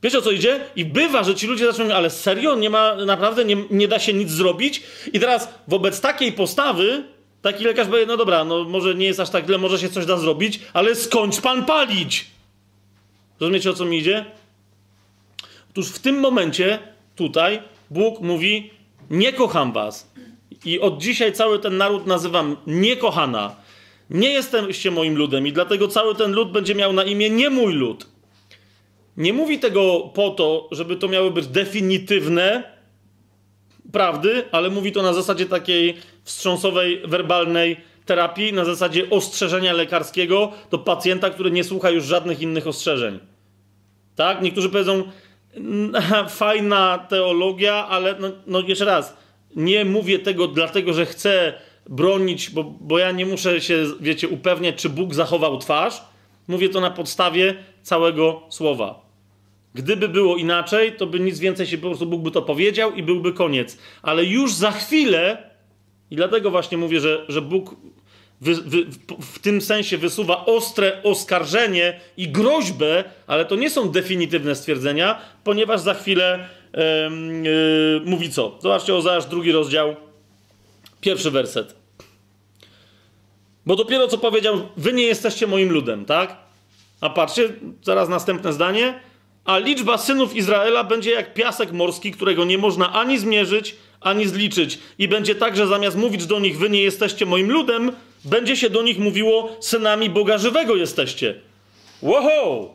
Wiesz o co idzie? I bywa, że ci ludzie zaczną ale serio? Nie ma, naprawdę nie, nie da się nic zrobić? I teraz wobec takiej postawy taki lekarz powie, no dobra, no może nie jest aż tak źle, może się coś da zrobić, ale skończ pan palić! Rozumiecie o co mi idzie? Otóż w tym momencie tutaj Bóg mówi, nie kocham was. I od dzisiaj cały ten naród nazywam niekochana. Nie jesteście moim ludem i dlatego cały ten lud będzie miał na imię nie mój lud. Nie mówi tego po to, żeby to miało być definitywne, prawdy, ale mówi to na zasadzie takiej wstrząsowej, werbalnej terapii, na zasadzie ostrzeżenia lekarskiego do pacjenta, który nie słucha już żadnych innych ostrzeżeń. Tak? Niektórzy powiedzą, "Mm, [LAUGHS] fajna teologia, ale no, no jeszcze raz, nie mówię tego dlatego, że chcę bronić, bo, bo ja nie muszę się, wiecie, upewniać, czy Bóg zachował twarz. Mówię to na podstawie całego słowa. Gdyby było inaczej, to by nic więcej się po prostu Bóg by to powiedział i byłby koniec. Ale już za chwilę, i dlatego właśnie mówię, że, że Bóg wy, wy, w, tym sensie wysuwa ostre oskarżenie i groźbę, ale to nie są definitywne stwierdzenia, ponieważ za chwilę em, yy, mówi co? Zobaczcie, Ozeasz, drugi rozdział, pierwszy werset. Bo dopiero co powiedział, wy nie jesteście moim ludem, tak? A patrzcie, zaraz następne zdanie. A liczba synów Izraela będzie jak piasek morski, którego nie można ani zmierzyć, ani zliczyć. I będzie tak, że zamiast mówić do nich, wy nie jesteście moim ludem, będzie się do nich mówiło, synami Boga żywego jesteście. Wow!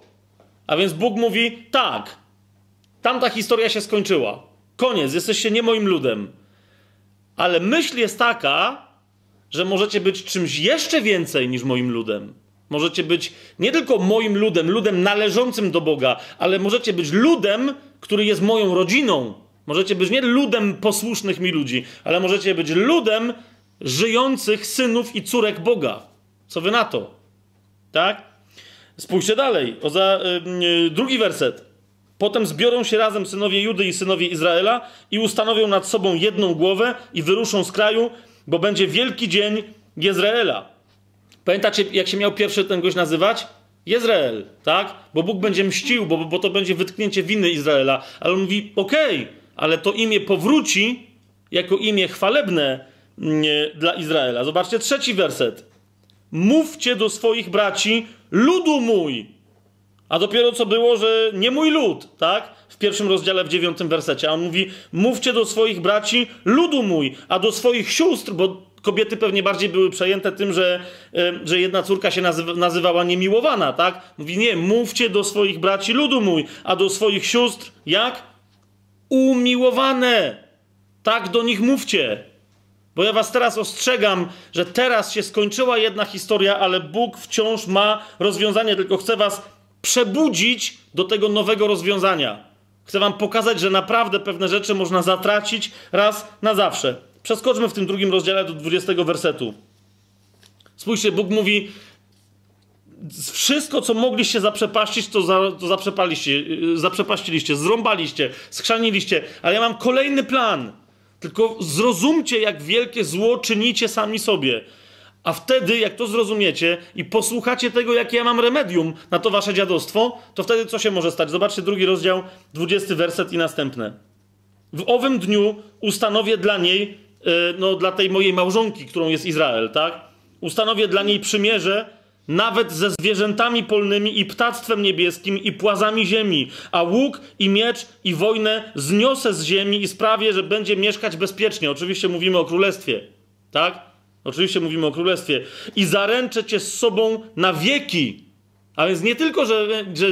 A więc Bóg mówi, tak, tamta historia się skończyła. Koniec, jesteście nie moim ludem. Ale myśl jest taka, że możecie być czymś jeszcze więcej niż moim ludem. Możecie być nie tylko moim ludem, ludem należącym do Boga, ale możecie być ludem, który jest moją rodziną. Możecie być nie ludem posłusznych mi ludzi, ale możecie być ludem żyjących synów i córek Boga. Co wy na to? Tak? Spójrzcie dalej. O za, yy, drugi werset. Potem zbiorą się razem synowie Judy i synowie Izraela i ustanowią nad sobą jedną głowę i wyruszą z kraju, bo będzie wielki dzień Jezreela. Pamiętacie, jak się miał pierwszy ten gość nazywać? Jezreel, tak? Bo Bóg będzie mścił, bo, bo to będzie wytknięcie winy Izraela. Ale on mówi, okej, okay, ale to imię powróci jako imię chwalebne nie, dla Izraela. Zobaczcie trzeci werset. Mówcie do swoich braci, ludu mój. A dopiero co było, że nie mój lud, tak? W pierwszym rozdziale, w dziewiątym wersecie. A on mówi, mówcie do swoich braci, ludu mój, a do swoich sióstr, bo kobiety pewnie bardziej były przejęte tym, że, że jedna córka się nazywa, nazywała niemiłowana, tak? Mówi, nie, mówcie do swoich braci, ludu mój, a do swoich sióstr, jak? Umiłowane. Tak do nich mówcie. Bo ja was teraz ostrzegam, że teraz się skończyła jedna historia, ale Bóg wciąż ma rozwiązanie, tylko chcę was przebudzić do tego nowego rozwiązania. Chcę wam pokazać, że naprawdę pewne rzeczy można zatracić raz na zawsze. Przeskoczmy w tym drugim rozdziale do 20 wersetu. Spójrzcie, Bóg mówi: Wszystko, co mogliście zaprzepaścić, to, za, to zaprzepaliście, zaprzepaściliście, zrąbaliście, skrzaniliście, ale ja mam kolejny plan. Tylko zrozumcie, jak wielkie zło czynicie sami sobie. A wtedy, jak to zrozumiecie i posłuchacie tego, jakie ja mam remedium na to wasze dziadostwo, to wtedy co się może stać? Zobaczcie drugi rozdział, 20 werset i następne. W owym dniu ustanowię dla niej, no dla tej mojej małżonki, którą jest Izrael, tak? Ustanowię dla niej przymierze, nawet ze zwierzętami polnymi i ptactwem niebieskim i płazami ziemi, a łuk i miecz i wojnę zniosę z ziemi i sprawię, że będzie mieszkać bezpiecznie. Oczywiście mówimy o królestwie, tak? Oczywiście mówimy o królestwie. I zaręczę cię z sobą na wieki. A więc nie tylko, że, że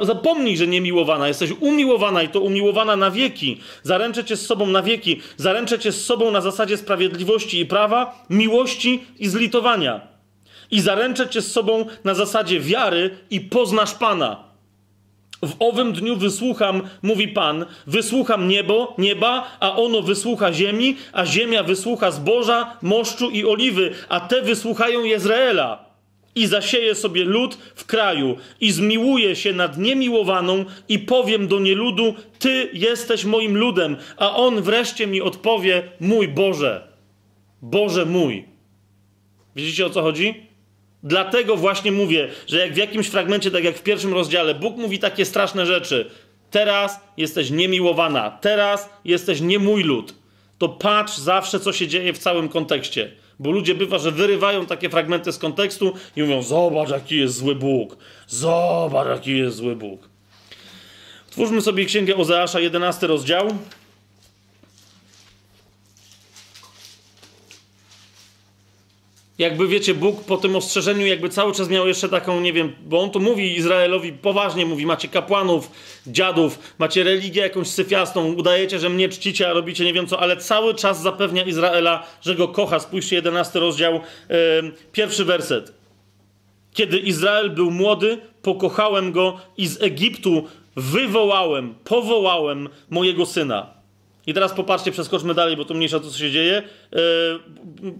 zapomnij, że niemiłowana, jesteś umiłowana i to umiłowana na wieki. Zaręczę cię z sobą na wieki. Zaręczę cię z sobą na zasadzie sprawiedliwości i prawa, miłości i zlitowania. I zaręczę cię z sobą na zasadzie wiary i poznasz Pana. W owym dniu wysłucham, mówi Pan, wysłucham niebo, nieba, a ono wysłucha ziemi, a ziemia wysłucha zboża, moszczu i oliwy, a te wysłuchają Jezreela. I zasieję sobie lud w kraju i zmiłuję się nad niemiłowaną i powiem do nieludu, Ty jesteś moim ludem, a on wreszcie mi odpowie, mój Boże, Boże mój. Widzicie o co chodzi? Dlatego właśnie mówię, że jak w jakimś fragmencie, tak jak w pierwszym rozdziale, Bóg mówi takie straszne rzeczy. Teraz jesteś niemiłowana, teraz jesteś nie mój lud. To patrz zawsze, co się dzieje w całym kontekście. Bo ludzie bywa, że wyrywają takie fragmenty z kontekstu i mówią: Zobacz, jaki jest zły Bóg. Zobacz, jaki jest zły Bóg. Twórzmy sobie księgę Ozeasza, 11 rozdział. Jakby wiecie, Bóg po tym ostrzeżeniu jakby cały czas miał jeszcze taką, nie wiem, bo on to mówi Izraelowi poważnie, mówi, macie kapłanów, dziadów, macie religię jakąś syfiastą, udajecie, że mnie czcicie, a robicie nie wiem co, ale cały czas zapewnia Izraela, że go kocha. Spójrzcie, 11 rozdział, yy, pierwszy werset. Kiedy Izrael był młody, pokochałem go i z Egiptu wywołałem, powołałem mojego syna. I teraz popatrzcie, przeskoczmy dalej, bo to mniejsza to, co się dzieje. Yy,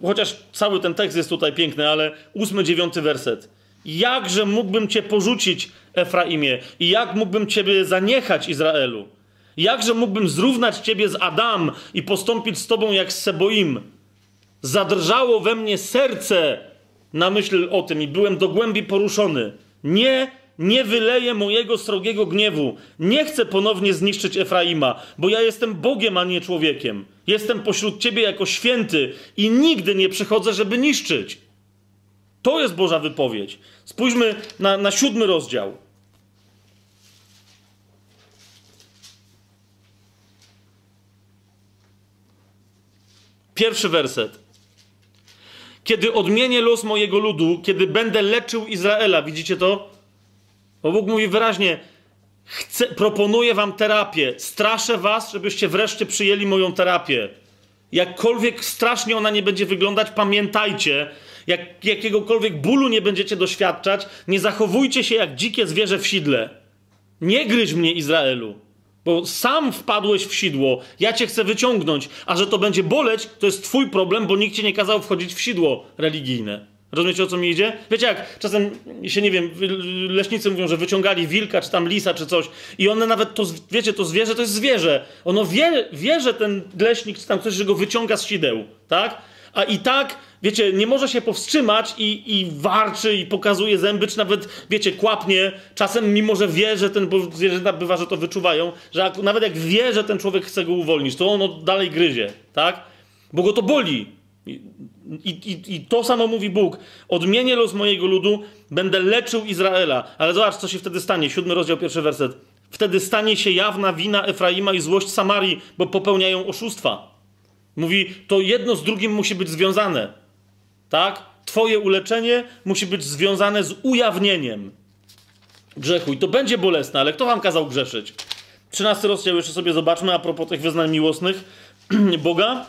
chociaż cały ten tekst jest tutaj piękny, ale ósmy, dziewiąty werset. Jakże mógłbym cię porzucić, Efraimie? I jak mógłbym ciebie zaniechać, Izraelu? Jakże mógłbym zrównać ciebie z Adam i postąpić z tobą jak z Seboim? Zadrżało we mnie serce na myśl o tym i byłem do głębi poruszony. Nie nie wyleję mojego srogiego gniewu. Nie chcę ponownie zniszczyć Efraima, bo ja jestem Bogiem, a nie człowiekiem. Jestem pośród ciebie jako święty i nigdy nie przychodzę, żeby niszczyć. To jest Boża wypowiedź. Spójrzmy na, na siódmy rozdział. Pierwszy werset. Kiedy odmienię los mojego ludu, kiedy będę leczył Izraela, widzicie to? Bo Bóg mówi wyraźnie: chcę, proponuję wam terapię, straszę was, żebyście wreszcie przyjęli moją terapię. Jakkolwiek strasznie ona nie będzie wyglądać, pamiętajcie, jak jakiegokolwiek bólu nie będziecie doświadczać, nie zachowujcie się jak dzikie zwierzę w sidle. Nie gryź mnie, Izraelu, bo sam wpadłeś w sidło. Ja cię chcę wyciągnąć, a że to będzie boleć, to jest twój problem, bo nikt cię nie kazał wchodzić w sidło religijne. Rozumiecie o co mi idzie? Wiecie, jak czasem się nie wiem, leśnicy mówią, że wyciągali wilka, czy tam lisa, czy coś, i one nawet to, wiecie, to zwierzę to jest zwierzę. Ono wie, wie że ten leśnik, czy tam coś, że go wyciąga z sideł, tak? A i tak, wiecie, nie może się powstrzymać i, i warczy, i pokazuje zęby, czy nawet, wiecie, kłapnie. Czasem, mimo że wie, że ten, bo zwierzęta bywa, że to wyczuwają, że nawet jak wie, że ten człowiek chce go uwolnić, to ono dalej gryzie, tak? Bo go to boli. I, i, I, to samo mówi Bóg. Odmienię los mojego ludu, będę leczył Izraela. Ale zobacz, co się wtedy stanie. Siódmy rozdział, pierwszy werset. Wtedy stanie się jawna wina Efraima i złość Samarii, bo popełniają oszustwa. Mówi, to jedno z drugim musi być związane. Tak? Twoje uleczenie musi być związane z ujawnieniem grzechu. I to będzie bolesne, ale kto wam kazał grzeszyć? Trzynasty rozdział jeszcze sobie zobaczmy a propos tych wyznań miłosnych [CLEARS THROAT] Boga.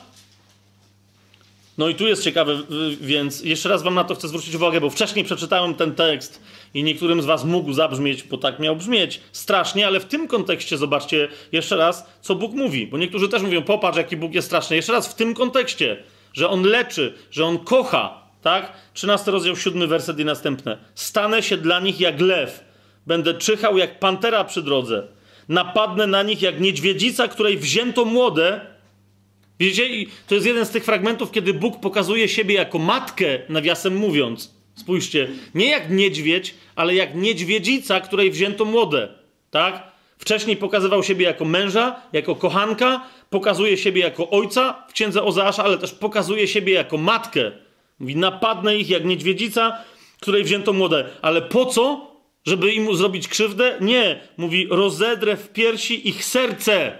No i tu jest ciekawe, więc jeszcze raz wam na to chcę zwrócić uwagę, bo wcześniej przeczytałem ten tekst i niektórym z was mógł zabrzmieć, bo tak miał brzmieć, strasznie, ale w tym kontekście zobaczcie jeszcze raz, co Bóg mówi, bo niektórzy też mówią, popatrz, jaki Bóg jest straszny. Jeszcze raz w tym kontekście, że On leczy, że On kocha, tak? 13 rozdział, 7 werset i następne. Stanę się dla nich jak lew, będę czyhał jak pantera przy drodze, napadnę na nich jak niedźwiedzica, której wzięto młode, Widzicie? I to jest jeden z tych fragmentów, kiedy Bóg pokazuje siebie jako matkę, nawiasem mówiąc. Spójrzcie, nie jak niedźwiedź, ale jak niedźwiedzica, której wzięto młode. Tak? Wcześniej pokazywał siebie jako męża, jako kochanka, pokazuje siebie jako ojca w księdze Ozeasza, ale też pokazuje siebie jako matkę. Mówi, napadnę ich jak niedźwiedzica, której wzięto młode. Ale po co? Żeby im zrobić krzywdę? Nie. Mówi, rozedrę w piersi ich serce.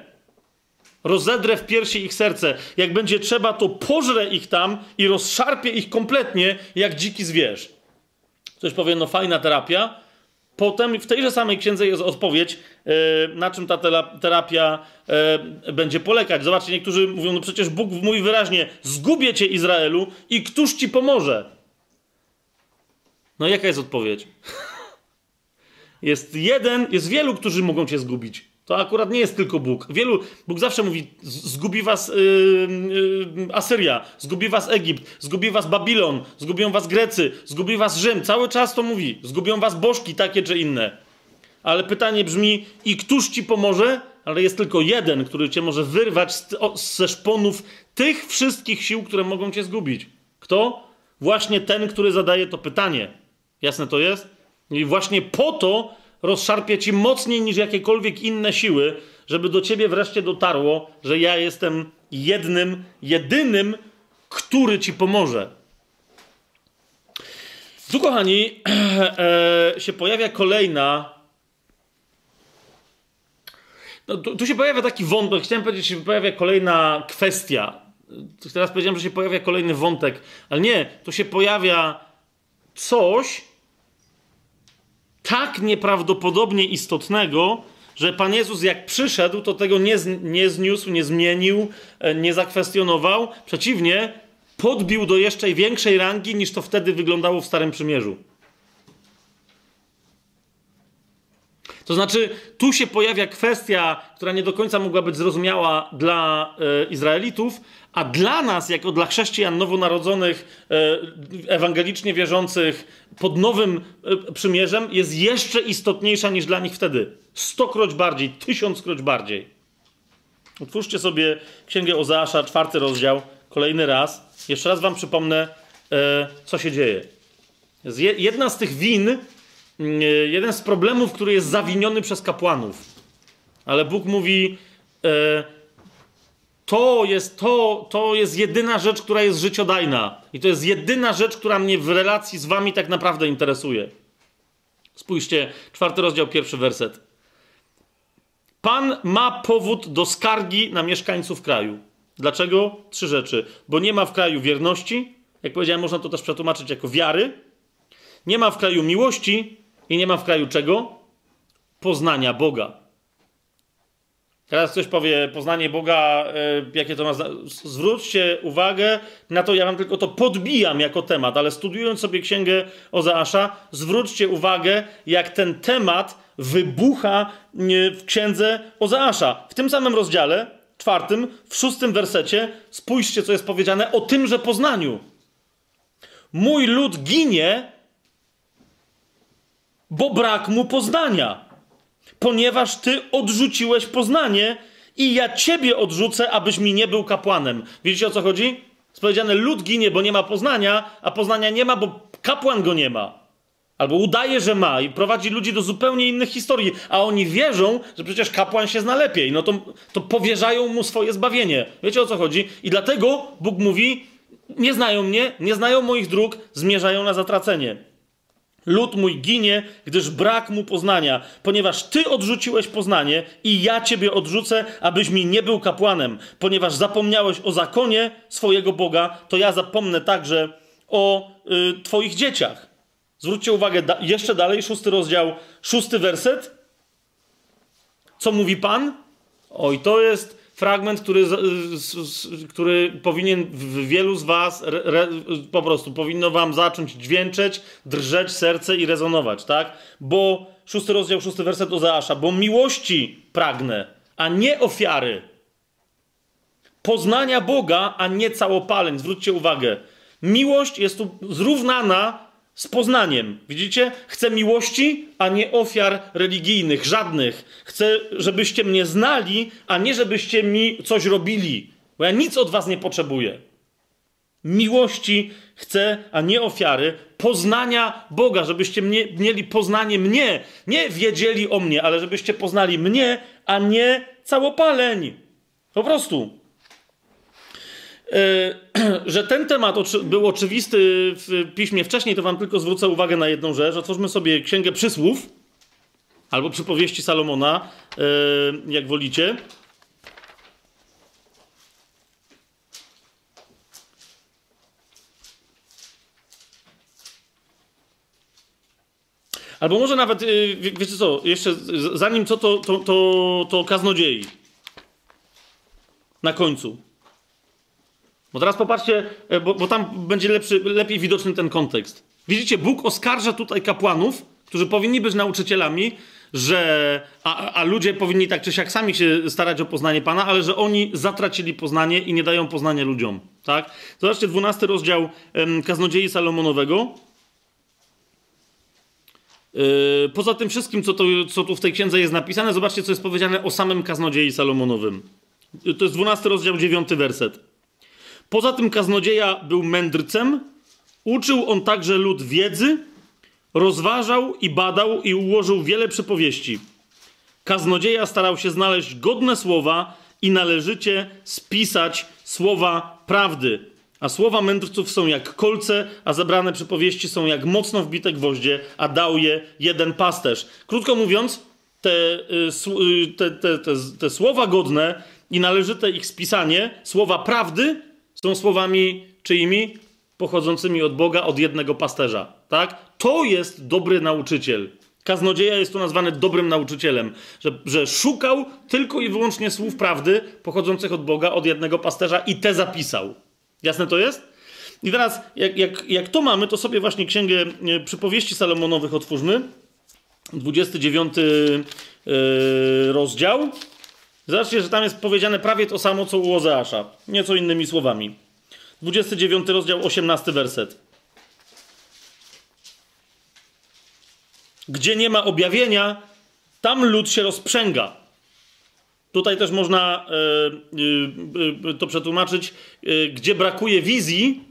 Rozedrę w piersi ich serce. Jak będzie trzeba, to pożrę ich tam i rozszarpię ich kompletnie, jak dziki zwierz. Ktoś powie, no fajna terapia. Potem w tejże samej księdze jest odpowiedź, e, na czym ta terapia e, będzie polegać. Zobaczcie, niektórzy mówią, no przecież Bóg mówi wyraźnie, zgubię cię Izraelu i któż ci pomoże? No jaka jest odpowiedź? [LAUGHS] Jest jeden, jest wielu, którzy mogą cię zgubić. To akurat nie jest tylko Bóg. Wielu, Bóg zawsze mówi, zgubi was yy, yy, Asyria, zgubi was Egipt, zgubi was Babilon, zgubią was Grecy, zgubi was Rzym. Cały czas to mówi. Zgubią was bożki takie czy inne. Ale pytanie brzmi, i któż ci pomoże? Ale jest tylko jeden, który cię może wyrwać z, o, ze szponów tych wszystkich sił, które mogą cię zgubić. Kto? Właśnie ten, który zadaje to pytanie. Jasne to jest? I właśnie po to rozszarpie ci mocniej niż jakiekolwiek inne siły, żeby do ciebie wreszcie dotarło, że ja jestem jednym, jedynym, który ci pomoże. Tu, kochani, [CLEARS THROAT] e, się pojawia kolejna. No, tu, tu, się pojawia taki wątek, chciałem powiedzieć, się pojawia kolejna kwestia. Teraz powiedziałem, że się pojawia kolejny wątek, ale nie, to się pojawia coś tak nieprawdopodobnie istotnego, że Pan Jezus jak przyszedł, to tego nie, nie zniósł, nie zmienił, e, nie zakwestionował. Przeciwnie, podbił do jeszcze większej rangi, niż to wtedy wyglądało w Starym Przymierzu. To znaczy, tu się pojawia kwestia, która nie do końca mogła być zrozumiała dla e, Izraelitów, a dla nas, jako dla chrześcijan nowonarodzonych, e, ewangelicznie wierzących pod nowym e, przymierzem, jest jeszcze istotniejsza niż dla nich wtedy. Stokroć bardziej, tysiąckroć bardziej. Otwórzcie sobie Księgę Ozeasza, czwarty rozdział, kolejny raz. Jeszcze raz wam przypomnę, e, co się dzieje. Jedna z tych win, jeden z problemów, który jest zawiniony przez kapłanów. Ale Bóg mówi, e, to jest, to, to jest jedyna rzecz, która jest życiodajna. I to jest jedyna rzecz, która mnie w relacji z wami tak naprawdę interesuje. Spójrzcie, czwarty rozdział, pierwszy werset. Pan ma powód do skargi na mieszkańców kraju. Dlaczego? Trzy rzeczy. Bo nie ma w kraju wierności, jak powiedziałem, można to też przetłumaczyć jako wiary. Nie ma w kraju miłości i nie ma w kraju czego? Poznania Boga. Teraz ktoś powie, poznanie Boga, yy, jakie to ma. Zwróćcie uwagę na to, ja wam tylko to podbijam jako temat, ale studiując sobie księgę Ozeasza, zwróćcie uwagę, jak ten temat wybucha w księdze Ozeasza. W tym samym rozdziale, czwartym, w szóstym wersecie, spójrzcie, co jest powiedziane o tymże poznaniu. Mój lud ginie, bo brak mu poznania ponieważ ty odrzuciłeś poznanie i ja ciebie odrzucę, abyś mi nie był kapłanem. Widzicie o co chodzi? Jest powiedziane, lud ginie, bo nie ma poznania, a poznania nie ma, bo kapłan go nie ma. Albo udaje, że ma i prowadzi ludzi do zupełnie innych historii, a oni wierzą, że przecież kapłan się zna lepiej. No to, to powierzają mu swoje zbawienie. Wiecie o co chodzi? I dlatego Bóg mówi: Nie znają mnie, nie znają moich dróg, zmierzają na zatracenie. Lud mój ginie, gdyż brak mu poznania, ponieważ ty odrzuciłeś poznanie i ja ciebie odrzucę, abyś mi nie był kapłanem, ponieważ zapomniałeś o zakonie swojego Boga, to ja zapomnę także o y, twoich dzieciach. Zwróćcie uwagę, da, jeszcze dalej, szósty rozdział, szósty werset. Co mówi Pan? Oj, to jest fragment, który, który powinien w wielu z Was re, po prostu powinno Wam zacząć dźwięczeć, drżeć serce i rezonować, tak? Bo szósty rozdział, szósty werset Ozeasza, bo miłości pragnę, a nie ofiary. Poznania Boga, a nie całopaleń. Zwróćcie uwagę. Miłość jest tu zrównana z poznaniem. Widzicie? Chcę miłości, a nie ofiar religijnych, żadnych. Chcę, żebyście mnie znali, a nie żebyście mi coś robili, bo ja nic od was nie potrzebuję. Miłości chcę, a nie ofiary, poznania Boga, żebyście mnie, mieli poznanie mnie, nie wiedzieli o mnie, ale żebyście poznali mnie, a nie całopaleń. Po prostu. E, [CLEARS THROAT] że ten temat był oczywisty w piśmie wcześniej, to wam tylko zwrócę uwagę na jedną rzecz. Otwórzmy sobie Księgę Przysłów albo Przypowieści Salomona, e, jak wolicie. Albo może nawet, e, wiecie co, jeszcze zanim co, to, to, to, to kaznodziei. Na końcu. Bo teraz popatrzcie, e, bo, bo tam będzie lepszy, lepiej widoczny ten kontekst. Widzicie, Bóg oskarża tutaj kapłanów, którzy powinni być nauczycielami, że, a, a, ludzie powinni tak czy siak sami się starać o poznanie Pana, ale że oni zatracili poznanie i nie dają poznania ludziom. Tak? Zobaczcie, 12 rozdział em, Kaznodziei Salomonowego. Yy, poza tym wszystkim, co, to, co tu w tej księdze jest napisane, zobaczcie, co jest powiedziane o samym Kaznodziei Salomonowym. To jest 12 rozdział, 9 werset. Poza tym kaznodzieja był mędrcem, uczył on także lud wiedzy, rozważał i badał i ułożył wiele przypowieści. Kaznodzieja starał się znaleźć godne słowa i należycie spisać słowa prawdy. A słowa mędrców są jak kolce, a zebrane przypowieści są jak mocno wbite gwoździe, a dał je jeden pasterz. Krótko mówiąc, te, y, y, te, te, te, te słowa godne i należyte ich spisanie, słowa prawdy, są słowami czyimi? Pochodzącymi od Boga, od jednego pasterza. Tak? To jest dobry nauczyciel. Kaznodzieja jest tu nazwany dobrym nauczycielem, że, że szukał tylko i wyłącznie słów prawdy pochodzących od Boga, od jednego pasterza i te zapisał. Jasne to jest? I teraz, jak, jak, jak to mamy, to sobie właśnie księgę e, przypowieści Salomonowych otwórzmy. 29 yy, rozdział. Zobaczcie, że tam jest powiedziane prawie to samo, co u Ozeasza. Nieco innymi słowami. 29 rozdział, 18 werset. Gdzie nie ma objawienia, tam lud się rozprzęga. Tutaj też można y, y, y, to przetłumaczyć, gdzie brakuje wizji,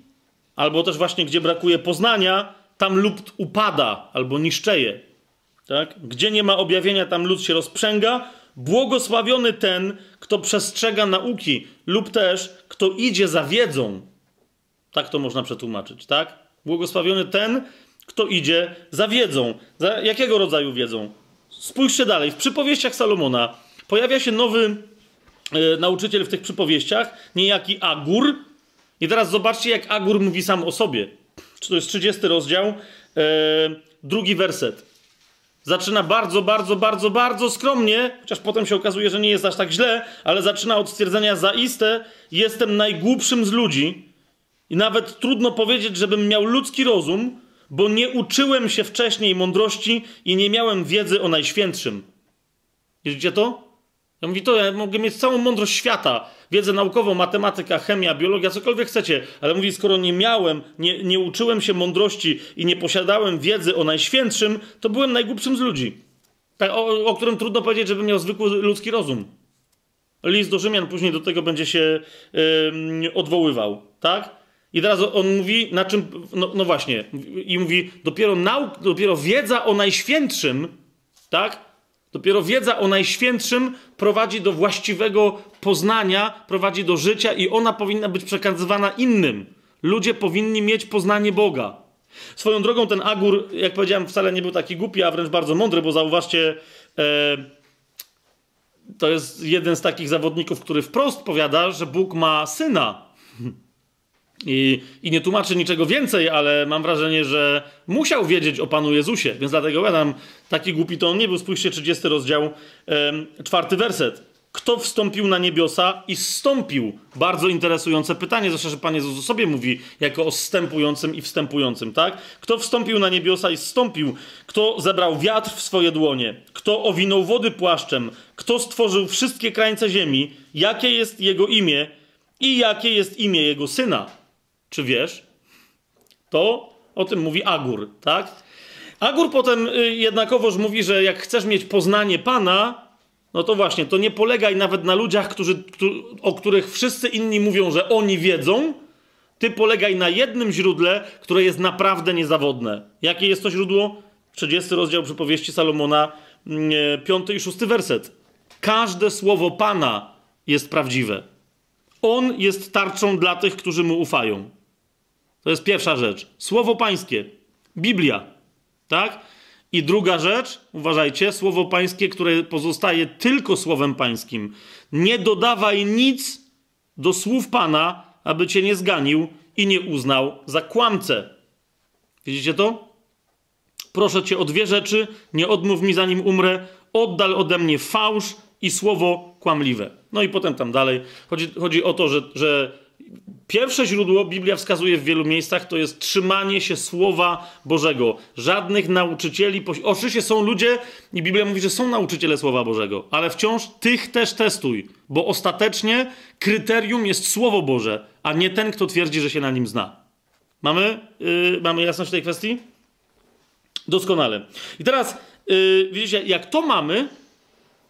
albo też właśnie gdzie brakuje poznania, tam lud upada albo niszczeje. Tak? Gdzie nie ma objawienia, tam lud się rozprzęga. Błogosławiony ten, kto przestrzega nauki, lub też kto idzie za wiedzą. Tak to można przetłumaczyć, tak? Błogosławiony ten, kto idzie za wiedzą. Za jakiego rodzaju wiedzą? Spójrzcie dalej. W przypowieściach Salomona pojawia się nowy e, nauczyciel w tych przypowieściach, niejaki Agur. I teraz zobaczcie, jak Agur mówi sam o sobie. Czy to jest 30 rozdział, e, drugi werset. Zaczyna bardzo, bardzo, bardzo, bardzo skromnie, chociaż potem się okazuje, że nie jest aż tak źle, ale zaczyna od stwierdzenia zaiste, jestem najgłupszym z ludzi i nawet trudno powiedzieć, żebym miał ludzki rozum, bo nie uczyłem się wcześniej mądrości i nie miałem wiedzy o Najświętszym. Widzicie to? Ja mówię, to ja mogę mieć całą mądrość świata, wiedzę naukową, matematyka, chemia, biologia, cokolwiek chcecie, ale mówi, skoro nie miałem, nie, nie uczyłem się mądrości i nie posiadałem wiedzy o Najświętszym, to byłem najgłupszym z ludzi. Tak, o, o którym trudno powiedzieć, żeby miał zwykły ludzki rozum. List do Rzymian później do tego będzie się yy, odwoływał, tak? I teraz on mówi, na czym, no, no właśnie, i mówi, dopiero, nauk, dopiero wiedza o Najświętszym, tak? Dopiero wiedza o Najświętszym prowadzi do właściwego poznania, prowadzi do życia i ona powinna być przekazywana innym. Ludzie powinni mieć poznanie Boga. Swoją drogą ten Agur, jak powiedziałem, wcale nie był taki głupi, a wręcz bardzo mądry, bo zauważcie, e, to jest jeden z takich zawodników, który wprost powiada, że Bóg ma syna. I, I nie tłumaczy niczego więcej, ale mam wrażenie, że musiał wiedzieć o Panu Jezusie, więc dlatego gadam, taki głupi to on nie był. Spójrzcie, 30 rozdział, czwarty werset. Kto wstąpił na niebiosa i zstąpił? Bardzo interesujące pytanie, zresztą, że Pan Jezus o sobie mówi jako o zstępującym i wstępującym, tak? Kto wstąpił na niebiosa i zstąpił? Kto zebrał wiatr w swoje dłonie? Kto owinął wody płaszczem? Kto stworzył wszystkie krańce ziemi? Jakie jest jego imię i jakie jest imię jego syna? Czy wiesz? To o tym mówi Agur, tak? Agur potem y, jednakowoż mówi, że jak chcesz mieć poznanie Pana, no to właśnie, to nie polegaj nawet na ludziach, którzy, o których wszyscy inni mówią, że oni wiedzą. Ty polegaj na jednym źródle, które jest naprawdę niezawodne. Jakie jest to źródło? 30 rozdział przypowieści Salomona, 5 mm, i 6 werset. Każde słowo Pana jest prawdziwe. On jest tarczą dla tych, którzy mu ufają. To jest pierwsza rzecz. Słowo Pańskie, Biblia, tak? I druga rzecz, uważajcie, słowo Pańskie, które pozostaje tylko słowem Pańskim. Nie dodawaj nic do słów Pana, aby cię nie zganił i nie uznał za kłamcę. Widzicie to? Proszę cię o dwie rzeczy, nie odmów mi zanim umrę, oddal ode mnie fałsz i słowo kłamliwe. No i potem tam dalej. Chodzi, chodzi o to, że, że Pierwsze źródło Biblia wskazuje w wielu miejscach to jest trzymanie się Słowa Bożego. Żadnych nauczycieli. Oczywiście są ludzie, i Biblia mówi, że są nauczyciele Słowa Bożego, ale wciąż tych też testuj, bo ostatecznie kryterium jest Słowo Boże, a nie ten, kto twierdzi, że się na nim zna. Mamy, yy, mamy jasność w tej kwestii? Doskonale. I teraz, yy, widzicie, jak to mamy,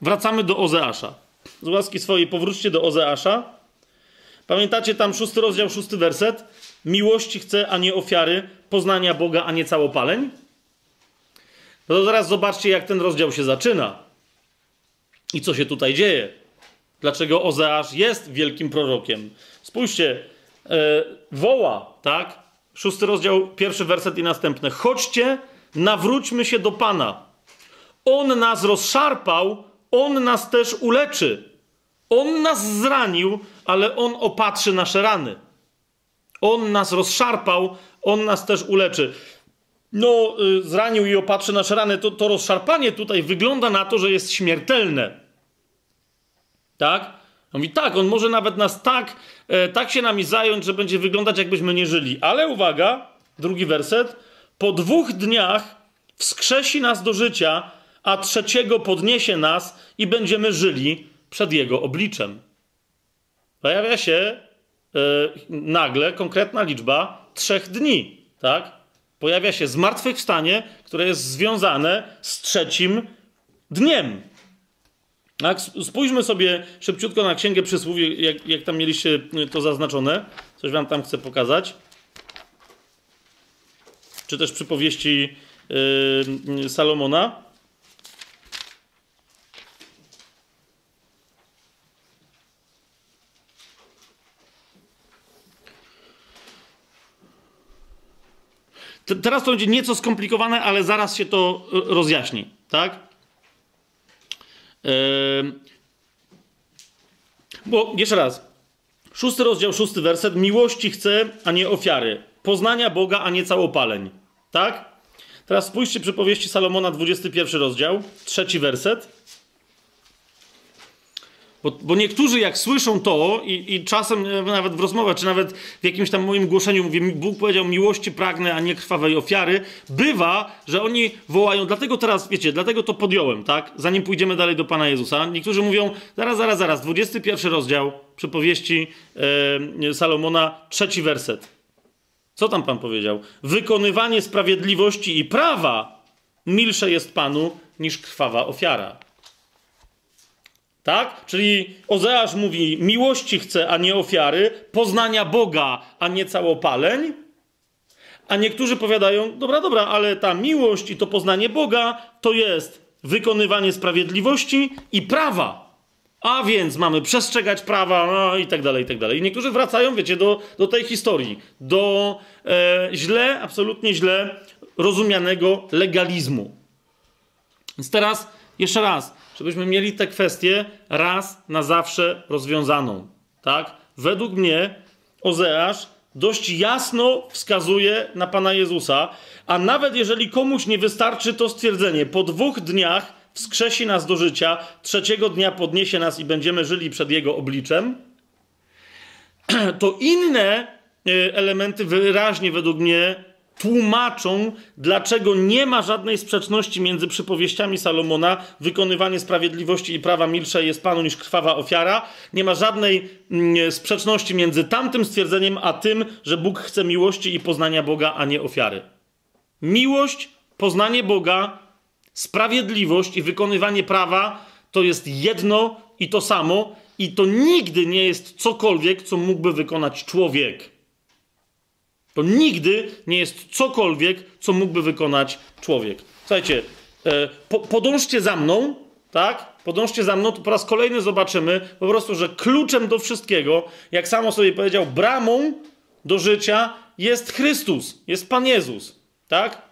wracamy do Ozeasza. Z łaski swojej powróćcie do Ozeasza Pamiętacie tam szósty rozdział, szósty werset? Miłości chce, a nie ofiary, poznania Boga, a nie całopaleń? No to zaraz zobaczcie, jak ten rozdział się zaczyna. I co się tutaj dzieje. Dlaczego Ozeasz jest wielkim prorokiem. Spójrzcie, yy, woła, tak? Szósty rozdział, pierwszy werset i następne. Chodźcie, nawróćmy się do Pana. On nas rozszarpał, On nas też uleczy. On nas zranił, ale On opatrzy nasze rany. On nas rozszarpał, on nas też uleczy. No, y, zranił i opatrzy nasze rany. To, to rozszarpanie tutaj wygląda na to, że jest śmiertelne. Tak? On mówi, tak, on może nawet nas tak, e, tak się nami zająć, że będzie wyglądać, jakbyśmy nie żyli. Ale uwaga, drugi werset. Po dwóch dniach wskrzesi nas do życia, a trzeciego podniesie nas i będziemy żyli przed jego obliczem. Pojawia się e, nagle konkretna liczba trzech dni, tak? Pojawia się zmartwychwstanie, które jest związane z trzecim dniem. Tak? Spójrzmy sobie szybciutko na Księgę Przysłowie, jak, jak tam mieliście to zaznaczone. Coś wam tam chcę pokazać. Czy też przypowieści yy, Salomona. Teraz to będzie nieco skomplikowane, ale zaraz się to y, rozjaśni, tak? Yy, Bo jeszcze raz. Szósty rozdział, szósty werset. Miłości chcę, a nie ofiary. Poznania Boga, a nie całopaleń. Tak? Teraz spójrzcie przypowieści Salomona, 21 rozdział, trzeci werset. Bo, bo niektórzy jak słyszą to i, i czasem e, nawet w rozmowach, czy nawet w jakimś tam moim głoszeniu mówię, Bóg powiedział miłości pragnę, a nie krwawej ofiary, bywa, że oni wołają, dlatego teraz, wiecie, dlatego to podjąłem, tak? Zanim pójdziemy dalej do Pana Jezusa. Niektórzy mówią, zaraz, zaraz, zaraz, 21 rozdział przypowieści e, Salomona, trzeci werset. Co tam Pan powiedział? Wykonywanie sprawiedliwości i prawa milsze jest Panu niż krwawa ofiara. Tak? Czyli Ozeasz mówi: miłości chce, a nie ofiary, poznania Boga, a nie całopaleń. A niektórzy powiadają: dobra, dobra, ale ta miłość i to poznanie Boga to jest wykonywanie sprawiedliwości i prawa. A więc mamy przestrzegać prawa, no i tak dalej, i tak dalej. I niektórzy wracają, wiecie, do, do tej historii, do e, źle, absolutnie źle rozumianego legalizmu. Więc teraz jeszcze raz, żebyśmy mieli tę kwestię raz na zawsze rozwiązaną. Tak? Według mnie Ozeasz dość jasno wskazuje na Pana Jezusa, a nawet jeżeli komuś nie wystarczy to stwierdzenie, po dwóch dniach wskrzesi nas do życia, trzeciego dnia podniesie nas i będziemy żyli przed Jego obliczem, [CLEARS THROAT] to inne e, elementy wyraźnie według mnie tłumaczą, dlaczego nie ma żadnej sprzeczności między przypowieściami Salomona, wykonywanie sprawiedliwości i prawa milsze jest Panu niż krwawa ofiara. Nie ma żadnej mm, sprzeczności między tamtym stwierdzeniem, a tym, że Bóg chce miłości i poznania Boga, a nie ofiary. Miłość, poznanie Boga, sprawiedliwość i wykonywanie prawa to jest jedno i to samo, i to nigdy nie jest cokolwiek, co mógłby wykonać człowiek. To nigdy nie jest cokolwiek, co mógłby wykonać człowiek. Słuchajcie, e, po, podążcie za mną, tak? Podążcie za mną, to po raz kolejny zobaczymy po prostu, że kluczem do wszystkiego, jak samo sobie powiedział, bramą do życia jest Chrystus, jest Pan Jezus, tak?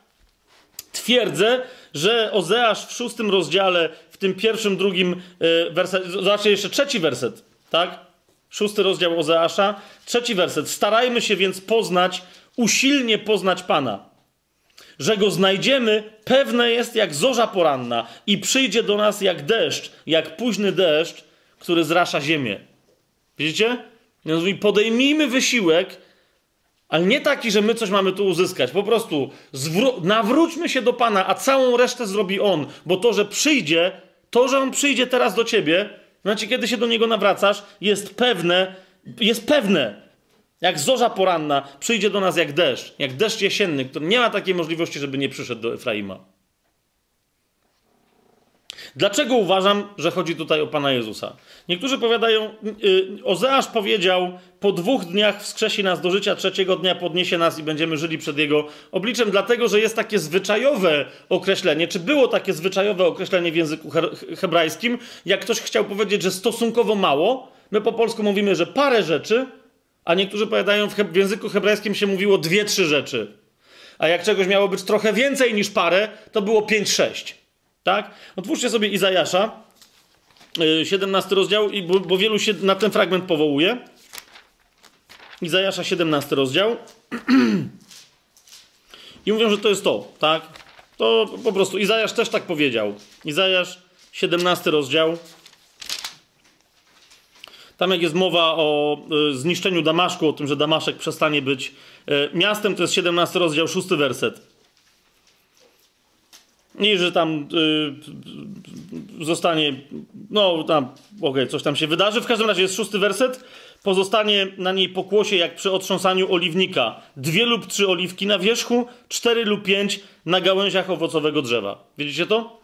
Twierdzę, że Ozeasz w szóstym rozdziale, w tym pierwszym, drugim e, wersecie, zobaczcie jeszcze trzeci werset, tak? Szósty rozdział Ozeasza, trzeci werset. Starajmy się więc poznać, usilnie poznać Pana. Że go znajdziemy, pewne jest jak zorza poranna i przyjdzie do nas jak deszcz, jak późny deszcz, który zrasza ziemię. Widzicie? Mówi, podejmijmy wysiłek, ale nie taki, że my coś mamy tu uzyskać. Po prostu nawróćmy się do Pana, a całą resztę zrobi On. Bo to, że przyjdzie, to, że On przyjdzie teraz do ciebie, znaczy, kiedy się do Niego nawracasz, jest pewne, jest pewne. Jak zorza poranna przyjdzie do nas jak deszcz, jak deszcz jesienny, który nie ma takiej możliwości, żeby nie przyszedł do Efraima. Dlaczego uważam, że chodzi tutaj o Pana Jezusa? Niektórzy powiadają, yy, Ozeasz powiedział, po dwóch dniach wskrzesi nas do życia, trzeciego dnia podniesie nas i będziemy żyli przed Jego obliczem, dlatego, że jest takie zwyczajowe określenie, czy było takie zwyczajowe określenie w języku he hebrajskim, jak ktoś chciał powiedzieć, że stosunkowo mało, my po polsku mówimy, że parę rzeczy, a niektórzy powiadają, w, w języku hebrajskim się mówiło dwie, trzy rzeczy. A jak czegoś miało być trochę więcej niż parę, to było pięć, sześć. Tak? Otwórzcie sobie Izajasza, 17 rozdział, bo, bo wielu się na ten fragment powołuje. Izajasza 17 rozdział. [CLEARS THROAT] I mówią, że to jest to, tak? To po prostu Izajasz też tak powiedział. Izajasz 17 rozdział. Tam jak jest mowa o y, zniszczeniu Damaszku, o tym, że Damaszek przestanie być y, miastem, to jest 17 rozdział, 6 werset. I że tam y, zostanie, no tam, okej, okay, coś tam się wydarzy. W każdym razie jest szósty werset. Pozostanie na niej pokłosie jak przy otrząsaniu oliwnika. Dwie lub trzy oliwki na wierzchu, cztery lub pięć na gałęziach owocowego drzewa. Widzicie to?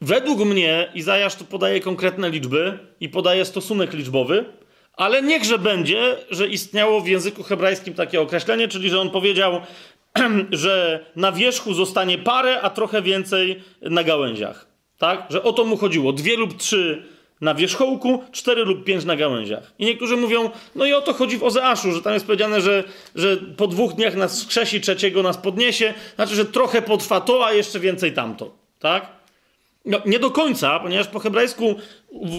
Według mnie Izajasz tu podaje konkretne liczby i podaje stosunek liczbowy, ale niechże będzie, że istniało w języku hebrajskim takie określenie, czyli że on powiedział, [CLEARS THROAT] że na wierzchu zostanie parę, a trochę więcej na gałęziach. Tak? Że o to mu chodziło. Dwie lub trzy na wierzchołku, cztery lub pięć na gałęziach. I niektórzy mówią, no i o to chodzi w Ozeaszu, że tam jest powiedziane, że, że po dwóch dniach nas skrzesi, trzeciego nas podniesie, znaczy, że trochę potrwa to, a jeszcze więcej tamto. Tak? No, nie do końca, ponieważ po hebrajsku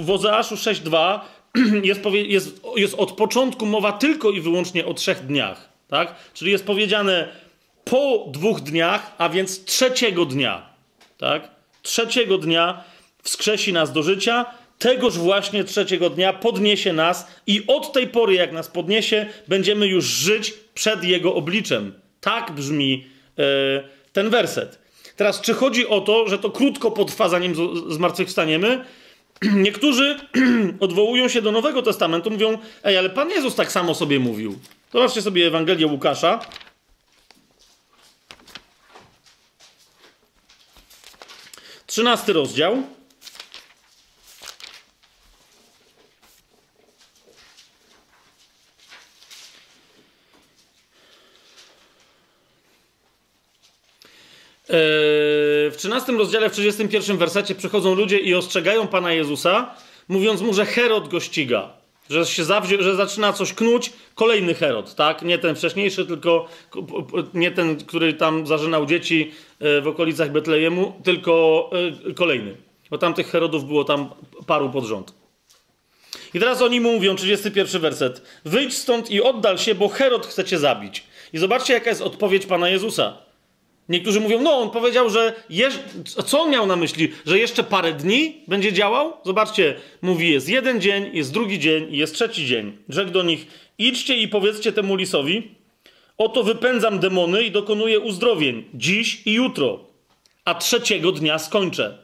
w Ozeaszu 6.2 [CLEARS THROAT] jest, jest, jest od początku mowa tylko i wyłącznie o trzech dniach. Tak? Czyli jest powiedziane po dwóch dniach, a więc trzeciego dnia. Tak? Trzeciego dnia wskrzesi nas do życia, tegoż właśnie trzeciego dnia podniesie nas i od tej pory, jak nas podniesie, będziemy już żyć przed Jego obliczem. Tak brzmi e, ten werset. Teraz, czy chodzi o to, że to krótko potrwa, zanim zmartwychwstaniemy? [CLEARS THROAT] Niektórzy [CLEARS THROAT] odwołują się do Nowego Testamentu, mówią, ej, ale Pan Jezus tak samo sobie mówił. Zobaczcie sobie Ewangelię Łukasza. Trzynasty rozdział. w 13 rozdziale, w 31 wersecie przychodzą ludzie i ostrzegają Pana Jezusa, mówiąc mu, że Herod go ściga. Że, się że zaczyna coś knuć, kolejny Herod, tak? Nie ten wcześniejszy, tylko nie ten, który tam zażynał dzieci e, w okolicach Betlejemu, tylko e, kolejny. Bo tam tych Herodów było tam paru pod rząd. I teraz oni mu mówią, 31 werset. Wyjdź stąd i oddal się, bo Herod chce cię zabić. I zobaczcie, jaka jest odpowiedź Pana Jezusa. Niektórzy mówią, no on powiedział, że jeż... co on miał na myśli? Że jeszcze parę dni będzie działał? Zobaczcie, mówi, jest jeden dzień, jest drugi dzień jest trzeci dzień. Rzekł do nich, idźcie i powiedzcie temu lisowi, oto wypędzam demony i dokonuję uzdrowień dziś i jutro, a trzeciego dnia skończę.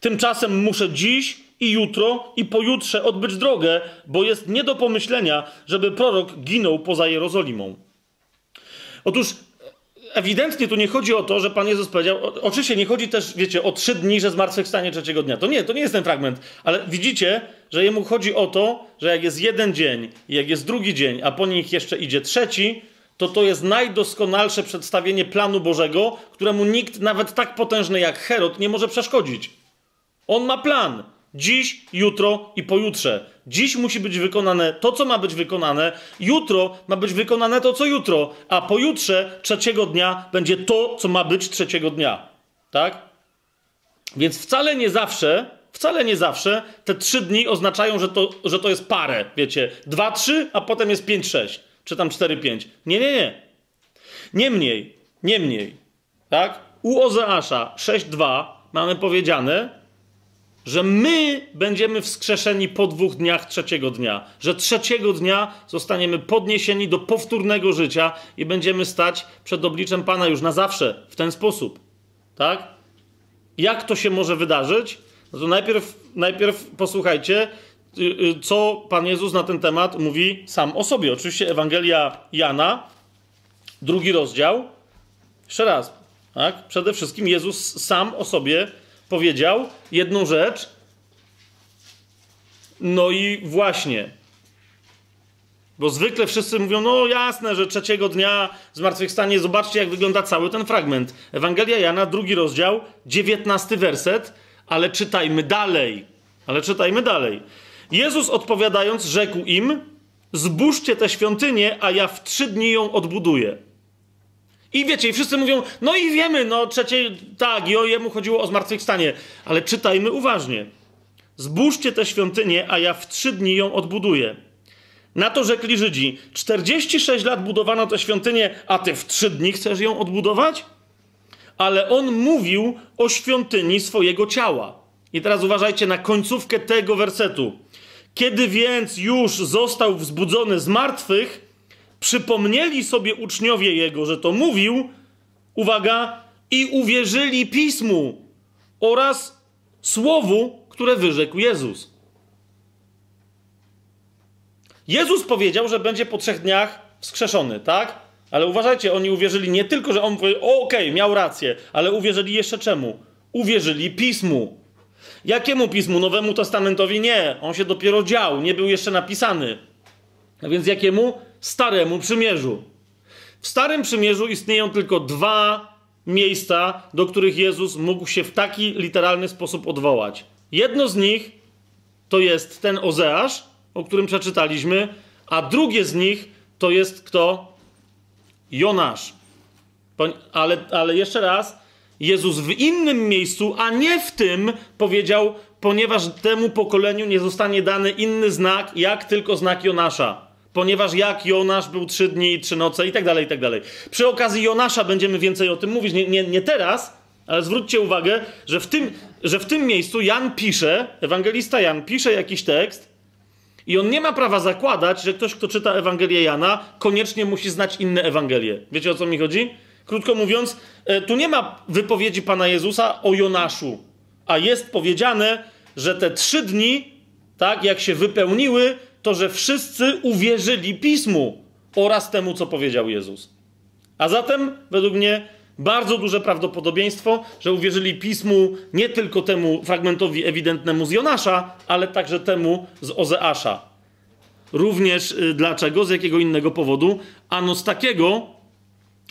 Tymczasem muszę dziś i jutro i pojutrze odbyć drogę, bo jest nie do pomyślenia, żeby prorok ginął poza Jerozolimą. Otóż ewidentnie tu nie chodzi o to, że Pan Jezus powiedział, oczywiście nie chodzi też, wiecie, o trzy dni, że zmartwychwstanie trzeciego dnia. To nie, to nie jest ten fragment, ale widzicie, że jemu chodzi o to, że jak jest jeden dzień, jak jest drugi dzień, a po nich jeszcze idzie trzeci, to to jest najdoskonalsze przedstawienie planu Bożego, któremu nikt, nawet tak potężny jak Herod, nie może przeszkodzić. On ma plan. Dziś, jutro i pojutrze. Dziś musi być wykonane to, co ma być wykonane, jutro ma być wykonane to, co jutro, a pojutrze, trzeciego dnia, będzie to, co ma być trzeciego dnia. Tak? Więc wcale nie zawsze, wcale nie zawsze te trzy dni oznaczają, że to, że to jest parę, wiecie, dwa, trzy, a potem jest pięć, sześć, czy tam cztery, pięć. Nie, nie, nie. Niemniej, niemniej, tak? U Ozeasza 6.2 mamy powiedziane, że my będziemy wskrzeszeni po dwóch dniach trzeciego dnia, że trzeciego dnia zostaniemy podniesieni do powtórnego życia i będziemy stać przed obliczem Pana już na zawsze w ten sposób. Tak? Jak to się może wydarzyć? No to najpierw, najpierw posłuchajcie, y, y, co Pan Jezus na ten temat mówi sam o sobie. Oczywiście Ewangelia Jana, drugi rozdział. Jeszcze raz, tak? Przede wszystkim Jezus sam o sobie powiedział jedną rzecz. No i właśnie. Bo zwykle wszyscy mówią, no jasne, że trzeciego dnia zmartwychwstanie, zobaczcie jak wygląda cały ten fragment. Ewangelia Jana, drugi rozdział, dziewiętnasty werset, ale czytajmy dalej. Ale czytajmy dalej. Jezus odpowiadając rzekł im, zbóżcie tę świątynię, a ja w trzy dni ją odbuduję. I wiecie, i wszyscy mówią, no i wiemy, no trzecie, tak, i o jemu chodziło o zmartwychwstanie, ale czytajmy uważnie. Zbóżcie tę świątynię, a ja w trzy dni ją odbuduję. Na to rzekli Żydzi: 46 lat budowano tę świątynię, a ty w trzy dni chcesz ją odbudować? Ale on mówił o świątyni swojego ciała. I teraz uważajcie na końcówkę tego wersetu. Kiedy więc już został wzbudzony z martwych, przypomnieli sobie uczniowie jego, że to mówił, uwaga, i uwierzyli pismu oraz słowu, które wyrzekł Jezus. Jezus powiedział, że będzie po trzech dniach wskrzeszony, tak? Ale uważajcie, oni uwierzyli nie tylko, że on powiedział, okej, okay, miał rację, ale uwierzyli jeszcze czemu? Uwierzyli pismu. Jakiemu pismu? Nowemu Testamentowi? Nie. On się dopiero dział, nie był jeszcze napisany. A więc jakiemu? Staremu Przymierzu. W Starym Przymierzu istnieją tylko dwa miejsca, do których Jezus mógł się w taki literalny sposób odwołać. Jedno z nich to jest ten Ozeasz, o którym przeczytaliśmy, a drugie z nich to jest kto? Jonasz. Ale, ale jeszcze raz, Jezus w innym miejscu, a nie w tym, powiedział, ponieważ temu pokoleniu nie zostanie dany inny znak, jak tylko znak Jonasza. Ponieważ jak Jonasz był trzy dni i trzy noce i tak dalej, i tak dalej. Przy okazji Jonasza będziemy więcej o tym mówić. Nie, nie, nie teraz, ale zwróćcie uwagę, że w, tym, że w tym miejscu Jan pisze, ewangelista Jan pisze jakiś tekst i on nie ma prawa zakładać, że ktoś, kto czyta Ewangelię Jana, koniecznie musi znać inne Ewangelie. Wiecie o co mi chodzi? Krótko mówiąc, e, tu nie ma wypowiedzi Pana Jezusa o Jonaszu, a jest powiedziane, że te trzy dni, tak, jak się wypełniły, to że wszyscy uwierzyli Pismu oraz temu, co powiedział Jezus. A zatem, według mnie, bardzo duże prawdopodobieństwo, że uwierzyli Pismu nie tylko temu fragmentowi ewidentnemu z Jonasza, ale także temu z Ozeasza. Również y, dlaczego? Z jakiego innego powodu? Ano z takiego,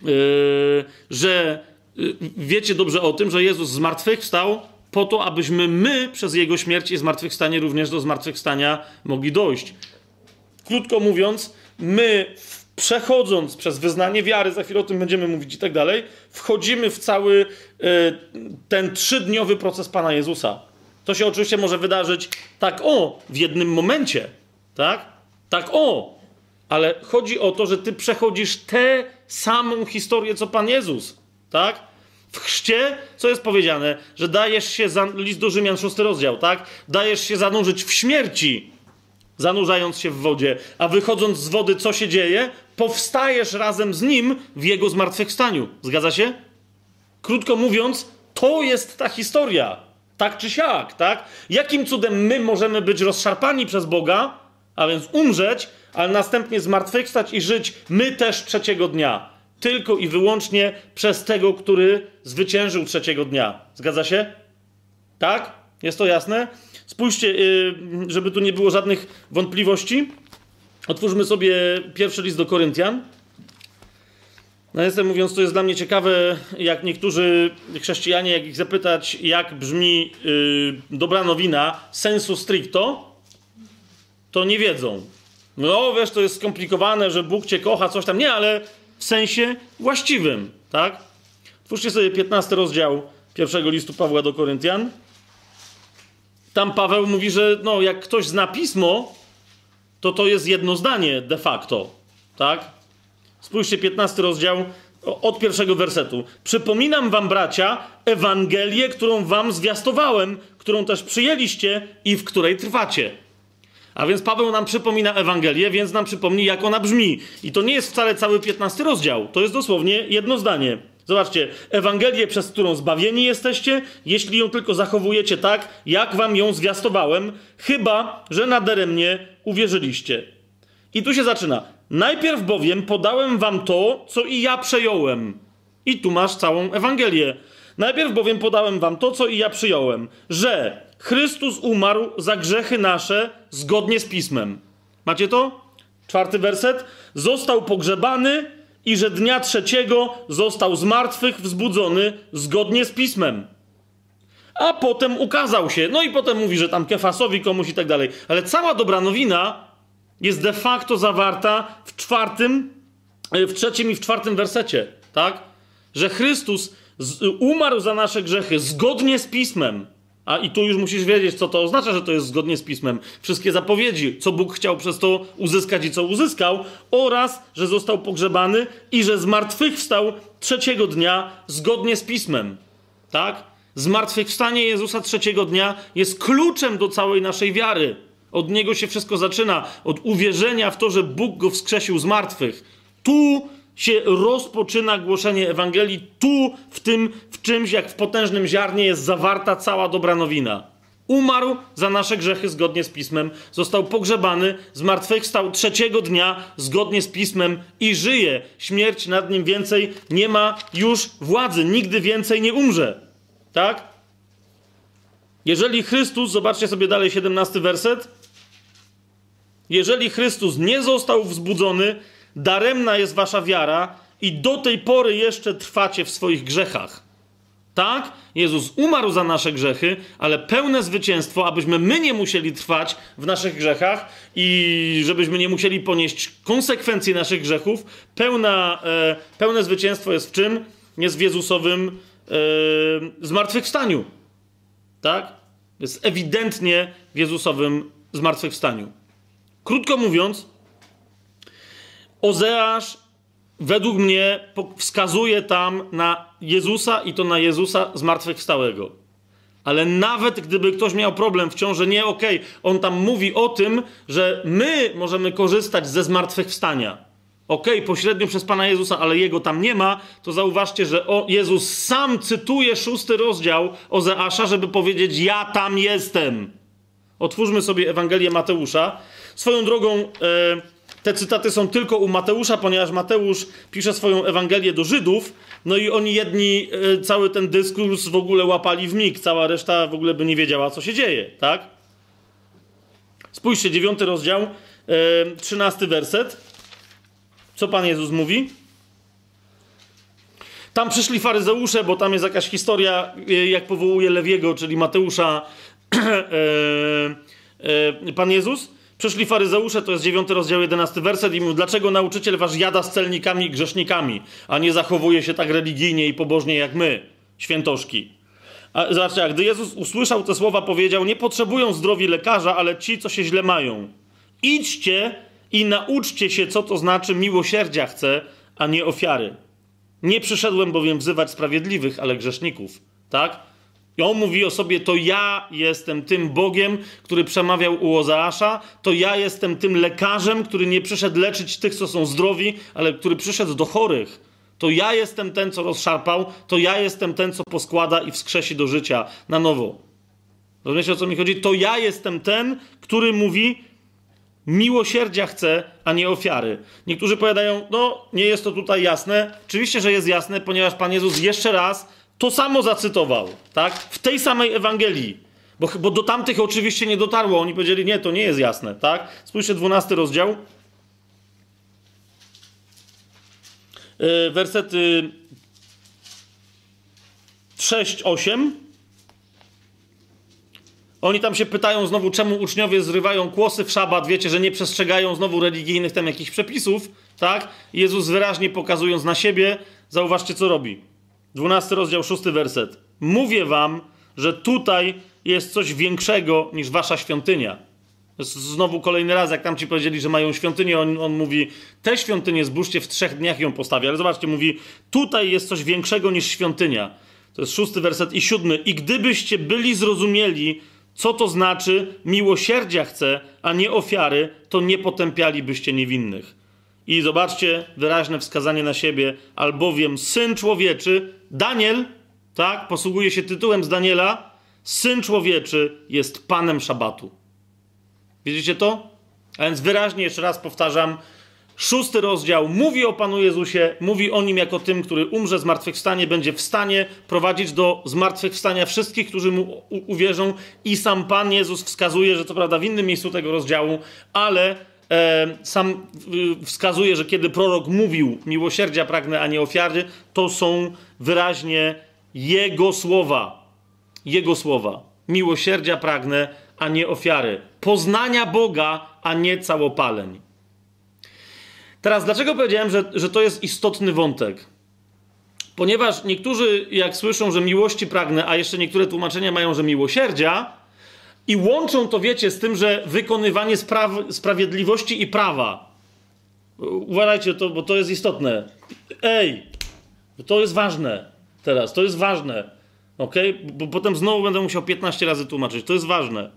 yy, że yy, wiecie dobrze o tym, że Jezus zmartwychwstał po to, abyśmy my przez Jego śmierć i zmartwychwstanie również do zmartwychwstania mogli dojść. Krótko mówiąc, my przechodząc przez wyznanie wiary, za chwilę o tym będziemy mówić i tak dalej, wchodzimy w cały e, ten trzydniowy proces Pana Jezusa. To się oczywiście może wydarzyć tak o, w jednym momencie, tak? Tak o, ale chodzi o to, że ty przechodzisz tę samą historię, co Pan Jezus, tak? W chrzcie, co jest powiedziane, że dajesz się, za, list do Rzymian, szósty rozdział, tak? Dajesz się zanurzyć w śmierci, zanurzając się w wodzie, a wychodząc z wody, co się dzieje? Powstajesz razem z nim w jego zmartwychwstaniu. Zgadza się? Krótko mówiąc, to jest ta historia. Tak czy siak, tak? Jakim cudem my możemy być rozszarpani przez Boga, a więc umrzeć, ale następnie zmartwychwstać i żyć my też trzeciego dnia? Tylko i wyłącznie przez tego, który zwyciężył trzeciego dnia. Zgadza się? Tak? Jest to jasne? Spójrzcie, y, żeby tu nie było żadnych wątpliwości. Otwórzmy sobie pierwszy list do Koryntian. No jestem mówiąc, to jest dla mnie ciekawe, jak niektórzy chrześcijanie, jak ich zapytać, jak brzmi yy, dobra nowina sensu stricto, to nie wiedzą. No wiesz, to jest skomplikowane, że Bóg cię kocha, coś tam. Nie, ale w sensie właściwym, tak? Twórzcie sobie 15 rozdział pierwszego listu Pawła do Koryntian. Tam Paweł mówi, że no, jak ktoś zna pismo, to to jest jedno zdanie de facto. Tak? Spójrzcie, 15 rozdział od pierwszego wersetu. Przypominam wam, bracia, Ewangelię, którą wam zwiastowałem, którą też przyjęliście i w której trwacie. A więc Paweł nam przypomina Ewangelię, więc nam przypomni, jak ona brzmi. I to nie jest wcale cały 15 rozdział. To jest dosłownie jedno zdanie. Zobaczcie, Ewangelię, przez którą zbawieni jesteście, jeśli ją tylko zachowujecie tak, jak wam ją zwiastowałem, chyba, że nadaremnie uwierzyliście. I tu się zaczyna. Najpierw bowiem podałem wam to, co i ja przejąłem. I tu masz całą Ewangelię. Najpierw bowiem podałem wam to, co i ja przyjąłem, że Chrystus umarł za grzechy nasze zgodnie z Pismem. Macie to? Czwarty werset. Został pogrzebany i że dnia trzeciego został z martwych wzbudzony zgodnie z pismem. A potem ukazał się. No i potem mówi, że tam Kefasowi komuś i tak dalej. Ale cała dobra nowina jest de facto zawarta w czwartym, e, w trzecim i w czwartym wersecie, tak? Że Chrystus umarł za nasze grzechy zgodnie z pismem. A i tu już musisz wiedzieć, co to oznacza, że to jest zgodnie z pismem. Wszystkie zapowiedzi, co Bóg chciał przez to uzyskać i co uzyskał, oraz, że został pogrzebany i że zmartwychwstał trzeciego dnia zgodnie z pismem. Tak? Zmartwychwstanie Jezusa trzeciego dnia jest kluczem do całej naszej wiary. Od niego się wszystko zaczyna, od uwierzenia w to, że Bóg go wskrzesił z martwych. Tu się rozpoczyna głoszenie Ewangelii, tu w tym, w czymś jak w potężnym ziarnie jest zawarta cała dobra nowina. Umarł za nasze grzechy zgodnie z pismem, został pogrzebany, zmartwychwstał trzeciego dnia zgodnie z pismem i żyje. Śmierć nad nim więcej nie ma już władzy, nigdy więcej nie umrze. Tak? Jeżeli Chrystus, zobaczcie sobie dalej 17 werset. Jeżeli Chrystus nie został wzbudzony, daremna jest wasza wiara i do tej pory jeszcze trwacie w swoich grzechach. Tak? Jezus umarł za nasze grzechy, ale pełne zwycięstwo, abyśmy my nie musieli trwać w naszych grzechach i żebyśmy nie musieli ponieść konsekwencji naszych grzechów. Pełna, e, pełne zwycięstwo jest w czym? Jest w Jezusowym e, zmartwychwstaniu. Tak? Jest ewidentnie w Jezusowym zmartwychwstaniu. Krótko mówiąc, Ozeasz według mnie wskazuje tam na Jezusa i to na Jezusa zmartwychwstałego. Ale nawet gdyby ktoś miał problem wciąż, że nie, okej, okay, on tam mówi o tym, że my możemy korzystać ze zmartwychwstania. Okej, okay, pośrednio przez Pana Jezusa, ale jego tam nie ma, to zauważcie, że o, Jezus sam cytuje szósty rozdział Ozeasza, żeby powiedzieć: Ja tam jestem. Otwórzmy sobie Ewangelię Mateusza. Swoją drogą. Yy, te cytaty są tylko u Mateusza, ponieważ Mateusz pisze swoją Ewangelię do Żydów, no i oni jedni e, cały ten dyskurs w ogóle łapali w mig, cała reszta w ogóle by nie wiedziała, co się dzieje, tak? Spójrzcie, dziewiąty rozdział, e, trzynasty werset. Co Pan Jezus mówi? Tam przyszli faryzeusze, bo tam jest jakaś historia, e, jak powołuje Lewiego, czyli Mateusza, [CLEARS THROAT] Pan Jezus. Przyszli faryzeusze, to jest 9 rozdział 11 werset i mówią, dlaczego nauczyciel wasz jada z celnikami i grzesznikami, a nie zachowuje się tak religijnie i pobożnie jak my, świętoszki. A, zobaczcie, a gdy Jezus usłyszał te słowa, powiedział, nie potrzebują zdrowi lekarza, ale ci, co się źle mają. Idźcie i nauczcie się, co to znaczy miłosierdzia chcę, a nie ofiary. Nie przyszedłem bowiem wzywać sprawiedliwych, ale grzeszników. Tak? I on mówi o sobie, to ja jestem tym Bogiem, który przemawiał u Ozeasza, to ja jestem tym lekarzem, który nie przyszedł leczyć tych, co są zdrowi, ale który przyszedł do chorych. To ja jestem ten, co rozszarpał, to ja jestem ten, co poskłada i wskrzesi do życia na nowo. Rozumiecie, o co mi chodzi? To ja jestem ten, który mówi, miłosierdzia chcę, a nie ofiary. Niektórzy powiadają, no nie jest to tutaj jasne. Oczywiście, że jest jasne, ponieważ Pan Jezus jeszcze raz to samo zacytował, tak? W tej samej Ewangelii. Bo, bo do tamtych oczywiście nie dotarło. Oni powiedzieli, nie, to nie jest jasne, tak? Spójrzcie, 12 rozdział. Yy, wersety 6, 8. Oni tam się pytają znowu, czemu uczniowie zrywają kłosy w szabat, wiecie, że nie przestrzegają znowu religijnych tam jakichś przepisów, tak? Jezus wyraźnie pokazując na siebie, zauważcie, co robi. 12 rozdział, 6 werset. Mówię wam, że tutaj jest coś większego niż wasza świątynia. Znowu kolejny raz, jak tam ci powiedzieli, że mają świątynię, on, on mówi, te świątynie zbóżcie w trzech dniach ją postawię. Ale zobaczcie, mówi, tutaj jest coś większego niż świątynia. To jest szósty werset i siódmy. I gdybyście byli zrozumieli, co to znaczy miłosierdzia chce, a nie ofiary, to nie potępialibyście niewinnych. I zobaczcie wyraźne wskazanie na siebie, albowiem syn człowieczy, Daniel, tak, posługuje się tytułem z Daniela, syn człowieczy jest panem szabatu. Widzicie to? A więc wyraźnie jeszcze raz powtarzam, szósty rozdział mówi o Panu Jezusie, mówi o Nim jako tym, który umrze, zmartwychwstanie, będzie w stanie prowadzić do zmartwychwstania wszystkich, którzy Mu uwierzą i sam Pan Jezus wskazuje, że co prawda w innym miejscu tego rozdziału, ale sam wskazuje, że kiedy prorok mówił miłosierdzia pragnę, a nie ofiary, to są wyraźnie Jego słowa. Jego słowa. Miłosierdzia pragnę, a nie ofiary. Poznania Boga, a nie całopaleń. Teraz, dlaczego powiedziałem, że, że to jest istotny wątek? Ponieważ niektórzy, jak słyszą, że miłości pragnę, a jeszcze niektóre tłumaczenia mają, że miłosierdzia, i łączą to, wiecie, z tym, że wykonywanie spraw, sprawiedliwości i prawa. Uważajcie, to, bo to jest istotne. Ej, to jest ważne teraz, to jest ważne. Ok? Bo potem znowu będę musiał 15 razy tłumaczyć. To jest ważne.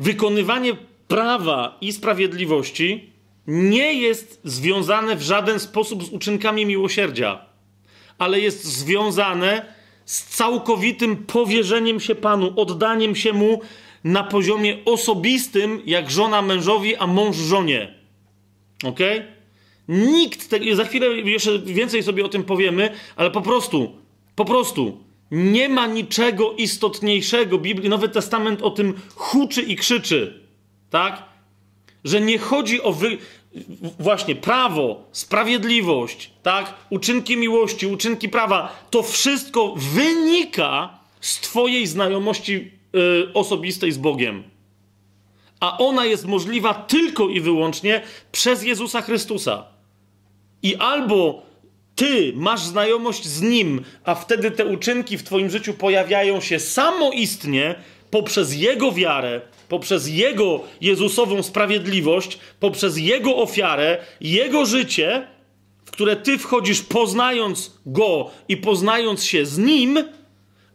Wykonywanie prawa i sprawiedliwości nie jest związane w żaden sposób z uczynkami miłosierdzia, ale jest związane z całkowitym powierzeniem się Panu, oddaniem się Mu na poziomie osobistym, jak żona mężowi, a mąż żonie. Ok? Nikt, te, za chwilę jeszcze więcej sobie o tym powiemy, ale po prostu, po prostu, nie ma niczego istotniejszego. Biblii, Nowy Testament o tym huczy i krzyczy, tak? Że nie chodzi o wy, właśnie prawo, sprawiedliwość, tak? Uczynki miłości, uczynki prawa. To wszystko wynika z Twojej znajomości y, osobistej z Bogiem. A ona jest możliwa tylko i wyłącznie przez Jezusa Chrystusa. I albo ty masz znajomość z nim, a wtedy te uczynki w twoim życiu pojawiają się samoistnie poprzez jego wiarę, poprzez jego Jezusową sprawiedliwość, poprzez jego ofiarę, jego życie, w które ty wchodzisz poznając go i poznając się z nim,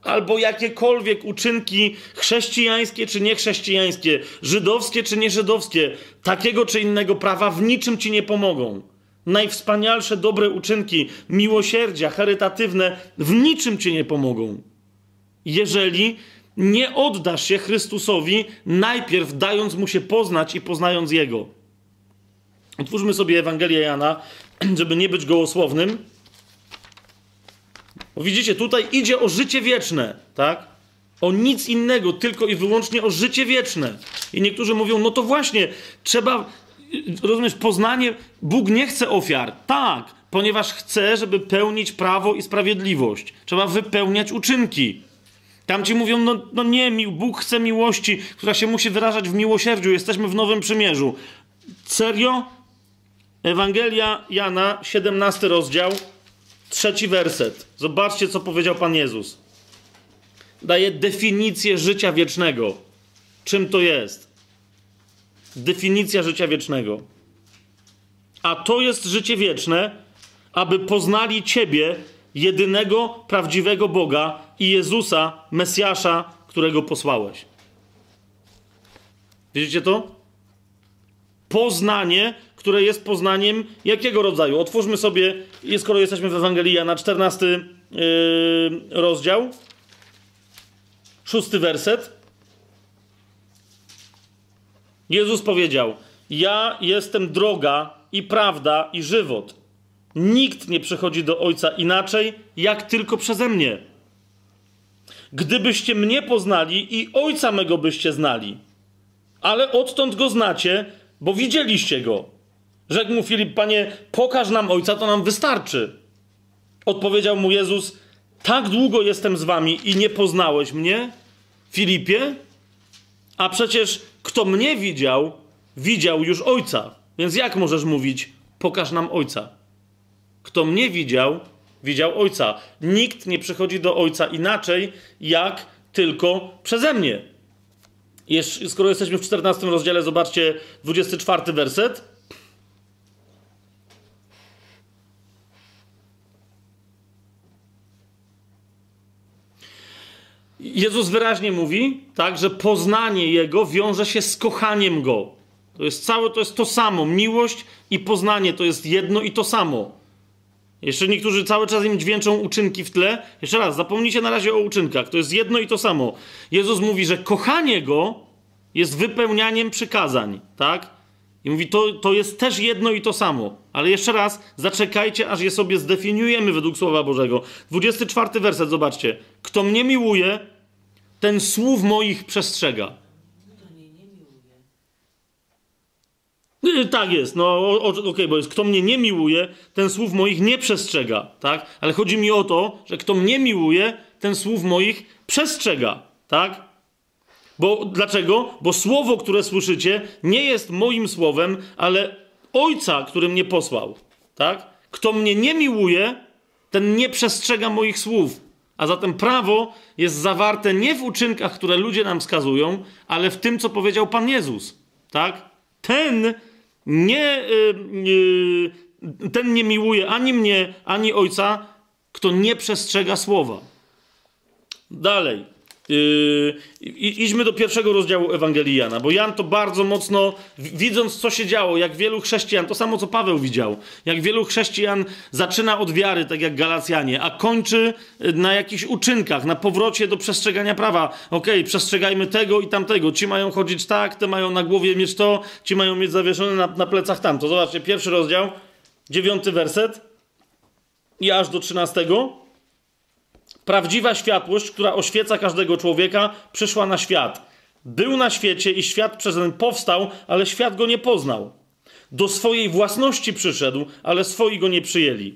albo jakiekolwiek uczynki chrześcijańskie czy niechrześcijańskie, żydowskie czy nieżydowskie, takiego czy innego prawa w niczym ci nie pomogą. Najwspanialsze dobre uczynki miłosierdzia, charytatywne w niczym ci nie pomogą. Jeżeli nie oddasz się Chrystusowi, najpierw dając mu się poznać i poznając Jego. Otwórzmy sobie Ewangelię Jana, [CLEARS THROAT] żeby nie być gołosłownym. Bo widzicie, tutaj idzie o życie wieczne, tak? O nic innego, tylko i wyłącznie o życie wieczne. I niektórzy mówią, no to właśnie, trzeba, rozumiesz, poznanie, Bóg nie chce ofiar. Tak, ponieważ chce, żeby pełnić prawo i sprawiedliwość. Trzeba wypełniać uczynki. Tam ci mówią, no, no nie, Bóg chce miłości, która się musi wyrażać w miłosierdziu. Jesteśmy w Nowym Przymierzu. Serio? Ewangelia Jana, 17 rozdział, trzeci werset. Zobaczcie, co powiedział Pan Jezus. Daje definicję życia wiecznego. Czym to jest? Definicja życia wiecznego. A to jest życie wieczne, aby poznali Ciebie, jedynego prawdziwego Boga i Jezusa, Mesjasza, którego posłałeś. Widzicie to? Poznanie, które jest poznaniem jakiego rodzaju? Otwórzmy sobie, skoro jesteśmy w Ewangelii na 14 yy, rozdział, szósty werset. Jezus powiedział: Ja jestem droga i prawda i żywot. Nikt nie przychodzi do Ojca inaczej, jak tylko przeze mnie. Gdybyście mnie poznali i Ojca mego byście znali. Ale odtąd go znacie, bo widzieliście go. Rzekł mu Filip, panie, pokaż nam Ojca, to nam wystarczy. Odpowiedział mu Jezus, tak długo jestem z wami i nie poznałeś mnie, Filipie? A przecież kto mnie widział, widział już Ojca. Więc jak możesz mówić, pokaż nam Ojca? Kto mnie widział, widział Ojca. Nikt nie przychodzi do Ojca inaczej, jak tylko przeze mnie. Skoro jesteśmy w 14 rozdziale, zobaczcie 24 werset. Jezus wyraźnie mówi, tak, że poznanie Jego wiąże się z kochaniem Go. To jest całe, to jest to samo. Miłość i poznanie to jest jedno i to samo. Jeszcze niektórzy cały czas im dźwięczą uczynki w tle. Jeszcze raz, zapomnijcie na razie o uczynkach. To jest jedno i to samo. Jezus mówi, że kochanie Go jest wypełnianiem przykazań, tak? I mówi, to, to jest też jedno i to samo. Ale jeszcze raz, zaczekajcie, aż je sobie zdefiniujemy według Słowa Bożego. 24 werset, zobaczcie. Kto mnie miłuje, ten słów moich przestrzega. Y, tak jest, no okej, okay, bo jest kto mnie nie miłuje, ten słów moich nie przestrzega, tak? Ale chodzi mi o to, że kto mnie miłuje, ten słów moich przestrzega, tak? Bo dlaczego? Bo słowo, które słyszycie, nie jest moim słowem, ale Ojca, który mnie posłał, tak? Kto mnie nie miłuje, ten nie przestrzega moich słów. A zatem prawo jest zawarte nie w uczynkach, które ludzie nam wskazują, ale w tym, co powiedział Pan Jezus. Tak? Ten nie, yy, yy, ten nie miłuje ani mnie, ani ojca, kto nie przestrzega słowa. Dalej. Yy, idźmy do pierwszego rozdziału Ewangelii Jana, bo Jan to bardzo mocno, widząc co się działo, jak wielu chrześcijan, to samo co Paweł widział, jak wielu chrześcijan zaczyna od wiary, tak jak Galacjanie, a kończy y, na jakichś uczynkach, na powrocie do przestrzegania prawa. Okej, okay, przestrzegajmy tego i tamtego. Ci mają chodzić tak, te mają na głowie mieć to, ci mają mieć zawieszone na, na plecach tamto. Zobaczcie, pierwszy rozdział, dziewiąty werset i aż do trzynastego. Prawdziwa światłość, która oświeca każdego człowieka, przyszła na świat. Był na świecie i świat przez ten powstał, ale świat go nie poznał. Do swojej własności przyszedł, ale swoi go nie przyjęli.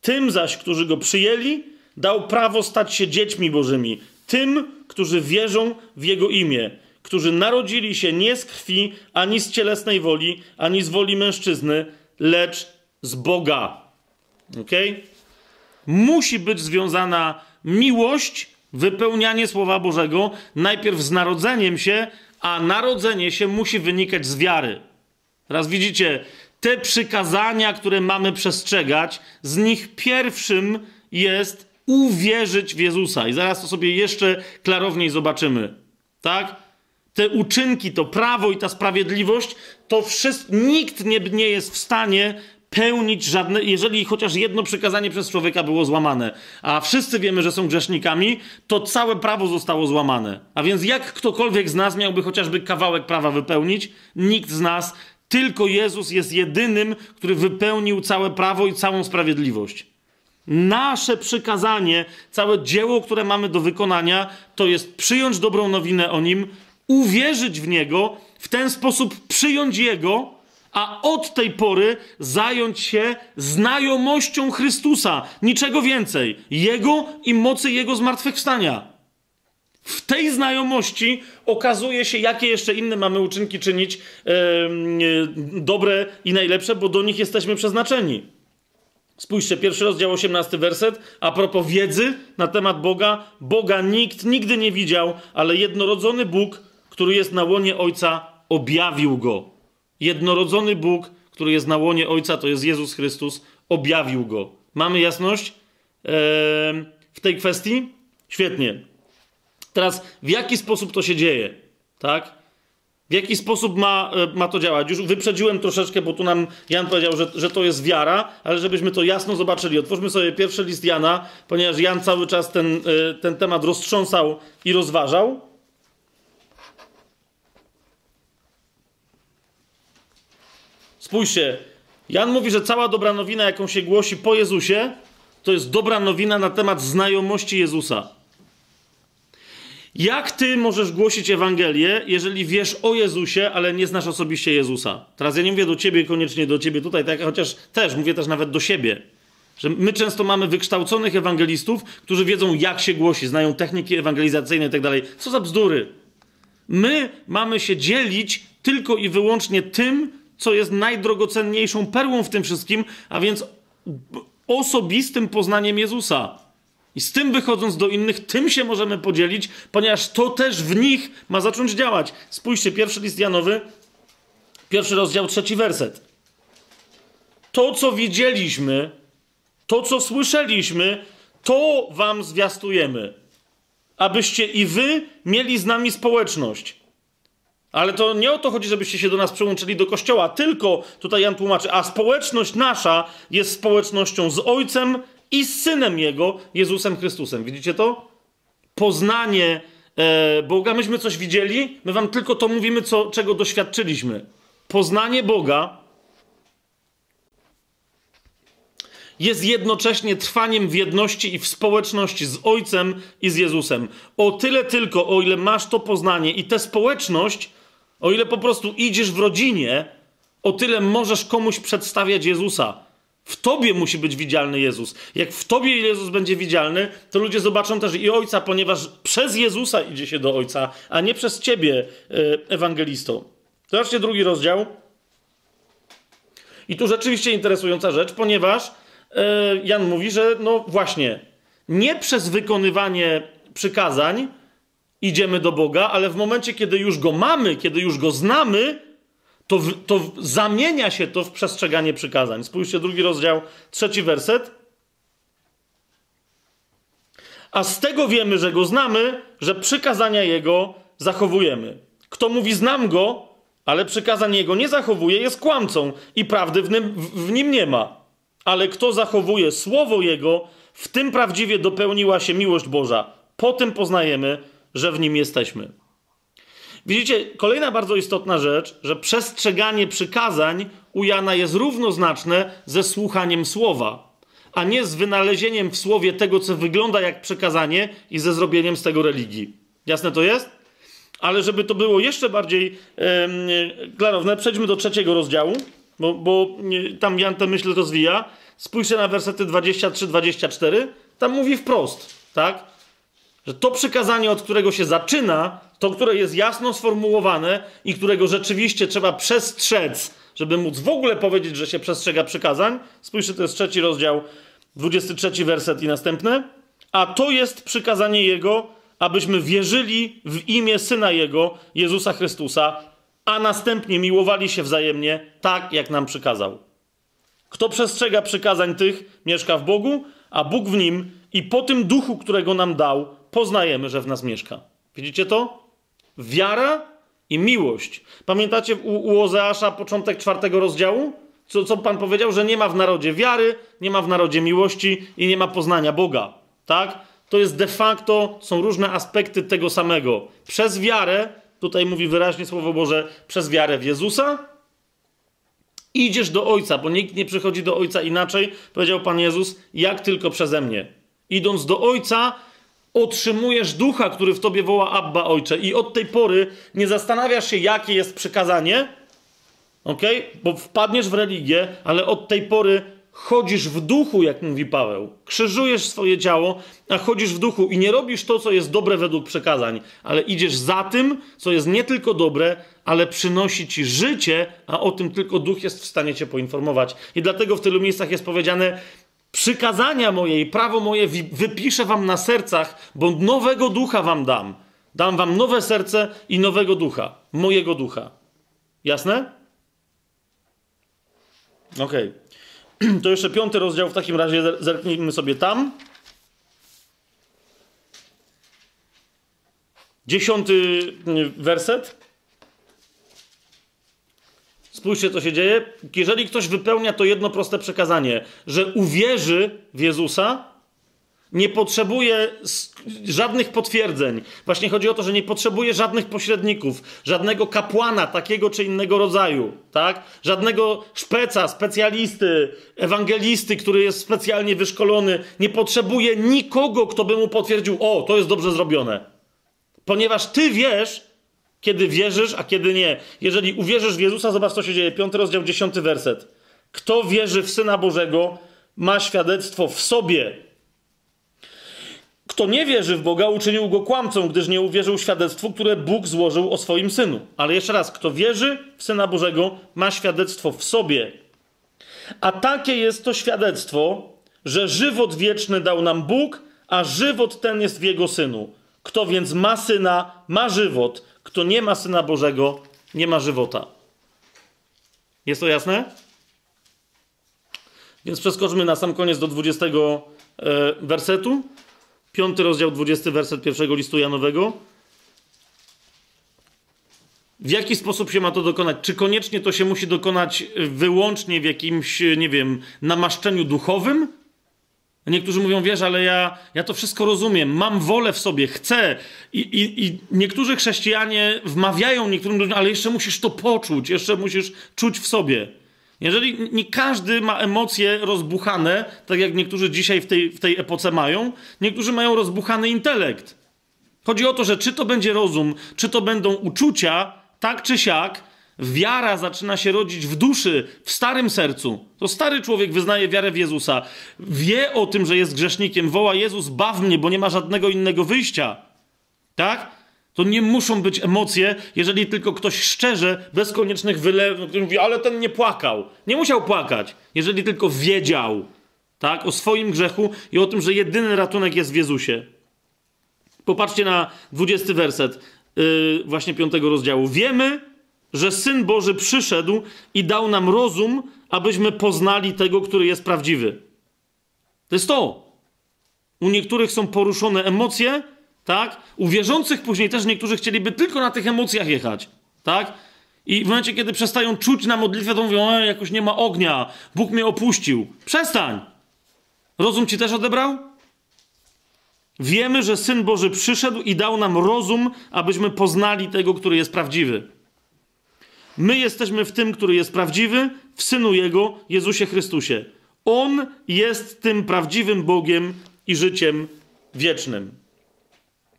Tym zaś, którzy go przyjęli, dał prawo stać się dziećmi bożymi. Tym, którzy wierzą w jego imię, którzy narodzili się nie z krwi, ani z cielesnej woli, ani z woli mężczyzny, lecz z Boga. Okay? Musi być związana miłość, wypełnianie Słowa Bożego, najpierw z narodzeniem się, a narodzenie się musi wynikać z wiary. Teraz widzicie, te przykazania, które mamy przestrzegać, z nich pierwszym jest uwierzyć w Jezusa. I zaraz to sobie jeszcze klarowniej zobaczymy. Tak? Te uczynki, to prawo i ta sprawiedliwość, to wszystko, nikt nie, nie jest w stanie pełnić żadne, jeżeli chociaż jedno przykazanie przez człowieka było złamane, a wszyscy wiemy, że są grzesznikami, to całe prawo zostało złamane. A więc jak ktokolwiek z nas miałby chociażby kawałek prawa wypełnić? Nikt z nas, tylko Jezus jest jedynym, który wypełnił całe prawo i całą sprawiedliwość. Nasze przykazanie, całe dzieło, które mamy do wykonania, to jest przyjąć dobrą nowinę o Nim, uwierzyć w Niego, w ten sposób przyjąć Jego, a od tej pory zająć się znajomością Chrystusa, niczego więcej, Jego i mocy Jego zmartwychwstania. W tej znajomości okazuje się, jakie jeszcze inne mamy uczynki czynić yy, dobre i najlepsze, bo do nich jesteśmy przeznaczeni. Spójrzcie, pierwszy rozdział, 18 werset. A propos wiedzy na temat Boga. Boga nikt nigdy nie widział, ale jednorodzony Bóg, który jest na łonie Ojca, objawił go. Jednorodzony Bóg, który jest na łonie Ojca, to jest Jezus Chrystus, objawił go. Mamy jasność w tej kwestii? Świetnie. Teraz, w jaki sposób to się dzieje? Tak? W jaki sposób ma, e, ma to działać? Już wyprzedziłem troszeczkę, bo tu nam Jan powiedział, że, że to jest wiara, ale żebyśmy to jasno zobaczyli. Otwórzmy sobie pierwszy list Jana, ponieważ Jan cały czas ten, e, ten temat roztrząsał i rozważał. Spójrzcie, Jan mówi, że cała dobra nowina, jaką się głosi po Jezusie, to jest dobra nowina na temat znajomości Jezusa. Jak ty możesz głosić Ewangelię, jeżeli wiesz o Jezusie, ale nie znasz osobiście Jezusa? Teraz ja nie mówię do ciebie, koniecznie do ciebie tutaj, tak, chociaż też mówię też nawet do siebie. Że my często mamy wykształconych ewangelistów, którzy wiedzą, jak się głosi, znają techniki ewangelizacyjne i tak dalej. Co za bzdury. My mamy się dzielić tylko i wyłącznie tym, co jest najdrogocenniejszą perłą w tym wszystkim, a więc osobistym poznaniem Jezusa. I z tym wychodząc do innych, tym się możemy podzielić, ponieważ to też w nich ma zacząć działać. Spójrzcie, pierwszy list Janowy, pierwszy rozdział, trzeci werset. To, co widzieliśmy, to, co słyszeliśmy, to wam zwiastujemy, abyście i wy mieli z nami społeczność. Ale to nie o to chodzi, żebyście się do nas przyłączyli do kościoła, tylko tutaj Jan tłumaczy, a społeczność nasza jest społecznością z Ojcem i z Synem Jego, Jezusem Chrystusem. Widzicie to? Poznanie e, Boga. Myśmy coś widzieli, my wam tylko to mówimy, co, czego doświadczyliśmy. Poznanie Boga jest jednocześnie trwaniem w jedności i w społeczności z Ojcem i z Jezusem. O tyle tylko, o ile masz to poznanie i tę społeczność, o ile po prostu idziesz w rodzinie, o tyle możesz komuś przedstawiać Jezusa. W tobie musi być widzialny Jezus. Jak w tobie Jezus będzie widzialny, to ludzie zobaczą też i Ojca, ponieważ przez Jezusa idzie się do Ojca, a nie przez ciebie, e, ewangelisto. Zobaczcie drugi rozdział. I tu rzeczywiście interesująca rzecz, ponieważ e, Jan mówi, że no właśnie, nie przez wykonywanie przykazań idziemy do Boga, ale w momencie, kiedy już go mamy, kiedy już go znamy, to, w, to zamienia się to w przestrzeganie przykazań. Spójrzcie, drugi rozdział, trzeci werset. A z tego wiemy, że go znamy, że przykazania jego zachowujemy. Kto mówi, znam go, ale przykazań jego nie zachowuje, jest kłamcą i prawdy w nim, w nim nie ma. Ale kto zachowuje słowo jego, w tym prawdziwie dopełniła się miłość Boża. Po tym poznajemy, że w nim jesteśmy. Widzicie, kolejna bardzo istotna rzecz, że przestrzeganie przykazań u Jana jest równoznaczne ze słuchaniem słowa, a nie z wynalezieniem w słowie tego, co wygląda jak przekazanie i ze zrobieniem z tego religii. Jasne to jest? Ale żeby to było jeszcze bardziej e, klarowne, przejdźmy do trzeciego rozdziału, bo, bo tam Jan tę myśl rozwija. Spójrzcie na wersety 23-24. Tam mówi wprost, tak? Że to przykazanie, od którego się zaczyna, to, które jest jasno sformułowane i którego rzeczywiście trzeba przestrzec, żeby móc w ogóle powiedzieć, że się przestrzega przykazań. Spójrzcie, to jest trzeci rozdział, 23 werset i następne. A to jest przykazanie Jego, abyśmy wierzyli w imię Syna Jego, Jezusa Chrystusa, a następnie miłowali się wzajemnie tak, jak nam przykazał. Kto przestrzega przykazań tych, mieszka w Bogu, a Bóg w nim i po tym duchu, którego nam dał, poznajemy, że w nas mieszka. Widzicie to? Wiara i miłość. Pamiętacie u, u Ozeasza początek czwartego rozdziału? Co, co Pan powiedział? Że nie ma w narodzie wiary, nie ma w narodzie miłości i nie ma poznania Boga. Tak? To jest de facto, są różne aspekty tego samego. Przez wiarę, tutaj mówi wyraźnie Słowo Boże, przez wiarę w Jezusa idziesz do Ojca, bo nikt nie przychodzi do Ojca inaczej, powiedział Pan Jezus, jak tylko przeze mnie. Idąc do Ojca, otrzymujesz ducha, który w tobie woła Abba Ojcze. I od tej pory nie zastanawiasz się, jakie jest przykazanie, ok? Bo wpadniesz w religię, ale od tej pory chodzisz w duchu, jak mówi Paweł. Krzyżujesz swoje ciało, a chodzisz w duchu i nie robisz to, co jest dobre według przekazań, ale idziesz za tym, co jest nie tylko dobre, ale przynosi ci życie, a o tym tylko duch jest w stanie cię poinformować. I dlatego w tylu miejscach jest powiedziane: Przykazania moje i prawo moje wypiszę wam na sercach, bo nowego ducha wam dam. Dam wam nowe serce i nowego ducha, mojego ducha. Jasne? Okej. Okay. [CLEARS THROAT] To jeszcze piąty rozdział, w takim razie zerknijmy sobie tam. Dziesiąty y, werset. Spójrzcie, co się dzieje. Jeżeli ktoś wypełnia to jedno proste przekazanie, że uwierzy w Jezusa, nie potrzebuje żadnych potwierdzeń. Właśnie chodzi o to, że nie potrzebuje żadnych pośredników, żadnego kapłana takiego czy innego rodzaju, tak? Żadnego szpeca, specjalisty, ewangelisty, który jest specjalnie wyszkolony. Nie potrzebuje nikogo, kto by mu potwierdził: O, to jest dobrze zrobione. Ponieważ ty wiesz, kiedy wierzysz, a kiedy nie. Jeżeli uwierzysz w Jezusa, zobacz, co się dzieje. Piąty rozdział, dziesiąty werset. Kto wierzy w Syna Bożego, ma świadectwo w sobie. Kto nie wierzy w Boga, uczynił go kłamcą, gdyż nie uwierzył świadectwu, które Bóg złożył o swoim Synu. Ale jeszcze raz, kto wierzy w Syna Bożego, ma świadectwo w sobie. A takie jest to świadectwo, że żywot wieczny dał nam Bóg, a żywot ten jest w Jego Synu. Kto więc ma Syna, ma żywot. Kto nie ma Syna Bożego, nie ma żywota. Jest to jasne? Więc przeskoczmy na sam koniec do 20 e, wersetu. Piąty rozdział, 20 werset pierwszego listu Janowego. W jaki sposób się ma to dokonać? Czy koniecznie to się musi dokonać wyłącznie w jakimś, nie wiem, namaszczeniu duchowym? Niektórzy mówią, wiesz, ale ja, ja to wszystko rozumiem, mam wolę w sobie, chcę. I, i, I niektórzy chrześcijanie wmawiają niektórym ludziom, ale jeszcze musisz to poczuć, jeszcze musisz czuć w sobie. Jeżeli nie każdy ma emocje rozbuchane, tak jak niektórzy dzisiaj w tej, w tej epoce mają, niektórzy mają rozbuchany intelekt. Chodzi o to, że czy to będzie rozum, czy to będą uczucia, tak czy siak, Wiara zaczyna się rodzić w duszy, w starym sercu. To stary człowiek wyznaje wiarę w Jezusa. Wie o tym, że jest grzesznikiem, woła Jezus, baw mnie, bo nie ma żadnego innego wyjścia. Tak? To nie muszą być emocje, jeżeli tylko ktoś szczerze, bez koniecznych wylewów, który mówi, ale ten nie płakał. Nie musiał płakać, jeżeli tylko wiedział. tak? O swoim grzechu i o tym, że jedyny ratunek jest w Jezusie. Popatrzcie na 20 werset yy, właśnie 5 rozdziału. Wiemy, że Syn Boży przyszedł i dał nam rozum, abyśmy poznali tego, który jest prawdziwy. To jest to. U niektórych są poruszone emocje, tak? U wierzących później też niektórzy chcieliby tylko na tych emocjach jechać, tak? I w momencie, kiedy przestają czuć na modlitwę, to mówią, e, jakoś nie ma ognia, Bóg mnie opuścił. Przestań! Rozum ci też odebrał? Wiemy, że Syn Boży przyszedł i dał nam rozum, abyśmy poznali tego, który jest prawdziwy. My jesteśmy w tym, który jest prawdziwy, w Synu Jego, Jezusie Chrystusie. On jest tym prawdziwym Bogiem i życiem wiecznym.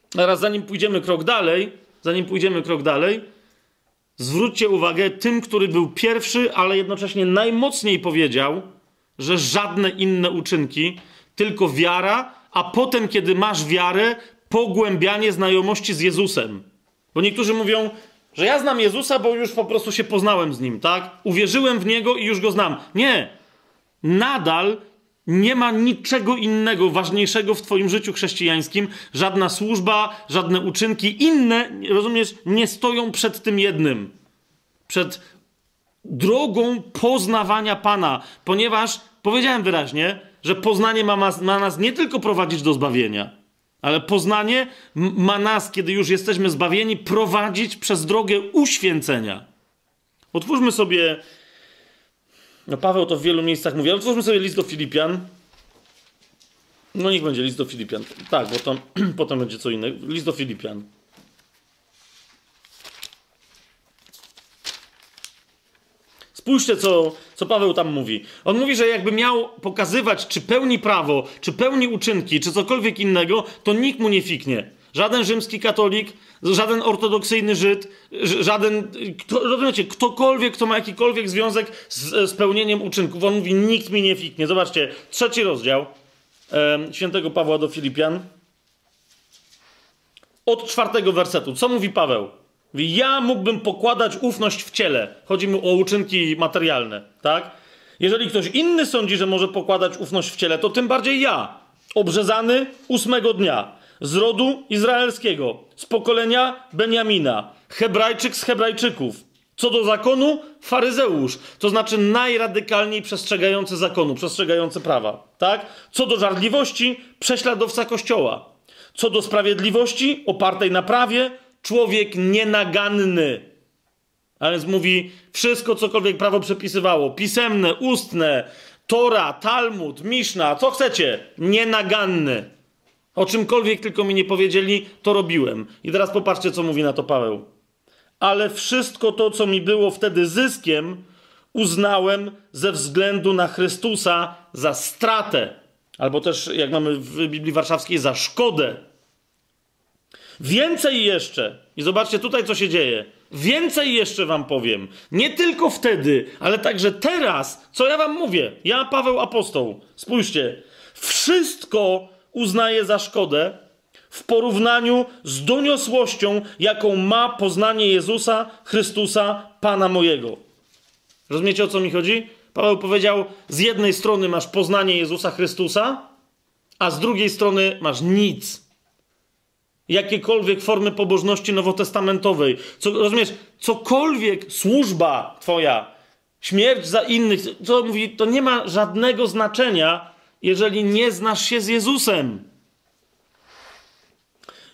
Teraz, zanim pójdziemy krok dalej, zanim pójdziemy krok dalej, zwróćcie uwagę tym, który był pierwszy, ale jednocześnie najmocniej powiedział, że żadne inne uczynki, tylko wiara, a potem, kiedy masz wiarę, pogłębianie znajomości z Jezusem. Bo niektórzy mówią, że ja znam Jezusa, bo już po prostu się poznałem z nim, tak? Uwierzyłem w niego i już go znam. Nie. Nadal nie ma niczego innego ważniejszego w Twoim życiu chrześcijańskim. Żadna służba, żadne uczynki inne, rozumiesz, nie stoją przed tym jednym. Przed drogą poznawania Pana, ponieważ powiedziałem wyraźnie, że poznanie ma, ma nas nie tylko prowadzić do zbawienia, ale poznanie ma nas, kiedy już jesteśmy zbawieni, prowadzić przez drogę uświęcenia. Otwórzmy sobie no Paweł to w wielu miejscach mówi, ale otwórzmy sobie list do Filipian. No niech będzie list do Filipian. Tak, bo to, [CLEARS THROAT] potem będzie co innego. List do Filipian. Spójrzcie, co, co Paweł tam mówi. On mówi, że jakby miał pokazywać, czy pełni prawo, czy pełni uczynki, czy cokolwiek innego, to nikt mu nie fiknie. Żaden rzymski katolik, żaden ortodoksyjny Żyd, żaden, kto, rozumiecie, ktokolwiek, kto ma jakikolwiek związek z spełnieniem uczynków. On mówi, nikt mi nie fiknie. Zobaczcie, trzeci rozdział świętego Pawła do Filipian. Od czwartego wersetu. Co mówi Paweł? Ja mógłbym pokładać ufność w ciele. Chodzi mu o uczynki materialne, tak? Jeżeli ktoś inny sądzi, że może pokładać ufność w ciele, to tym bardziej ja. Obrzezany ósmego dnia z rodu izraelskiego, z pokolenia Benjamina, Hebrajczyk z Hebrajczyków. Co do zakonu, faryzeusz, to znaczy najradykalniej przestrzegający zakonu, przestrzegający prawa, tak? Co do żarliwości, prześladowca kościoła. Co do sprawiedliwości, opartej na prawie, człowiek nienaganny. A więc mówi, wszystko, cokolwiek prawo przepisywało, pisemne, ustne, Tora, Talmud, Miszna, co chcecie, nienaganny. O czymkolwiek tylko mi nie powiedzieli, to robiłem. I teraz popatrzcie, co mówi na to Paweł. Ale wszystko to, co mi było wtedy zyskiem, uznałem ze względu na Chrystusa za stratę. Albo też, jak mamy w Biblii Warszawskiej, za szkodę. Więcej jeszcze, i zobaczcie tutaj, co się dzieje. Więcej jeszcze wam powiem. Nie tylko wtedy, ale także teraz, co ja wam mówię. Ja, Paweł Apostoł, spójrzcie. Wszystko uznaje za szkodę w porównaniu z doniosłością, jaką ma poznanie Jezusa Chrystusa, Pana mojego. Rozumiecie o co mi chodzi? Paweł powiedział: z jednej strony masz poznanie Jezusa Chrystusa, a z drugiej strony masz nic. Jakiekolwiek formy pobożności nowotestamentowej, co, rozumiesz, cokolwiek służba twoja, śmierć za innych, co mówi, to nie ma żadnego znaczenia, jeżeli nie znasz się z Jezusem.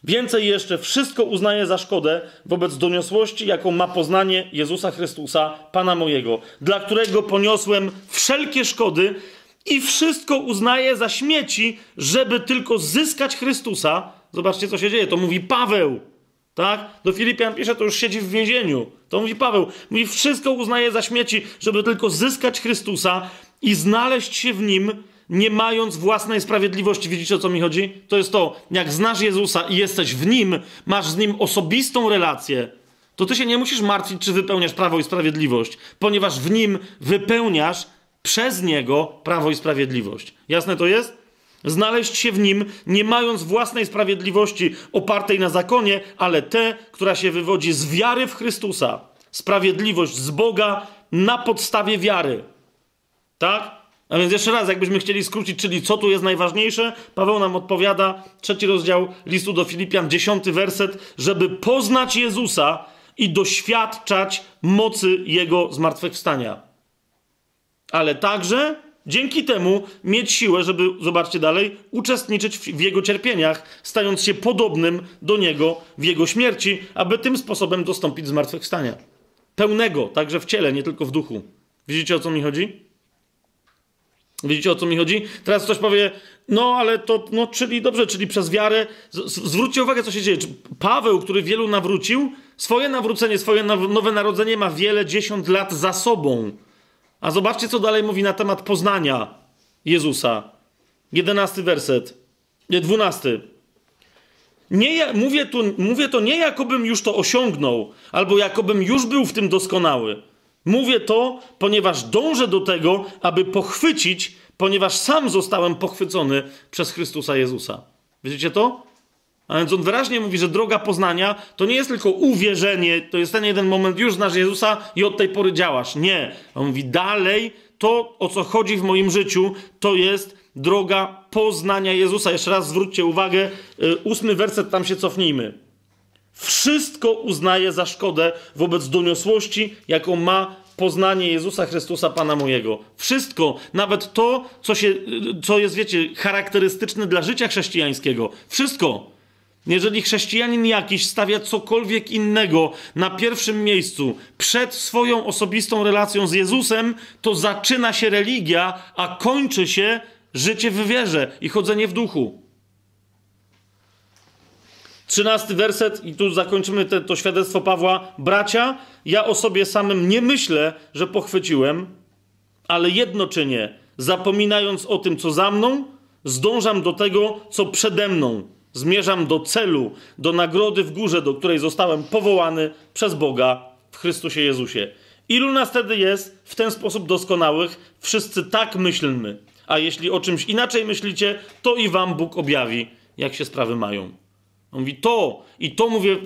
Więcej jeszcze, wszystko uznaję za szkodę wobec doniosłości, jaką ma poznanie Jezusa Chrystusa, Pana mojego, dla którego poniosłem wszelkie szkody i wszystko uznaję za śmieci, żeby tylko zyskać Chrystusa. Zobaczcie, co się dzieje. To mówi Paweł. Tak? Do Filipian pisze, to już siedzi w więzieniu. To mówi Paweł. Mówi, wszystko uznaje za śmieci, żeby tylko zyskać Chrystusa i znaleźć się w Nim, nie mając własnej sprawiedliwości. Widzicie o co mi chodzi? To jest to, jak znasz Jezusa i jesteś w Nim, masz z Nim osobistą relację, to ty się nie musisz martwić, czy wypełniasz prawo i sprawiedliwość, ponieważ w Nim wypełniasz przez Niego prawo i sprawiedliwość. Jasne to jest? Znaleźć się w Nim, nie mając własnej sprawiedliwości opartej na zakonie, ale tę, która się wywodzi z wiary w Chrystusa. Sprawiedliwość z Boga na podstawie wiary. Tak? A więc jeszcze raz, jakbyśmy chcieli skrócić, czyli co tu jest najważniejsze, Paweł nam odpowiada, trzeci rozdział listu do Filipian, dziesiąty werset, żeby poznać Jezusa i doświadczać mocy Jego zmartwychwstania. Ale także dzięki temu mieć siłę, żeby, zobaczcie dalej, uczestniczyć w, Jego cierpieniach, stając się podobnym do Niego w Jego śmierci, aby tym sposobem dostąpić zmartwychwstania. Pełnego, także w ciele, nie tylko w duchu. Widzicie o co mi chodzi? Widzicie o co mi chodzi? Teraz ktoś powie, no ale to, no czyli dobrze, czyli przez wiarę. Z, zwróćcie uwagę, co się dzieje. Paweł, który wielu nawrócił, swoje nawrócenie, swoje nowe narodzenie ma wiele dziesiąt lat za sobą. A zobaczcie, co dalej mówi na temat poznania Jezusa. Jedenasty werset. Dwunasty. Nie, mówię, tu, mówię to nie jakobym już to osiągnął, albo jakobym już był w tym doskonały. Mówię to, ponieważ dążę do tego, aby pochwycić, ponieważ sam zostałem pochwycony przez Chrystusa Jezusa. Widzicie to? A więc on wyraźnie mówi, że droga poznania to nie jest tylko uwierzenie, to jest ten jeden moment, już znasz Jezusa i od tej pory działasz. Nie. On mówi dalej, to o co chodzi w moim życiu, to jest droga poznania Jezusa. Jeszcze raz zwróćcie uwagę, y, ósmy werset, tam się cofnijmy. Wszystko uznaje za szkodę wobec doniosłości, jaką ma poznanie Jezusa Chrystusa, Pana mojego. Wszystko, nawet to, co, się, co jest, wiecie, charakterystyczne dla życia chrześcijańskiego. Wszystko. Jeżeli chrześcijanin jakiś stawia cokolwiek innego na pierwszym miejscu przed swoją osobistą relacją z Jezusem, to zaczyna się religia, a kończy się życie w wierze i chodzenie w duchu. Trzynasty werset, i tu zakończymy te, to świadectwo Pawła. Bracia, ja o sobie samym nie myślę, że pochwyciłem, ale jedno czynię, zapominając o tym, co za mną, zdążam do tego, co przede mną. Zmierzam do celu, do nagrody w górze, do której zostałem powołany przez Boga w Chrystusie Jezusie. Ilu nas wtedy jest w ten sposób doskonałych? Wszyscy tak myślmy. A jeśli o czymś inaczej myślicie, to i wam Bóg objawi, jak się sprawy mają. On mówi to i to mówię.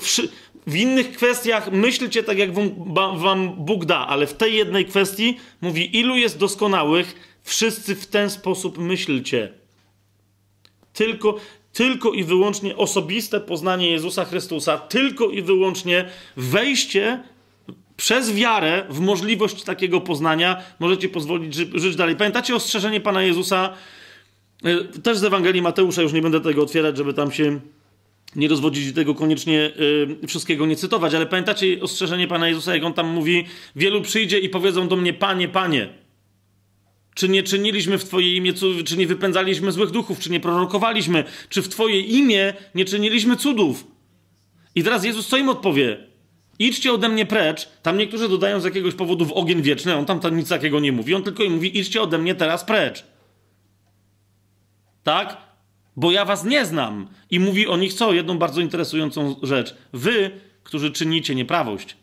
W innych kwestiach myślcie tak, jak wam Bóg da, ale w tej jednej kwestii mówi, ilu jest doskonałych, wszyscy w ten sposób myślcie. Tylko, tylko i wyłącznie osobiste poznanie Jezusa Chrystusa, tylko i wyłącznie wejście przez wiarę w możliwość takiego poznania możecie pozwolić ży żyć dalej. Pamiętacie ostrzeżenie Pana Jezusa? E, też z Ewangelii Mateusza, już nie będę tego otwierać, żeby tam się nie rozwodzić i tego koniecznie y, wszystkiego nie cytować, ale pamiętacie ostrzeżenie Pana Jezusa, jak On tam mówi, wielu przyjdzie i powiedzą do mnie, Panie, Panie, czy nie czyniliśmy w Twoje imię, czy nie wypędzaliśmy złych duchów, czy nie prorokowaliśmy, czy w Twoje imię nie czyniliśmy cudów? I teraz Jezus co im odpowie? Idźcie ode mnie precz. Tam niektórzy dodają z jakiegoś powodu w ogień wieczny, on tam, tam nic takiego nie mówi, on tylko im mówi, idźcie ode mnie teraz precz. Tak? bo ja was nie znam. I mówi o nich co? Jedną bardzo interesującą rzecz. Wy, którzy czynicie nieprawość,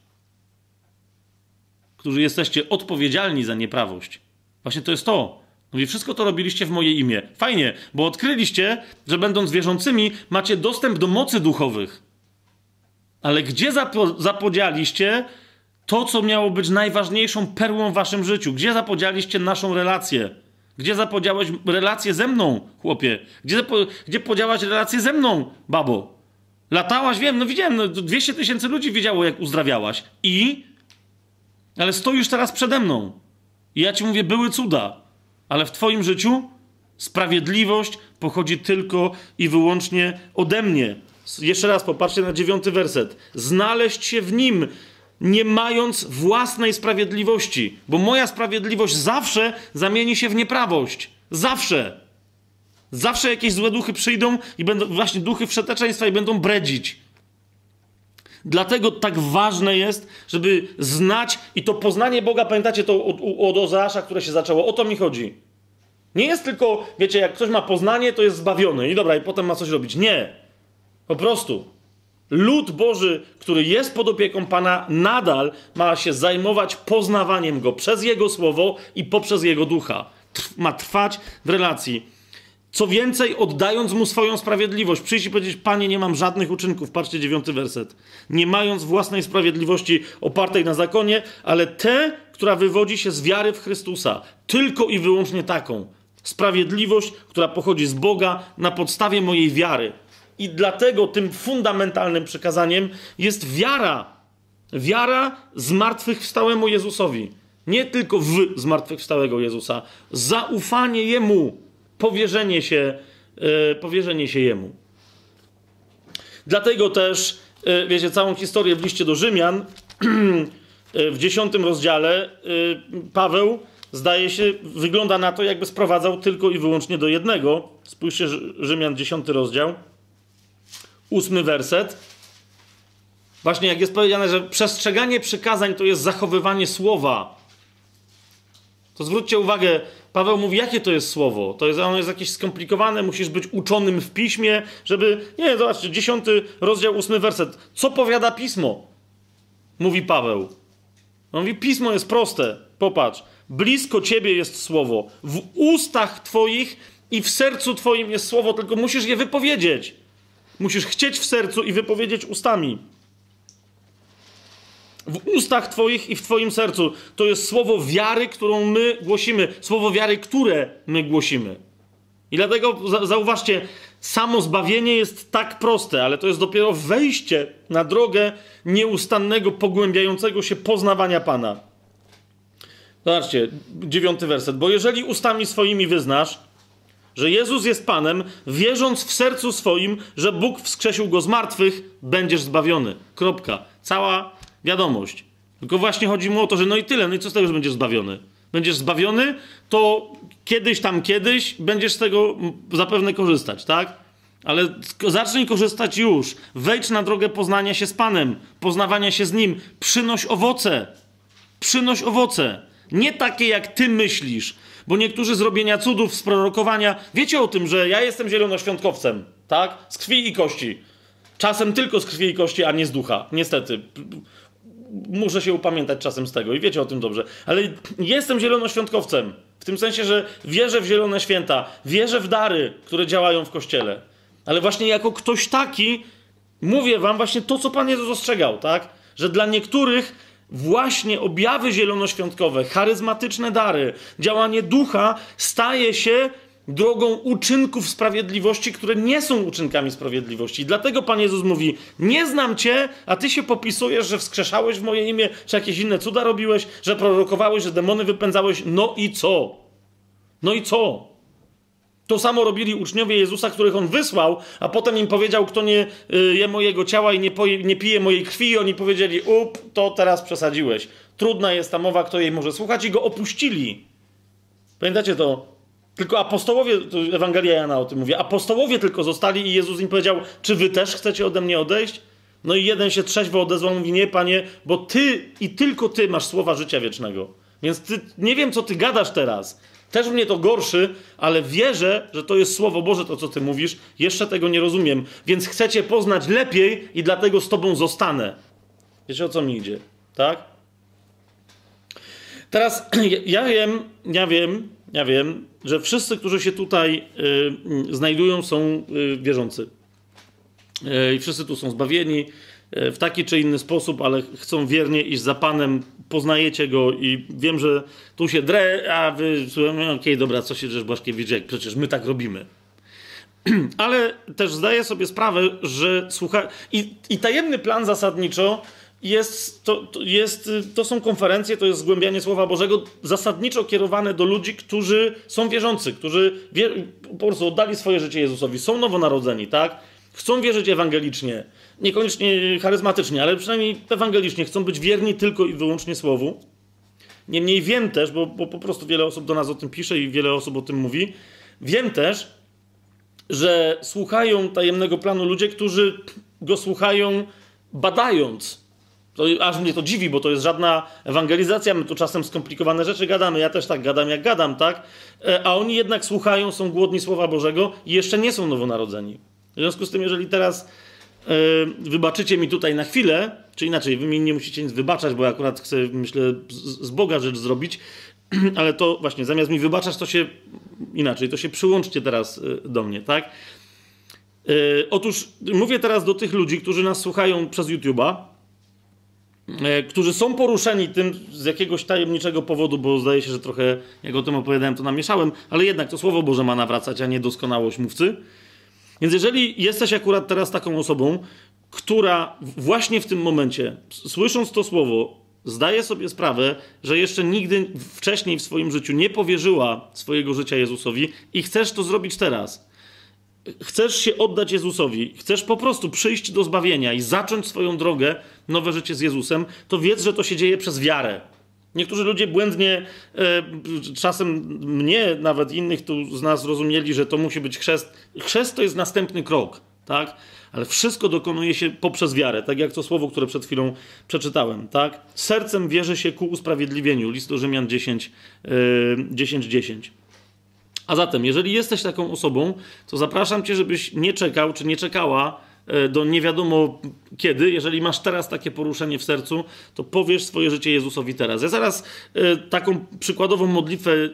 którzy jesteście odpowiedzialni za nieprawość. Właśnie to jest to. Mówi, wszystko to robiliście w moje imię. Fajnie, bo odkryliście, że będąc wierzącymi, macie dostęp do mocy duchowych. Ale gdzie zapo zapodzialiście to, co miało być najważniejszą perłą w waszym życiu? Gdzie zapodzialiście naszą relację? Gdzie zapodziałeś relację ze mną, chłopie? Gdzie, gdzie podziałaś relację ze mną, babo? Latałaś, wiem, no widziałem, no 200 tysięcy ludzi widziało, jak uzdrawiałaś. I? Ale stoisz teraz przede mną. I ja ci mówię, były cuda. Ale w twoim życiu sprawiedliwość pochodzi tylko i wyłącznie ode mnie. Jeszcze raz popatrzcie na dziewiąty werset. Znaleźć się w nim nie mając własnej sprawiedliwości, bo moja sprawiedliwość zawsze zamieni się w nieprawość. Zawsze. Zawsze jakieś złe duchy przyjdą i będą właśnie duchy wszeteczeństwa i będą bredzić. Dlatego tak ważne jest, żeby znać i to poznanie Boga, pamiętacie to od, od Ozeasza, które się zaczęło, o to mi chodzi. Nie jest tylko, wiecie, jak ktoś ma poznanie, to jest zbawiony i dobra, i potem ma coś robić. Nie. Po prostu. Lud Boży, który jest pod opieką Pana, nadal ma się zajmować poznawaniem Go przez Jego Słowo i poprzez Jego Ducha. Ma trwać w relacji. Co więcej, oddając Mu swoją sprawiedliwość. Przyjść i powiedzieć, Panie, nie mam żadnych uczynków. Patrzcie, dziewiąty werset. Nie mając własnej sprawiedliwości opartej na zakonie, ale te, która wywodzi się z wiary w Chrystusa. Tylko i wyłącznie taką. Sprawiedliwość, która pochodzi z Boga na podstawie mojej wiary. I dlatego tym fundamentalnym przekazaniem jest wiara. Wiara zmartwychwstałemu Jezusowi. Nie tylko w zmartwychwstałego Jezusa. Zaufanie Jemu. Powierzenie się, yy, powierzenie się Jemu. Dlatego też, yy, wiecie, całą historię w liście do Rzymian, yy, [CLEARS THROAT] w dziesiątym rozdziale, Paweł, zdaje się, wygląda na to, jakby sprowadzał tylko i wyłącznie do jednego. Spójrzcie, Rzymian, dziesiąty rozdział, ósmy werset. Właśnie jak jest powiedziane, że przestrzeganie przykazań to jest zachowywanie słowa. To zwróćcie uwagę, Paweł mówi, jakie to jest słowo. To jest, ono jest jakieś skomplikowane, musisz być uczonym w piśmie, żeby. Nie, zobaczcie, dziesiąty rozdział, ósmy werset. Co powiada pismo? Mówi Paweł. On mówi, pismo jest proste. Popatrz. Blisko ciebie jest słowo. W ustach twoich i w sercu twoim jest słowo, tylko musisz je wypowiedzieć. Musisz chcieć w sercu i wypowiedzieć ustami w ustach Twoich i w Twoim sercu. To jest słowo wiary, którą my głosimy. Słowo wiary, które my głosimy. I dlatego zauważcie, samo zbawienie jest tak proste, ale to jest dopiero wejście na drogę nieustannego, pogłębiającego się poznawania Pana. Zobaczcie, dziewiąty werset. Bo jeżeli ustami swoimi wyznasz, że Jezus jest Panem, wierząc w sercu swoim, że Bóg wskrzesił go z martwych, będziesz zbawiony. Kropka. Cała wiadomość. Tylko właśnie chodzi mu o to, że no i tyle, no i co z tego, że będziesz zbawiony? Będziesz zbawiony, to kiedyś tam kiedyś będziesz z tego zapewne korzystać, tak? Ale zacznij korzystać już. Wejdź na drogę poznania się z Panem, poznawania się z Nim. Przynoś owoce. Przynoś owoce. Nie takie, jak ty myślisz. Bo niektórzy z robienia cudów, z prorokowania, wiecie o tym, że ja jestem zielonoświątkowcem, tak? Z krwi i kości. Czasem tylko z krwi i kości, a nie z ducha. Niestety muszę się upamiętać czasem z tego i wiecie o tym dobrze. Ale jestem zielonoświątkowcem. W tym sensie, że wierzę w zielone święta, wierzę w dary, które działają w kościele. Ale właśnie jako ktoś taki mówię wam właśnie to, co Pan Jezus ostrzegał, tak? Że dla niektórych właśnie objawy zielonoświątkowe, charyzmatyczne dary, działanie ducha staje się drogą uczynków sprawiedliwości, które nie są uczynkami sprawiedliwości. Dlatego Pan Jezus mówi: Nie znam Cię, a Ty się popisujesz, że wskrzeszałeś w moje imię, czy jakieś inne cuda robiłeś, że prorokowałeś, że demony wypędzałeś. No i co? No i co? To samo robili uczniowie Jezusa, których on wysłał, a potem im powiedział, kto nie y, je mojego ciała i nie, poje, nie pije mojej krwi, i oni powiedzieli: Up, to teraz przesadziłeś. Trudna jest ta mowa, kto jej może słuchać, i go opuścili. Pamiętacie to? Tylko apostołowie, Ewangelia Jana o tym mówi, apostołowie tylko zostali i Jezus im powiedział, czy wy też chcecie ode mnie odejść? No i jeden się trzeźwo odezwał, mówi, nie panie, bo ty i tylko ty masz słowa życia wiecznego. Więc ty, nie wiem, co ty gadasz teraz. Też mnie to gorszy, ale wierzę, że to jest Słowo Boże, to co ty mówisz. Jeszcze tego nie rozumiem. Więc chcecie poznać lepiej i dlatego z tobą zostanę. Wiecie, o co mi idzie, tak? Teraz [CLEARS THROAT] ja wiem, ja wiem, ja wiem, że wszyscy, którzy się tutaj y, znajdują, są y, wierzący. Y, I wszyscy tu są zbawieni w taki czy inny sposób, ale chcą wiernie iść za Panem, poznajecie Go i wiem, że tu się dre, a wy, okej, okay, dobra, co się drzesz Błaszkiewicz, jak przecież my tak robimy. [CLEARS THROAT] Ale też zdaję sobie sprawę, że słucha... I, I tajemny plan zasadniczo jest, to, to, jest, to są konferencje, to jest zgłębianie Słowa Bożego zasadniczo kierowane do ludzi, którzy są wierzący, którzy wie, po prostu oddali swoje życie Jezusowi, są nowonarodzeni, tak? Chcą wierzyć ewangelicznie, niekoniecznie charyzmatycznie, ale przynajmniej ewangelicznie, chcą być wierni tylko i wyłącznie Słowu. Niemniej wiem też, bo, bo po prostu wiele osób do nas o tym pisze i wiele osób o tym mówi, wiem też, że słuchają tajemnego planu ludzie, którzy go słuchają badając to aż mnie to dziwi, bo to jest żadna ewangelizacja. My tu czasem skomplikowane rzeczy gadamy. Ja też tak gadam, jak gadam, tak? E, a oni jednak słuchają, są głodni Słowa Bożego i jeszcze nie są nowonarodzeni. W związku z tym, jeżeli teraz yy, wybaczycie mi tutaj na chwilę, czy inaczej, wy mi nie musicie nic wybaczać, bo ja akurat chcę, myślę, z, z Boga rzecz zrobić, [CLEARS THROAT] ale to właśnie, zamiast mi wybaczać, to się inaczej, to się przyłączcie teraz e, do mnie, tak? Yy, otóż mówię teraz do tych ludzi, którzy nas słuchają przez YouTube'a, którzy są poruszeni tym z jakiegoś tajemniczego powodu, bo zdaje się, że trochę, jak o tym opowiadałem, to namieszałem, ale jednak to Słowo Boże ma nawracać, a nie doskonałość mówcy. Więc jeżeli jesteś akurat teraz taką osobą, która właśnie w tym momencie, słysząc to słowo, zdaje sobie sprawę, że jeszcze nigdy wcześniej w swoim życiu nie powierzyła swojego życia Jezusowi i chcesz to zrobić teraz. Chcesz się oddać Jezusowi, chcesz po prostu przyjść do zbawienia i zacząć swoją drogę, nowe życie z Jezusem, to wiedz, że to się dzieje przez wiarę. Niektórzy ludzie błędnie, e, czasem mnie, nawet innych tu z nas rozumieli, że to musi być chrzest. Chrzest to jest następny krok, tak? Ale wszystko dokonuje się poprzez wiarę, tak jak to słowo, które przed chwilą przeczytałem, tak? Sercem wierzy się ku usprawiedliwieniu. List do Rzymian 10, e, 10, 10. A zatem, jeżeli jesteś taką osobą, to zapraszam cię, żebyś nie czekał, czy nie czekała e, do nie wiadomo kiedy. Jeżeli masz teraz takie poruszenie w sercu, to powiesz swoje życie Jezusowi teraz. Ja zaraz e, taką przykładową modlitwę, e,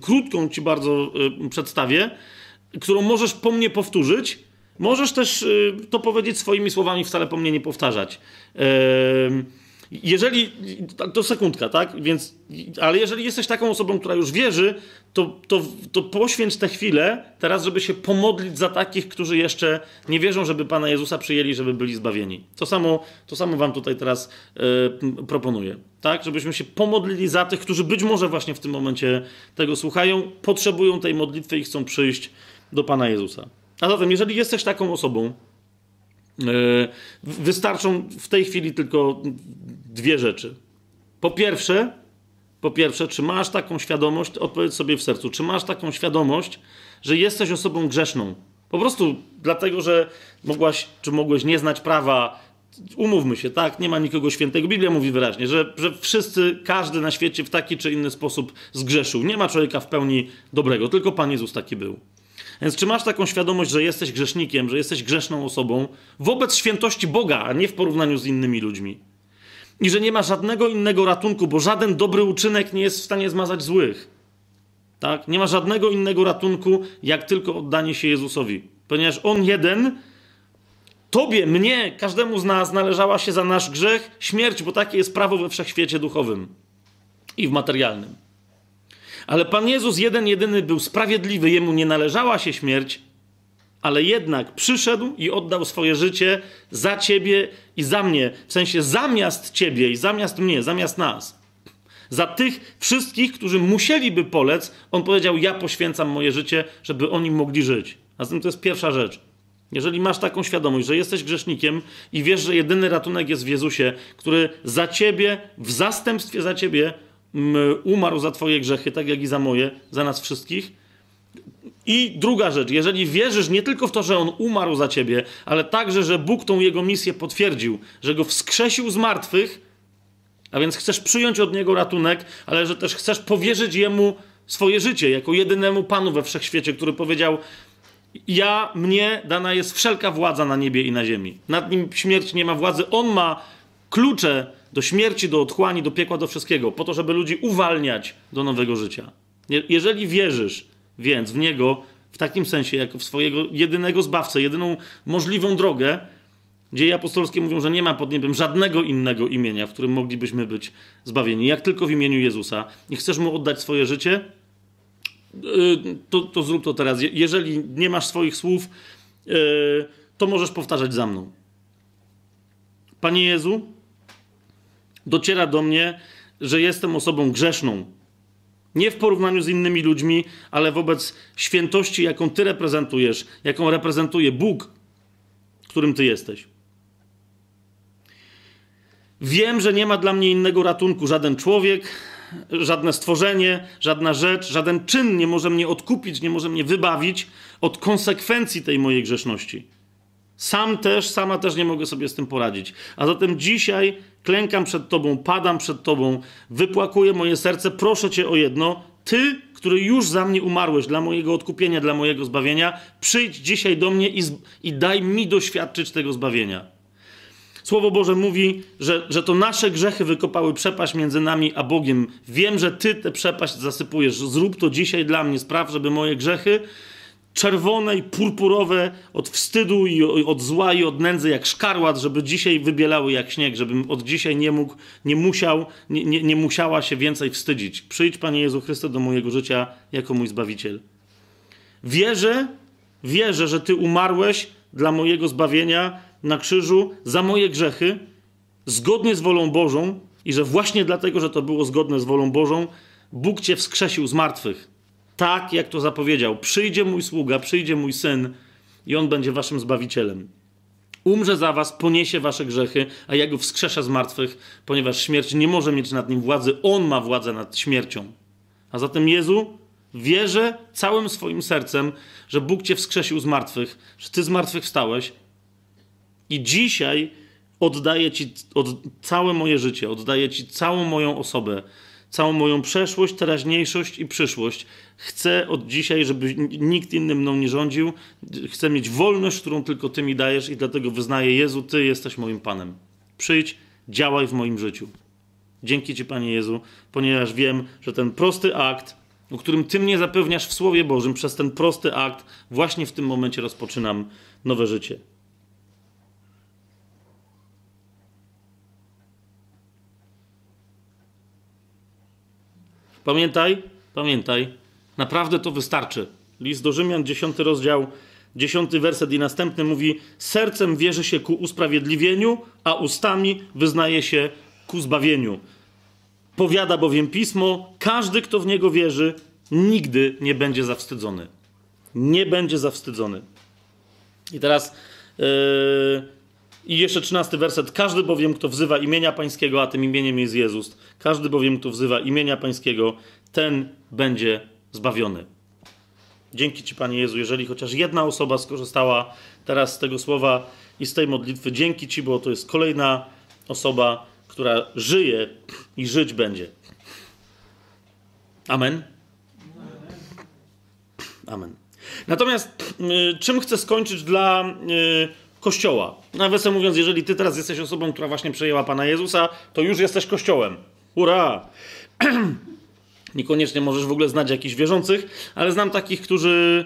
krótką ci bardzo przedstawię, którą możesz po mnie powtórzyć. Możesz też to powiedzieć swoimi słowami, wcale po mnie nie powtarzać. E, jeżeli, to sekundka, tak? Więc, ale jeżeli jesteś taką osobą, która już wierzy, to, to, to poświęć tę chwilę teraz, żeby się pomodlić za takich, którzy jeszcze nie wierzą, żeby Pana Jezusa przyjęli, żeby byli zbawieni. To samo, to samo wam tutaj teraz e, proponuję, tak? Żebyśmy się pomodlili za tych, którzy być może właśnie w tym momencie tego słuchają, potrzebują tej modlitwy i chcą przyjść do Pana Jezusa. A zatem, jeżeli jesteś taką osobą, wystarczą w tej chwili tylko dwie rzeczy. Po pierwsze, po pierwsze, czy masz taką świadomość, odpowiedz sobie w sercu, czy masz taką świadomość, że jesteś osobą grzeszną? Po prostu dlatego, że mogłaś, czy mogłeś nie znać prawa, umówmy się, tak, nie ma nikogo świętego. Biblia mówi wyraźnie, że, że wszyscy, każdy na świecie w taki czy inny sposób zgrzeszył. Nie ma człowieka w pełni dobrego, tylko Pan Jezus taki był. Więc czy masz taką świadomość, że jesteś grzesznikiem, że jesteś grzeszną osobą wobec świętości Boga, a nie w porównaniu z innymi ludźmi? I że nie ma żadnego innego ratunku, bo żaden dobry uczynek nie jest w stanie zmazać złych. Tak? Nie ma żadnego innego ratunku, jak tylko oddanie się Jezusowi. Ponieważ On jeden, Tobie, mnie, każdemu z nas należała się za nasz grzech śmierć, bo takie jest prawo we wszechświecie duchowym i w materialnym. Ale Pan Jezus jeden, jedyny był sprawiedliwy, Jemu nie należała się śmierć, ale jednak przyszedł i oddał swoje życie za ciebie i za mnie. W sensie zamiast ciebie i zamiast mnie, zamiast nas. Za tych wszystkich, którzy musieliby polec, on powiedział: Ja poświęcam moje życie, żeby oni mogli żyć. A zatem to jest pierwsza rzecz. Jeżeli masz taką świadomość, że jesteś grzesznikiem i wiesz, że jedyny ratunek jest w Jezusie, który za ciebie, w zastępstwie za ciebie, umarł za twoje grzechy, tak jak i za moje, za nas wszystkich, i druga rzecz, jeżeli wierzysz nie tylko w to, że on umarł za ciebie, ale także, że Bóg tą jego misję potwierdził, że go wskrzesił z martwych, a więc chcesz przyjąć od niego ratunek, ale że też chcesz powierzyć jemu swoje życie, jako jedynemu Panu we wszechświecie, który powiedział: Ja, mnie dana jest wszelka władza na niebie i na ziemi. Nad nim śmierć nie ma władzy. On ma klucze do śmierci, do otchłani, do piekła, do wszystkiego, po to, żeby ludzi uwalniać do nowego życia. Je- Jeżeli wierzysz, więc w Niego, w takim sensie, jako w swojego jedynego Zbawcę, jedyną możliwą drogę, dzieje apostolskie mówią, że nie ma pod niebem żadnego innego imienia, w którym moglibyśmy być zbawieni, jak tylko w imieniu Jezusa i chcesz Mu oddać swoje życie, yy, to, to zrób to teraz. Je- Jeżeli nie masz swoich słów, yy, to możesz powtarzać za mną. Panie Jezu, dociera do mnie, że jestem osobą grzeszną, nie w porównaniu z innymi ludźmi, ale wobec świętości, jaką Ty reprezentujesz, jaką reprezentuje Bóg, którym Ty jesteś. Wiem, że nie ma dla mnie innego ratunku. Żaden człowiek, żadne stworzenie, żadna rzecz, żaden czyn nie może mnie odkupić, nie może mnie wybawić od konsekwencji tej mojej grzeszności. Sam też, sama też nie mogę sobie z tym poradzić. A zatem dzisiaj klękam przed Tobą, padam przed Tobą, wypłakuję moje serce, proszę Cię o jedno. Ty, który już za mnie umarłeś, dla mojego odkupienia, dla mojego zbawienia, przyjdź dzisiaj do mnie i, i daj mi doświadczyć tego zbawienia. Słowo Boże mówi, że, że to nasze grzechy wykopały przepaść między nami a Bogiem. Wiem, że Ty tę przepaść zasypujesz. Zrób to dzisiaj dla mnie. Spraw, żeby moje grzechy czerwone i purpurowe od wstydu i od zła i od nędzy jak szkarłat, żeby dzisiaj wybielały jak śnieg, żebym od dzisiaj nie mógł, nie musiał, nie, nie, nie musiała się więcej wstydzić. Przyjdź, Panie Jezu Chryste, do mojego życia jako mój Zbawiciel. Wierzę, wierzę, że Ty umarłeś dla mojego zbawienia na krzyżu za moje grzechy, zgodnie z wolą Bożą i że właśnie dlatego, że to było zgodne z wolą Bożą, Bóg Cię wskrzesił z martwych. Tak, jak to zapowiedział. Przyjdzie mój sługa, przyjdzie mój syn i on będzie waszym zbawicielem. Umrze za was, poniesie wasze grzechy, a ja go wskrzeszę z martwych, ponieważ śmierć nie może mieć nad nim władzy. On ma władzę nad śmiercią. A zatem Jezu, wierzę całym swoim sercem, że Bóg cię wskrzesił z martwych, że ty z martwych wstałeś i dzisiaj oddaję ci od, całe moje życie, oddaję ci całą moją osobę, całą moją przeszłość, teraźniejszość i przyszłość. Chcę od dzisiaj, żeby nikt inny mną nie rządził. Chcę mieć wolność, którą tylko Ty mi dajesz i dlatego wyznaję, Jezu, Ty jesteś moim Panem. Przyjdź, działaj w moim życiu. Dzięki Ci, Panie Jezu, ponieważ wiem, że ten prosty akt, o którym Ty mnie zapewniasz w Słowie Bożym, przez ten prosty akt właśnie w tym momencie rozpoczynam nowe życie. Pamiętaj, pamiętaj, naprawdę to wystarczy. List do Rzymian, 10 rozdział, 10 werset i następny mówi: Sercem wierzy się ku usprawiedliwieniu, a ustami wyznaje się ku zbawieniu. Powiada bowiem pismo: każdy, kto w niego wierzy, nigdy nie będzie zawstydzony. Nie będzie zawstydzony. I teraz. Yy, i jeszcze trzynasty werset. Każdy bowiem, kto wzywa imienia Pańskiego, a tym imieniem jest Jezus, każdy bowiem, kto wzywa imienia Pańskiego, ten będzie zbawiony. Dzięki Ci, Panie Jezu, jeżeli chociaż jedna osoba skorzystała teraz z tego słowa i z tej modlitwy, dzięki Ci, bo to jest kolejna osoba, która żyje i żyć będzie. Amen. Amen. Natomiast y, czym chcę skończyć dla y, Kościoła? Nawiasem mówiąc, jeżeli ty teraz jesteś osobą, która właśnie przejęła Pana Jezusa, to już jesteś Kościołem. Hurra! [CLEARS THROAT] Niekoniecznie możesz w ogóle znać jakichś wierzących, ale znam takich, którzy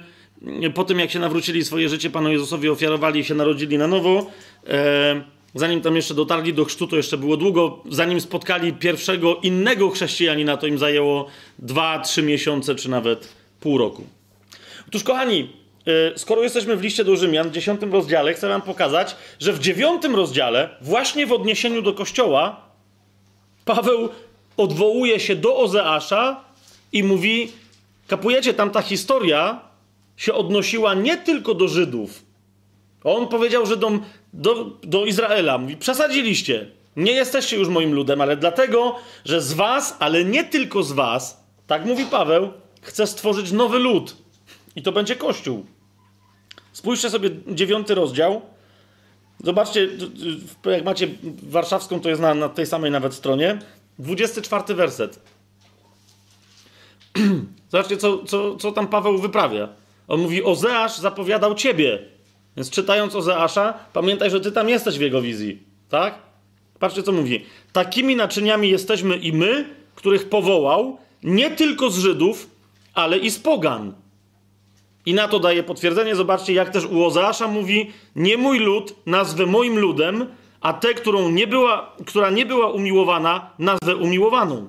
po tym, jak się nawrócili swoje życie Panu Jezusowi, ofiarowali się narodzili na nowo, e, zanim tam jeszcze dotarli do chrztu, to jeszcze było długo, zanim spotkali pierwszego innego chrześcijanina, to im zajęło dwa, trzy miesiące, czy nawet pół roku. Otóż, kochani, skoro jesteśmy w liście do Rzymian, w dziesiątym rozdziale, chcę wam pokazać, że w dziewiątym rozdziale, właśnie w odniesieniu do Kościoła, Paweł odwołuje się do Ozeasza i mówi: Kapujecie, tam ta historia się odnosiła nie tylko do Żydów. On powiedział Żydom do, do Izraela: Mówi, przesadziliście. Nie jesteście już moim ludem, ale dlatego, że z was, ale nie tylko z was, tak mówi Paweł, chce stworzyć nowy lud. I to będzie Kościół. Spójrzcie sobie dziewiąty rozdział. Zobaczcie, jak macie warszawską, to jest na, na tej samej nawet stronie. 24 werset. [CLEARS THROAT] Zobaczcie, co, co, co tam Paweł wyprawia. On mówi, Ozeasz zapowiadał ciebie. Więc czytając Ozeasza, pamiętaj, że ty tam jesteś w jego wizji. Tak? Patrzcie, co mówi. Takimi naczyniami jesteśmy i my, których powołał, nie tylko z Żydów, ale i z pogan. I na to daje potwierdzenie. Zobaczcie, jak też u Ozeasza mówi, nie mój lud nazwę moim ludem, a tę, którą nie była, która nie była umiłowana, nazwę umiłowaną.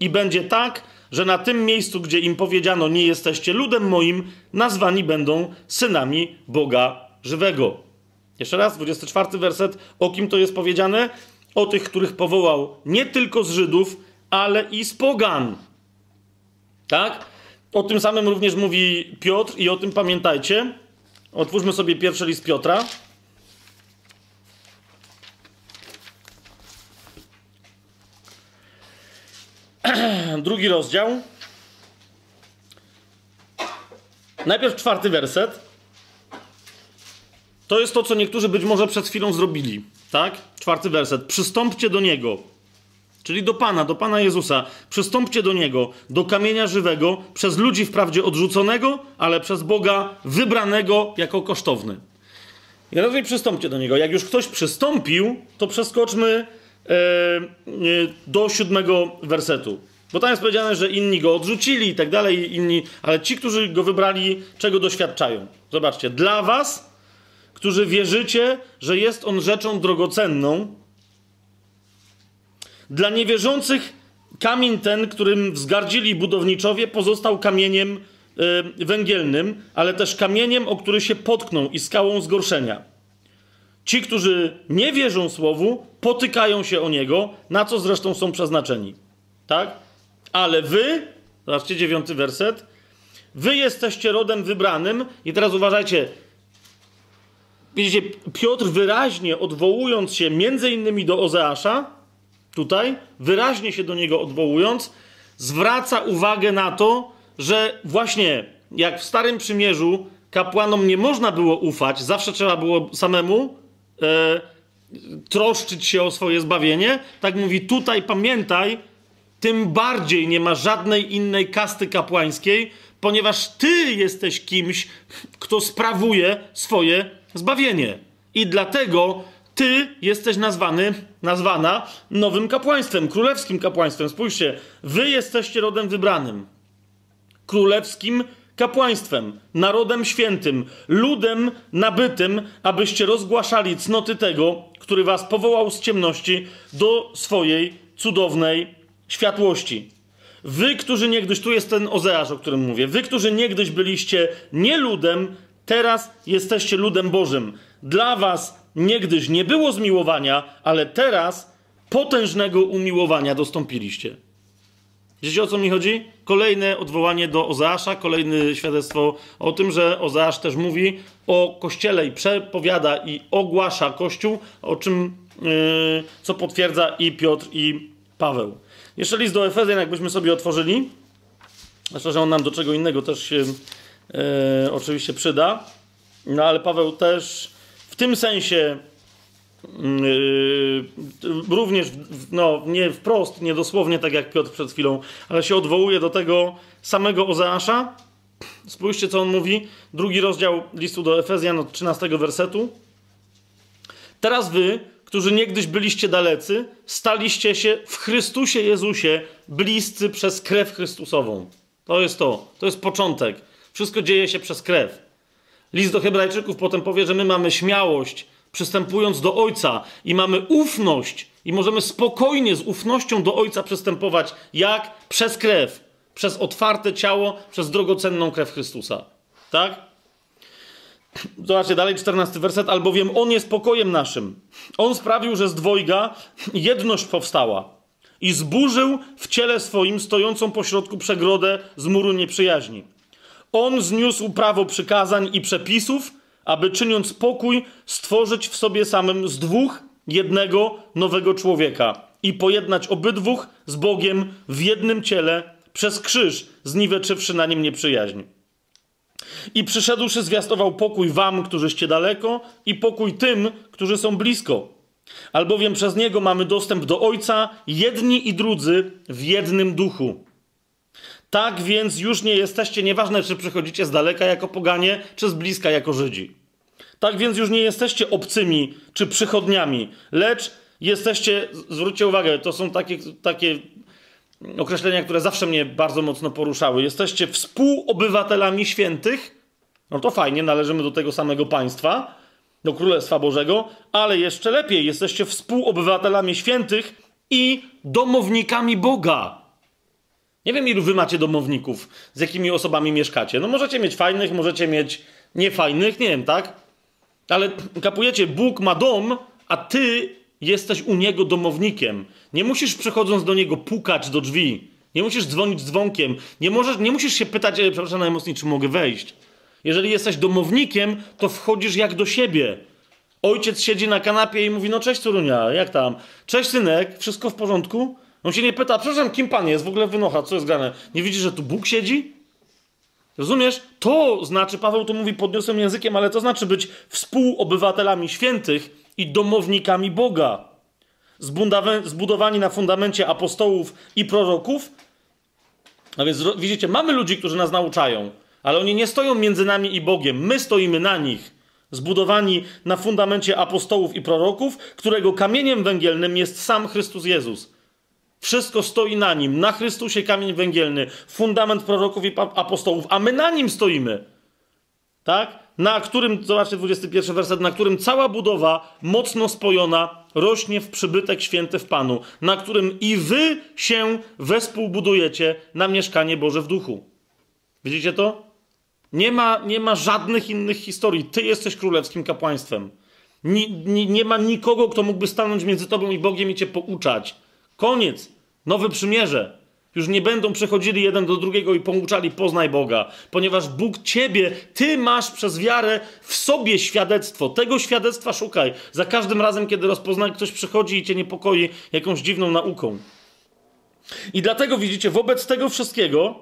I będzie tak, że na tym miejscu, gdzie im powiedziano, nie jesteście ludem moim, nazwani będą synami Boga żywego. Jeszcze raz, 24 werset. O kim to jest powiedziane? O tych, których powołał nie tylko z Żydów, ale i z Pogan. Tak? O tym samym również mówi Piotr i o tym pamiętajcie. Otwórzmy sobie pierwszy list Piotra. [CLEARS THROAT] drugi rozdział. Najpierw czwarty werset. To jest to, co niektórzy być może przed chwilą zrobili. Tak? Czwarty werset. Przystąpcie do Niego, czyli do Pana, do Pana Jezusa. Przystąpcie do Niego, do kamienia żywego, przez ludzi wprawdzie odrzuconego, ale przez Boga wybranego jako kosztowny. I raczej przystąpcie do Niego. Jak już ktoś przystąpił, to przeskoczmy E, e, do siódmego wersetu. Bo tam jest powiedziane, że inni go odrzucili i tak dalej, inni, ale ci, którzy go wybrali, czego doświadczają? Zobaczcie, dla was, którzy wierzycie, że jest on rzeczą drogocenną, dla niewierzących kamień ten, którym wzgardzili budowniczowie, pozostał kamieniem y, węgielnym, ale też kamieniem, o który się potkną i skałą zgorszenia. Ci, którzy nie wierzą słowu, potykają się o niego, na co zresztą są przeznaczeni. Tak? Ale wy, zobaczcie dziewiąty werset, wy jesteście rodem wybranym, i teraz uważajcie, widzicie, Piotr wyraźnie odwołując się między innymi do Ozeasza, tutaj, wyraźnie się do niego odwołując, zwraca uwagę na to, że właśnie jak w Starym Przymierzu kapłanom nie można było ufać, zawsze trzeba było samemu e, troszczyć się o swoje zbawienie, tak mówi tutaj pamiętaj, tym bardziej nie ma żadnej innej kasty kapłańskiej, ponieważ ty jesteś kimś, kto sprawuje swoje zbawienie. I dlatego ty jesteś nazwany, nazwana nowym kapłaństwem, królewskim kapłaństwem. Spójrzcie, wy jesteście rodem wybranym, królewskim kapłaństwem, narodem świętym, ludem nabytym, abyście rozgłaszali cnoty tego, który was powołał z ciemności do swojej cudownej światłości. Wy, którzy niegdyś, tu jest ten Ozeasz, o którym mówię, wy, którzy niegdyś byliście nie ludem, teraz jesteście ludem Bożym. Dla was niegdyś nie było zmiłowania, ale teraz potężnego umiłowania dostąpiliście. Wiecie o co mi chodzi? Kolejne odwołanie do Ozeasza, kolejne świadectwo o tym, że Ozeasz też mówi o Kościele i przepowiada i ogłasza Kościół, o czym, yy, co potwierdza i Piotr i Paweł. Jeszcze list do Efezjan, jakbyśmy sobie otworzyli, zwłaszcza, że on nam do czego innego też się e, oczywiście przyda, no ale Paweł też w tym sensie Yy, również, no nie wprost, nie dosłownie tak jak Piotr przed chwilą, ale się odwołuje do tego samego Ozeasza. Spójrzcie, co on mówi. Drugi rozdział listu do Efezjan od 13 wersetu. Teraz wy, którzy niegdyś byliście dalecy, staliście się w Chrystusie Jezusie bliscy przez krew Chrystusową. To jest to. To jest początek. Wszystko dzieje się przez krew. List do Hebrajczyków potem powie, że my mamy śmiałość, przystępując do Ojca i mamy ufność i możemy spokojnie z ufnością do Ojca przystępować, jak przez krew, przez otwarte ciało, przez drogocenną krew Chrystusa. Tak? Zobaczcie dalej, 14 werset. Albowiem On jest pokojem naszym. On sprawił, że z dwojga jedność powstała i zburzył w ciele swoim stojącą pośrodku przegrodę z muru nieprzyjaźni. On zniósł prawo przykazań i przepisów, aby czyniąc pokój, stworzyć w sobie samym z dwóch jednego nowego człowieka i pojednać obydwóch z Bogiem w jednym ciele przez krzyż, zniweczywszy na nim nieprzyjaźń. I przyszedłszy zwiastował pokój wam, którzyście daleko, i pokój tym, którzy są blisko. Albowiem przez niego mamy dostęp do Ojca, jedni i drudzy w jednym duchu. Tak więc już nie jesteście, nieważne czy przychodzicie z daleka jako poganie, czy z bliska jako Żydzi. Tak więc już nie jesteście obcymi czy przychodniami, lecz jesteście, zwróćcie uwagę, to są takie, takie określenia, które zawsze mnie bardzo mocno poruszały. Jesteście współobywatelami świętych, no to fajnie, należymy do tego samego państwa, do Królestwa Bożego, ale jeszcze lepiej, jesteście współobywatelami świętych i domownikami Boga. Nie wiem, ilu wy macie domowników, z jakimi osobami mieszkacie. No możecie mieć fajnych, możecie mieć niefajnych, nie wiem, tak? Ale kapujecie, Bóg ma dom, a ty jesteś u niego domownikiem. Nie musisz przychodząc do niego pukać do drzwi. Nie musisz dzwonić dzwonkiem. Nie, możesz, nie musisz się pytać, e, przepraszam najmocniej, czy mogę wejść. Jeżeli jesteś domownikiem, to wchodzisz jak do siebie. Ojciec siedzi na kanapie i mówi, no cześć Curunia, jak tam? Cześć synek, wszystko w porządku? On się nie pyta, przepraszam, kim pan jest? W ogóle wynocha, co jest grane? Nie widzisz, że tu Bóg siedzi? Rozumiesz? To znaczy, Paweł to mówi podniosłym językiem, ale to znaczy być współobywatelami świętych i domownikami Boga. Zbudowani na fundamencie apostołów i proroków. A więc widzicie, mamy ludzi, którzy nas nauczają, ale oni nie stoją między nami i Bogiem. My stoimy na nich. Zbudowani na fundamencie apostołów i proroków, którego kamieniem węgielnym jest sam Chrystus Jezus. Wszystko stoi na nim. Na Chrystusie kamień węgielny, fundament proroków i apostołów, a my na nim stoimy. Tak? Na którym, zobaczcie 21 werset, na którym cała budowa, mocno spojona, rośnie w przybytek święty w Panu, na którym i wy się wespół budujecie na mieszkanie Boże w duchu. Widzicie to? Nie ma, nie ma żadnych innych historii. Ty jesteś królewskim kapłaństwem. Nie, nie, nie ma nikogo, kto mógłby stanąć między tobą i Bogiem i cię pouczać. Koniec. Nowe przymierze. Już nie będą przechodzili jeden do drugiego i pouczali poznaj Boga, ponieważ Bóg ciebie, ty masz przez wiarę w sobie świadectwo. Tego świadectwa szukaj. Za każdym razem, kiedy rozpoznaj, ktoś przychodzi i cię niepokoi jakąś dziwną nauką. I dlatego widzicie, wobec tego wszystkiego,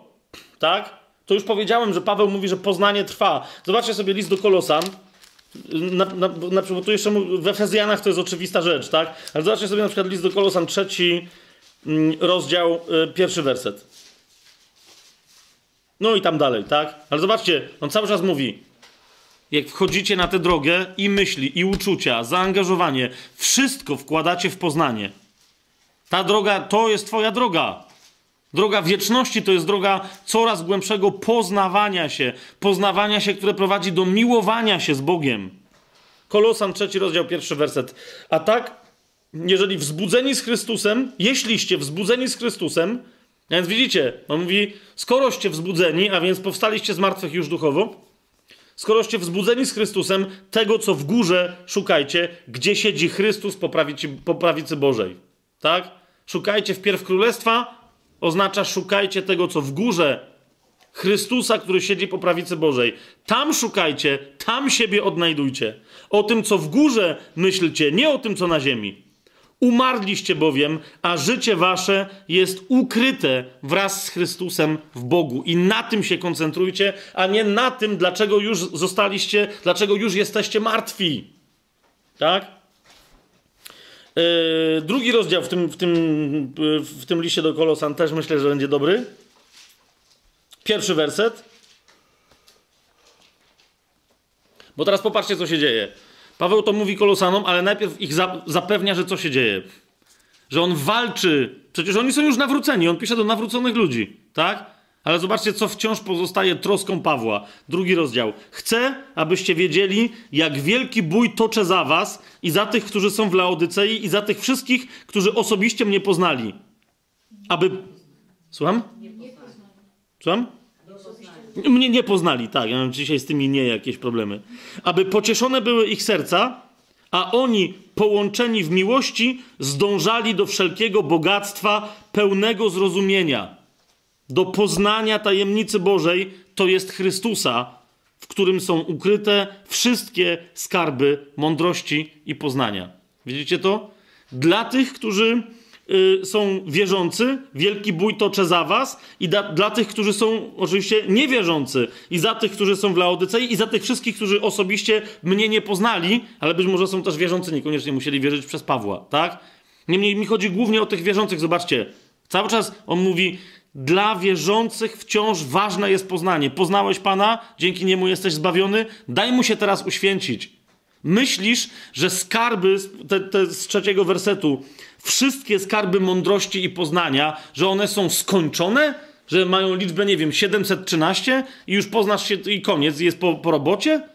tak? To już powiedziałem, że Paweł mówi, że poznanie trwa. Zobaczcie sobie list do Kolosan. Na, na, na przykład tu jeszcze w Efezjanach to jest oczywista rzecz, tak? Ale zobaczcie sobie na przykład list do Kolosan, trzeci rozdział, y, pierwszy werset. No i tam dalej, tak? Ale zobaczcie, on cały czas mówi, jak wchodzicie na tę drogę i myśli, i uczucia, zaangażowanie, wszystko wkładacie w poznanie. Ta droga to jest Twoja droga. Droga wieczności to jest droga coraz głębszego poznawania się, poznawania się, które prowadzi do miłowania się z Bogiem. Kolosan, trzeci rozdział, pierwszy werset. A tak, jeżeli wzbudzeni z Chrystusem, jeśliście wzbudzeni z Chrystusem, a więc widzicie, on mówi, skoroście wzbudzeni, a więc powstaliście z martwych już duchowo, skoroście wzbudzeni z Chrystusem, tego, co w górze szukajcie, gdzie siedzi Chrystus po prawicy, po prawicy Bożej. Tak? Szukajcie wpierw Królestwa, oznacza szukajcie tego, co w górze Chrystusa, który siedzi po prawicy Bożej. Tam szukajcie, tam siebie odnajdujcie. O tym, co w górze myślcie, nie o tym, co na ziemi. Umarliście bowiem, a życie wasze jest ukryte wraz z Chrystusem w Bogu. I na tym się koncentrujcie, a nie na tym, dlaczego już zostaliście, dlaczego już jesteście martwi. Tak? Yy, drugi rozdział w tym, w, tym, yy, w tym liście do Kolosan też myślę, że będzie dobry. Pierwszy werset. Bo teraz popatrzcie, co się dzieje. Paweł to mówi Kolosanom, ale najpierw ich za, zapewnia, że co się dzieje. Że on walczy. Przecież oni są już nawróceni. On pisze do nawróconych ludzi, tak? Ale zobaczcie, co wciąż pozostaje troską Pawła. Drugi rozdział. Chcę, abyście wiedzieli, jak wielki bój toczę za was i za tych, którzy są w Laodycei i za tych wszystkich, którzy osobiście mnie poznali. Aby... Słucham? Słucham? Mnie nie poznali, tak. Ja mam dzisiaj z tymi nie jakieś problemy. Aby pocieszone były ich serca, a oni, połączeni w miłości, zdążali do wszelkiego bogactwa, pełnego zrozumienia, do poznania tajemnicy Bożej, to jest Chrystusa, w którym są ukryte wszystkie skarby mądrości i poznania. Widzicie to? Dla tych, którzy y, są wierzący, wielki bój toczę za was i da, dla tych, którzy są oczywiście niewierzący i za tych, którzy są w Laodycei i za tych wszystkich, którzy osobiście mnie nie poznali, ale być może są też wierzący, niekoniecznie musieli wierzyć przez Pawła, tak? Niemniej mi chodzi głównie o tych wierzących, zobaczcie. Cały czas on mówi, dla wierzących wciąż ważne jest poznanie. Poznałeś Pana, dzięki niemu jesteś zbawiony, daj mu się teraz uświęcić. Myślisz, że skarby, te, te z trzeciego wersetu, wszystkie skarby mądrości i poznania, że one są skończone? Że mają liczbę, nie wiem, 713 i już poznasz się i koniec, jest po, po robocie?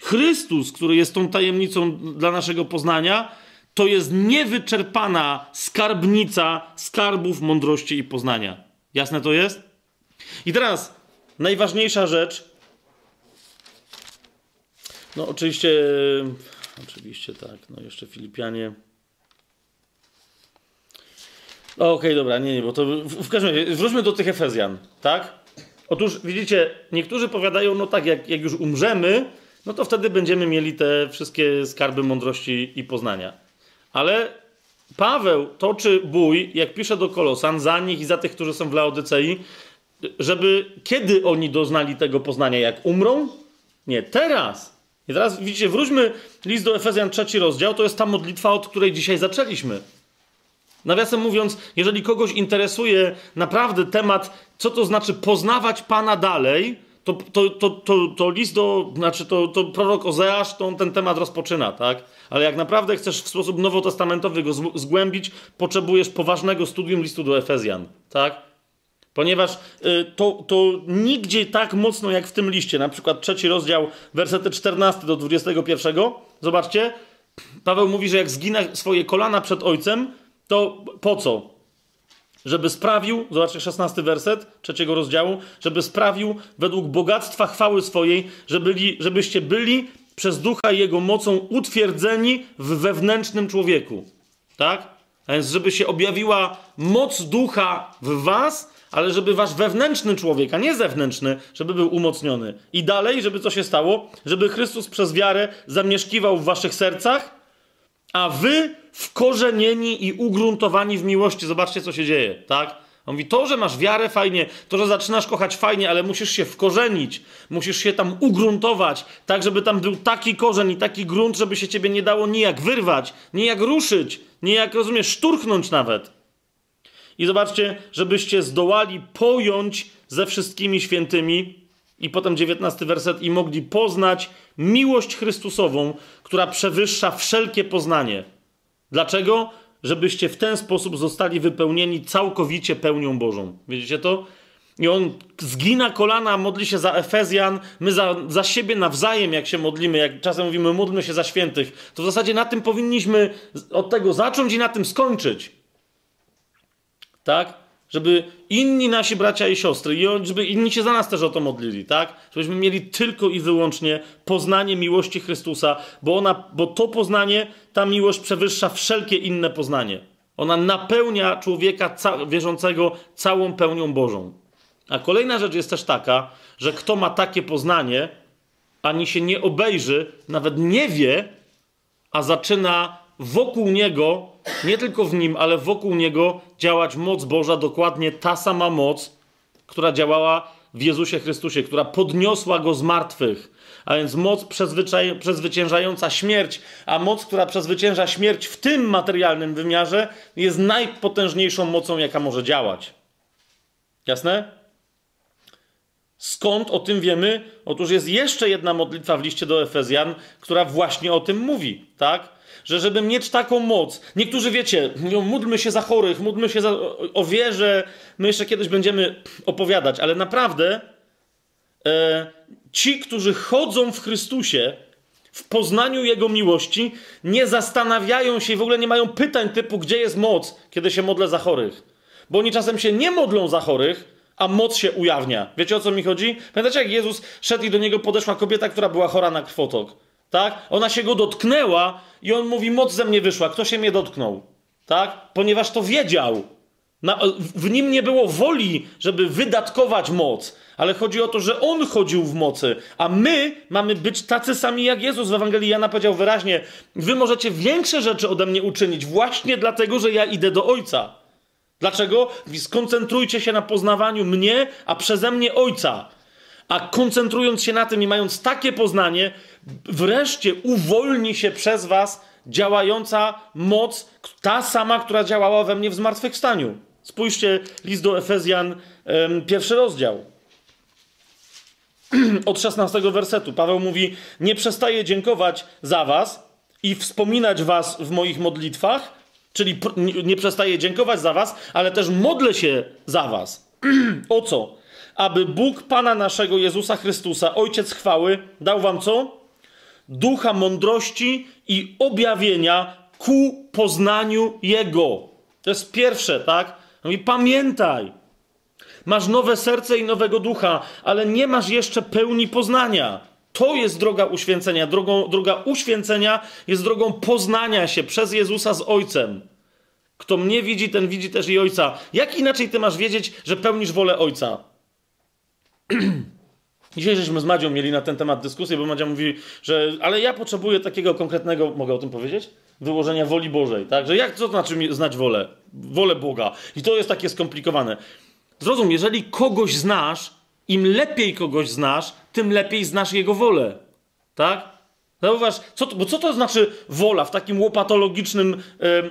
Chrystus, który jest tą tajemnicą dla naszego poznania, to jest niewyczerpana skarbnica skarbów mądrości i poznania. Jasne to jest? I teraz najważniejsza rzecz. No, oczywiście, oczywiście tak. No, jeszcze Filipianie. Okej, okay, dobra, nie, nie, bo to w, w każdym razie wróćmy do tych Efezjan, tak? Otóż widzicie, niektórzy powiadają, no tak, jak, jak już umrzemy, no to wtedy będziemy mieli te wszystkie skarby mądrości i poznania. Ale Paweł toczy bój, jak pisze do Kolosan, za nich i za tych, którzy są w Laodycei, żeby kiedy oni doznali tego poznania? Jak umrą? Nie, teraz. I teraz widzicie, wróćmy list do Efezjan, trzeci rozdział, to jest ta modlitwa, od której dzisiaj zaczęliśmy. Nawiasem mówiąc, jeżeli kogoś interesuje naprawdę temat, co to znaczy poznawać Pana dalej, to, to, to, to, to list do, znaczy to, to prorok Ozeasz, to on ten temat rozpoczyna, tak? Ale jak naprawdę chcesz w sposób nowotestamentowy go zgł- zgłębić, potrzebujesz poważnego studium listu do Efezjan, tak? Ponieważ y, to, to nigdzie tak mocno jak w tym liście, na przykład trzeci rozdział, wersety 14 do 21, zobaczcie, Paweł mówi, że jak zgina swoje kolana przed ojcem, to po co? Żeby sprawił, zobaczcie 16 werset trzeciego rozdziału, żeby sprawił według bogactwa chwały swojej, żebyście byli przez ducha jego mocą utwierdzeni w wewnętrznym człowieku. Tak? A więc, żeby się objawiła moc ducha w was, ale żeby wasz wewnętrzny człowiek, a nie zewnętrzny, żeby był umocniony. I dalej, żeby co się stało? Żeby Chrystus przez wiarę zamieszkiwał w waszych sercach, a wy wkorzenieni i ugruntowani w miłości. Zobaczcie, co się dzieje, tak? On mówi, to, że masz wiarę, fajnie, to, że zaczynasz kochać, fajnie, ale musisz się wkorzenić, musisz się tam ugruntować, tak, żeby tam był taki korzeń i taki grunt, żeby się ciebie nie dało nijak wyrwać, nijak ruszyć, nijak, rozumiesz, szturchnąć nawet. I zobaczcie, żebyście zdołali pojąć ze wszystkimi świętymi, i potem dziewiętnasty werset, i mogli poznać miłość Chrystusową, która przewyższa wszelkie poznanie. Dlaczego? Żebyście w ten sposób zostali wypełnieni całkowicie pełnią Bożą. Widzicie to? I on zgina kolana, modli się za Efezjan, my za, za siebie nawzajem, jak się modlimy, jak czasem mówimy, módlmy się za świętych, to w zasadzie na tym powinniśmy od tego zacząć i na tym skończyć. Tak? Żeby inni nasi bracia i siostry, i żeby inni się za nas też o to modlili, tak? Żebyśmy mieli tylko i wyłącznie poznanie miłości Chrystusa, bo, ona, bo to poznanie, ta miłość przewyższa wszelkie inne poznanie. Ona napełnia człowieka ca wierzącego całą pełnią Bożą. A kolejna rzecz jest też taka, że kto ma takie poznanie, ani się nie obejrzy, nawet nie wie, a zaczyna wokół niego, nie tylko w nim, ale wokół niego działać moc Boża, dokładnie ta sama moc, która działała w Jezusie Chrystusie, która podniosła go z martwych. A więc moc przezwyciężająca śmierć, a moc, która przezwycięża śmierć w tym materialnym wymiarze, jest najpotężniejszą mocą, jaka może działać. Jasne? Skąd o tym wiemy? Otóż jest jeszcze jedna modlitwa w liście do Efezjan, która właśnie o tym mówi, tak? Że żeby mieć taką moc, niektórzy wiecie, mówią, módlmy się za chorych, módlmy się za, o, wierze, my jeszcze kiedyś będziemy opowiadać, ale naprawdę e, ci, którzy chodzą w Chrystusie, w poznaniu Jego miłości, nie zastanawiają się i w ogóle nie mają pytań typu, gdzie jest moc, kiedy się modlę za chorych. Bo oni czasem się nie modlą za chorych, a moc się ujawnia. Wiecie o co mi chodzi? Pamiętacie, jak Jezus szedł i do niego podeszła kobieta, która była chora na krwotok? Tak? Ona się go dotknęła i on mówi: Moc ze mnie wyszła. Kto się mnie dotknął? Tak? Ponieważ to wiedział. Na, w nim nie było woli, żeby wydatkować moc, ale chodzi o to, że on chodził w mocy, a my mamy być tacy sami jak Jezus. W Ewangelii Jana powiedział wyraźnie: Wy możecie większe rzeczy ode mnie uczynić, właśnie dlatego, że ja idę do Ojca. Dlaczego? Skoncentrujcie się na poznawaniu mnie, a przeze mnie Ojca. A koncentrując się na tym i mając takie poznanie, wreszcie uwolni się przez Was działająca moc, ta sama, która działała we mnie w zmartwychwstaniu. Spójrzcie, list do Efezjan, pierwszy rozdział. [CLEARS THROAT] Od 16 wersetu. Paweł mówi: Nie przestaję dziękować za Was i wspominać Was w moich modlitwach, czyli nie przestaję dziękować za Was, ale też modlę się za Was. [CLEARS THROAT] o co? Aby Bóg Pana naszego Jezusa Chrystusa, Ojciec chwały, dał Wam co? Ducha mądrości i objawienia ku poznaniu Jego. To jest pierwsze, tak? Mówi, pamiętaj, masz nowe serce i nowego ducha, ale nie masz jeszcze pełni poznania. To jest droga uświęcenia. Drogą, droga uświęcenia jest drogą poznania się przez Jezusa z Ojcem. Kto mnie widzi, ten widzi też i Ojca. Jak inaczej ty masz wiedzieć, że pełnisz wolę Ojca? [CLEARS THROAT] Dzisiaj żeśmy z Madzią mieli na ten temat dyskusję, bo Madzia mówi, że ale ja potrzebuję takiego konkretnego, mogę o tym powiedzieć? Wyłożenia woli Bożej, tak? Że jak, co to znaczy znać wolę? Wolę Boga. I to jest takie skomplikowane. Zrozum, jeżeli kogoś znasz, im lepiej kogoś znasz, tym lepiej znasz jego wolę. Tak? Zauważ, co to, bo co to znaczy wola w takim łopatologicznym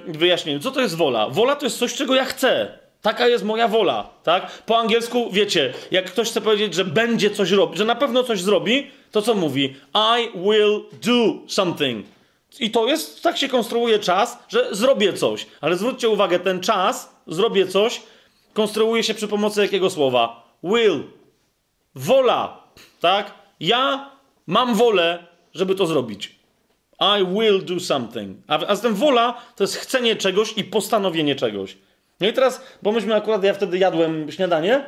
yy, wyjaśnieniu? Co to jest wola? Wola to jest coś, czego ja chcę. Taka jest moja wola, tak? Po angielsku, wiecie, jak ktoś chce powiedzieć, że będzie coś robić, że na pewno coś zrobi, to co mówi? I will do something. I to jest, tak się konstruuje czas, że zrobię coś. Ale zwróćcie uwagę, ten czas, zrobię coś, konstruuje się przy pomocy jakiego słowa? Will. Wola, tak? Ja mam wolę, żeby to zrobić. I will do something. A, a zatem wola to jest chcenie czegoś i postanowienie czegoś. No i teraz, bo myśmy akurat, ja wtedy jadłem śniadanie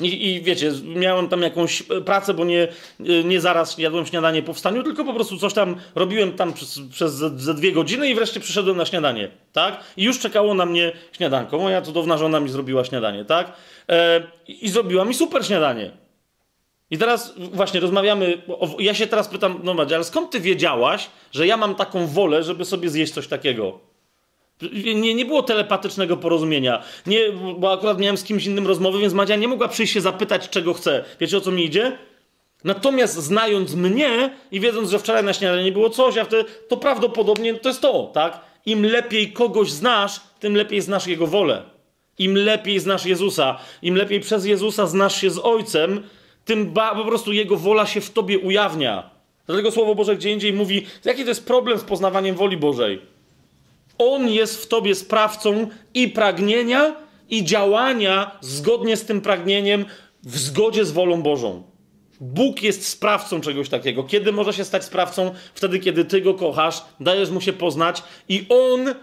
i, i wiecie, miałem tam jakąś pracę, bo nie, nie zaraz jadłem śniadanie po wstaniu, tylko po prostu coś tam robiłem tam przez, przez ze, ze dwie godziny i wreszcie przyszedłem na śniadanie, tak? I już czekało na mnie śniadanko. Moja cudowna żona mi zrobiła śniadanie, tak? E, I zrobiła mi super śniadanie. I teraz właśnie rozmawiamy. O, ja się teraz pytam, no Madzia, ale skąd ty wiedziałaś, że ja mam taką wolę, żeby sobie zjeść coś takiego? Nie, nie było telepatycznego porozumienia. Nie, bo akurat miałem z kimś innym rozmowę, więc Madzia nie mogła przyjść się zapytać, czego chce. Wiecie o co mi idzie? Natomiast znając mnie i wiedząc, że wczoraj na śniadanie nie było coś, a wtedy to prawdopodobnie to jest to, tak? Im lepiej kogoś znasz, tym lepiej znasz jego wolę. Im lepiej znasz Jezusa, im lepiej przez Jezusa znasz się z Ojcem, tym ba, po prostu Jego wola się w tobie ujawnia. Dlatego Słowo Boże gdzie indziej mówi, jaki to jest problem z poznawaniem woli Bożej. On jest w tobie sprawcą i pragnienia, i działania zgodnie z tym pragnieniem, w zgodzie z wolą Bożą. Bóg jest sprawcą czegoś takiego. Kiedy może się stać sprawcą? Wtedy, kiedy ty go kochasz, dajesz mu się poznać i on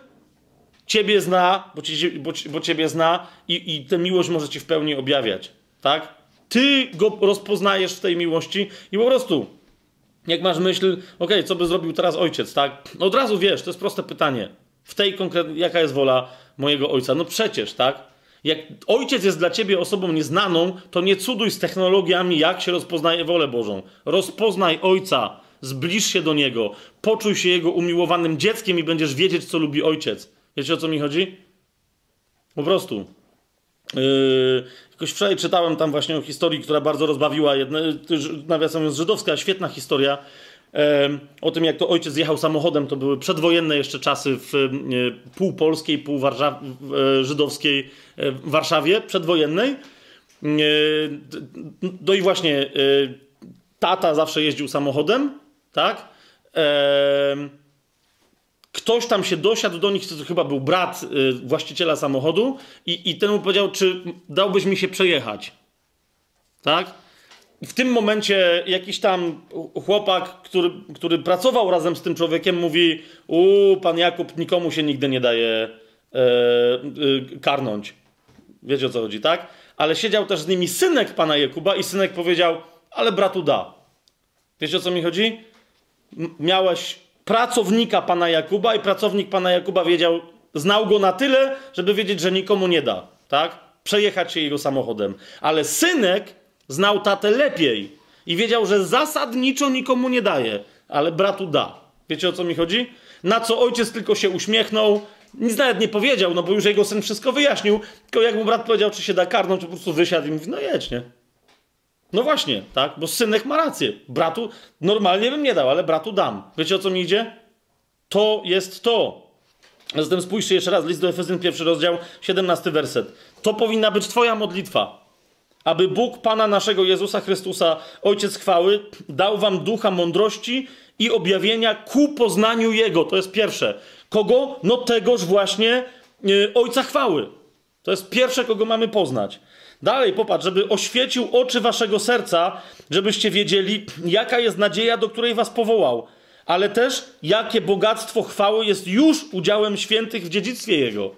ciebie zna, bo, ci, bo, bo ciebie zna i, i tę miłość może ci w pełni objawiać. Tak? Ty go rozpoznajesz w tej miłości i po prostu, jak masz myśl, ok, co by zrobił teraz ojciec, tak? Od razu wiesz, to jest proste pytanie. W tej konkretnej, jaka jest wola mojego ojca? No przecież, tak? Jak ojciec jest dla ciebie osobą nieznaną, to nie cuduj z technologiami, jak się rozpoznaje wolę Bożą. Rozpoznaj ojca, zbliż się do niego, poczuj się jego umiłowanym dzieckiem i będziesz wiedzieć, co lubi ojciec. Wiecie o co mi chodzi? Po prostu. Yy, jakoś wczoraj czytałem tam właśnie o historii, która bardzo rozbawiła, jedne, nawiasem mówiąc, żydowska, świetna historia, o tym, jak to ojciec jechał samochodem, to były przedwojenne jeszcze czasy w yy, pół polskiej, pół Warszaw, yy, żydowskiej yy, Warszawie, przedwojennej. No i właśnie tata zawsze jeździł samochodem, tak? ktoś tam się dosiadł do nich, to chyba był brat właściciela samochodu i, i ten mu powiedział, czy dałbyś mi się przejechać. Tak? W tym momencie jakiś tam chłopak, który, który pracował razem z tym człowiekiem, mówi: U, pan Jakub nikomu się nigdy nie daje e, e, karnąć. Wiecie o co chodzi, tak? Ale siedział też z nimi synek pana Jakuba i synek powiedział: Ale bratu da. Wiecie o co mi chodzi? M miałeś pracownika pana Jakuba i pracownik pana Jakuba wiedział, znał go na tyle, żeby wiedzieć, że nikomu nie da, tak? Przejechać się jego samochodem. Ale synek znał tatę lepiej i wiedział, że zasadniczo nikomu nie daje, ale bratu da. Wiecie o co mi chodzi? Na co ojciec tylko się uśmiechnął, nic nawet nie powiedział, no bo już jego syn wszystko wyjaśnił, tylko jak mu brat powiedział, czy się da karnąć, to po prostu wysiadł i mówi, no jedź, nie? No właśnie, tak? Bo synek ma rację. Bratu normalnie bym nie dał, ale bratu dam. Wiecie o co mi idzie? To jest to. Zatem spójrzcie jeszcze raz, list do Efezjan, pierwszy rozdział, 17 werset. To powinna być twoja modlitwa. Aby Bóg Pana naszego Jezusa Chrystusa, Ojciec chwały, dał wam ducha mądrości i objawienia ku poznaniu Jego. To jest pierwsze. Kogo? No tegoż właśnie yy, Ojca chwały. To jest pierwsze, kogo mamy poznać. Dalej, popatrz, żeby oświecił oczy waszego serca, żebyście wiedzieli, jaka jest nadzieja, do której was powołał, ale też jakie bogactwo chwały jest już udziałem świętych w dziedzictwie Jego.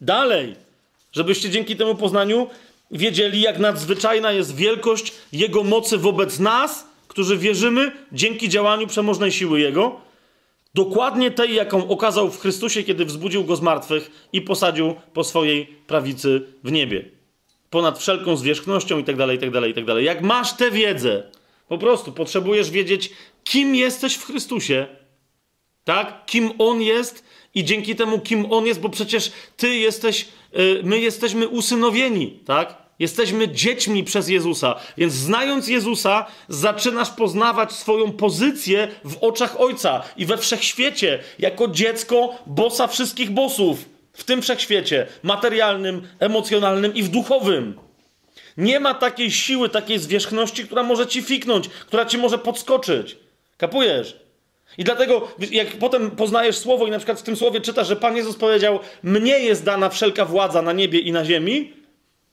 Dalej, żebyście dzięki temu poznaniu wiedzieli, jak nadzwyczajna jest wielkość Jego mocy wobec nas, którzy wierzymy dzięki działaniu przemożnej siły Jego, dokładnie tej, jaką okazał w Chrystusie, kiedy wzbudził Go z martwych i posadził po swojej prawicy w niebie ponad wszelką zwierzchnością i tak dalej, i tak dalej, i tak dalej. Jak masz tę wiedzę, po prostu potrzebujesz wiedzieć, kim jesteś w Chrystusie, tak? Kim On jest i dzięki temu, kim On jest, bo przecież Ty jesteś, yy, my jesteśmy usynowieni, tak? Jesteśmy dziećmi przez Jezusa, więc znając Jezusa, zaczynasz poznawać swoją pozycję w oczach Ojca i we wszechświecie, jako dziecko bossa wszystkich bossów w tym wszechświecie materialnym, emocjonalnym i w duchowym. Nie ma takiej siły, takiej zwierzchności, która może ci fiknąć, która ci może podskoczyć. Kapujesz? I dlatego, jak potem poznajesz słowo i na przykład w tym słowie czytasz, że Pan Jezus powiedział: Mnie jest dana wszelka władza na niebie i na ziemi.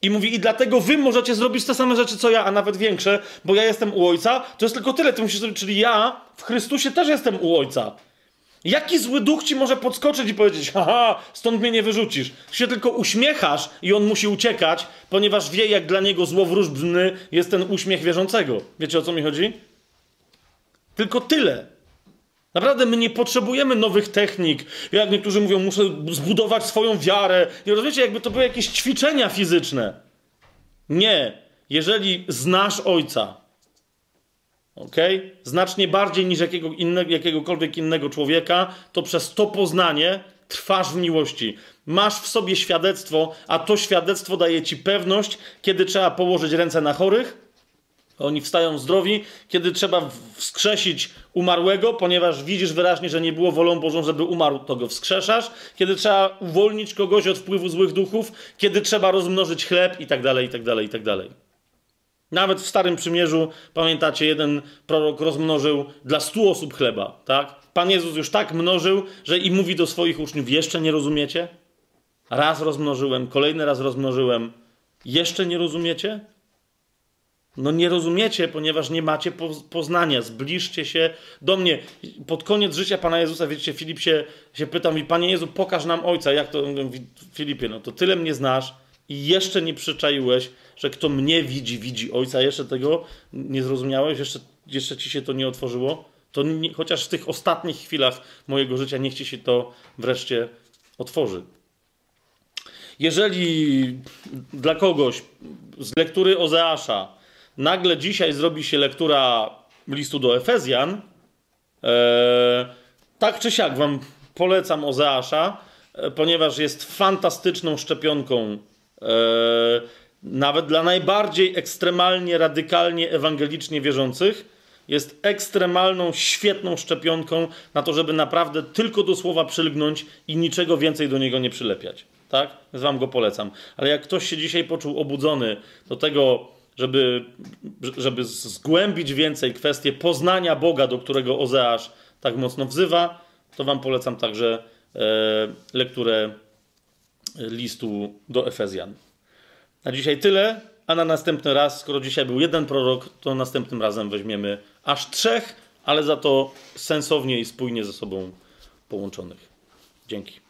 I mówi, i dlatego wy możecie zrobić te same rzeczy, co ja, a nawet większe, bo ja jestem u Ojca. To jest tylko tyle, ty musisz zrobić, czyli ja w Chrystusie też jestem u Ojca. Jaki zły duch ci może podskoczyć i powiedzieć, haha, stąd mnie nie wyrzucisz? Się tylko uśmiechasz i on musi uciekać, ponieważ wie, jak dla niego złowróżbny jest ten uśmiech wierzącego. Wiecie, o co mi chodzi? Tylko tyle. Naprawdę my nie potrzebujemy nowych technik. Jak niektórzy mówią, muszę zbudować swoją wiarę. Nie rozumiecie, jakby to były jakieś ćwiczenia fizyczne. Nie. Jeżeli znasz Ojca, ok? Znacznie bardziej niż jakiego innego, jakiegokolwiek innego człowieka, to przez to poznanie trwasz w miłości. Masz w sobie świadectwo, a to świadectwo daje ci pewność, kiedy trzeba położyć ręce na chorych, oni wstają zdrowi, kiedy trzeba wskrzesić umarłego, ponieważ widzisz wyraźnie, że nie było wolą Bożą, żeby umarł, to go wskrzeszasz. Kiedy trzeba uwolnić kogoś od wpływu złych duchów, kiedy trzeba rozmnożyć chleb i tak dalej, i tak dalej, i tak dalej. Nawet w Starym Przymierzu, pamiętacie, jeden prorok rozmnożył dla stu osób chleba, tak? Pan Jezus już tak mnożył, że i mówi do swoich uczniów, jeszcze nie rozumiecie? Raz rozmnożyłem, kolejny raz rozmnożyłem, jeszcze nie rozumiecie? No nie rozumiecie, ponieważ nie macie poznania. Zbliżcie się do mnie. Pod koniec życia Pana Jezusa, wiecie, Filip się, się pytał mi, Panie Jezu, pokaż nam Ojca. Jak to? Filipie, no to tyle mnie znasz i jeszcze nie przyczaiłeś, że kto mnie widzi, widzi Ojca. Jeszcze tego nie zrozumiałeś? Jeszcze, jeszcze ci się to nie otworzyło? To nie, chociaż w tych ostatnich chwilach mojego życia niech ci się to wreszcie otworzy. Jeżeli dla kogoś z lektury Ozeasza nagle dzisiaj zrobi się lektura listu do Efezjan, e, tak czy siak wam polecam Ozeasza, e, ponieważ jest fantastyczną szczepionką, e, nawet dla najbardziej ekstremalnie, radykalnie, ewangelicznie wierzących. Jest ekstremalną, świetną szczepionką na to, żeby naprawdę tylko do słowa przylgnąć i niczego więcej do niego nie przylepiać. Tak? Więc wam go polecam. Ale jak ktoś się dzisiaj poczuł obudzony do tego, żeby, żeby zgłębić więcej kwestię poznania Boga, do którego Ozeasz tak mocno wzywa, to Wam polecam także e, lekturę listu do Efezjan. Na dzisiaj tyle, a na następny raz, skoro dzisiaj był jeden prorok, to następnym razem weźmiemy aż trzech, ale za to sensownie i spójnie ze sobą połączonych. Dzięki.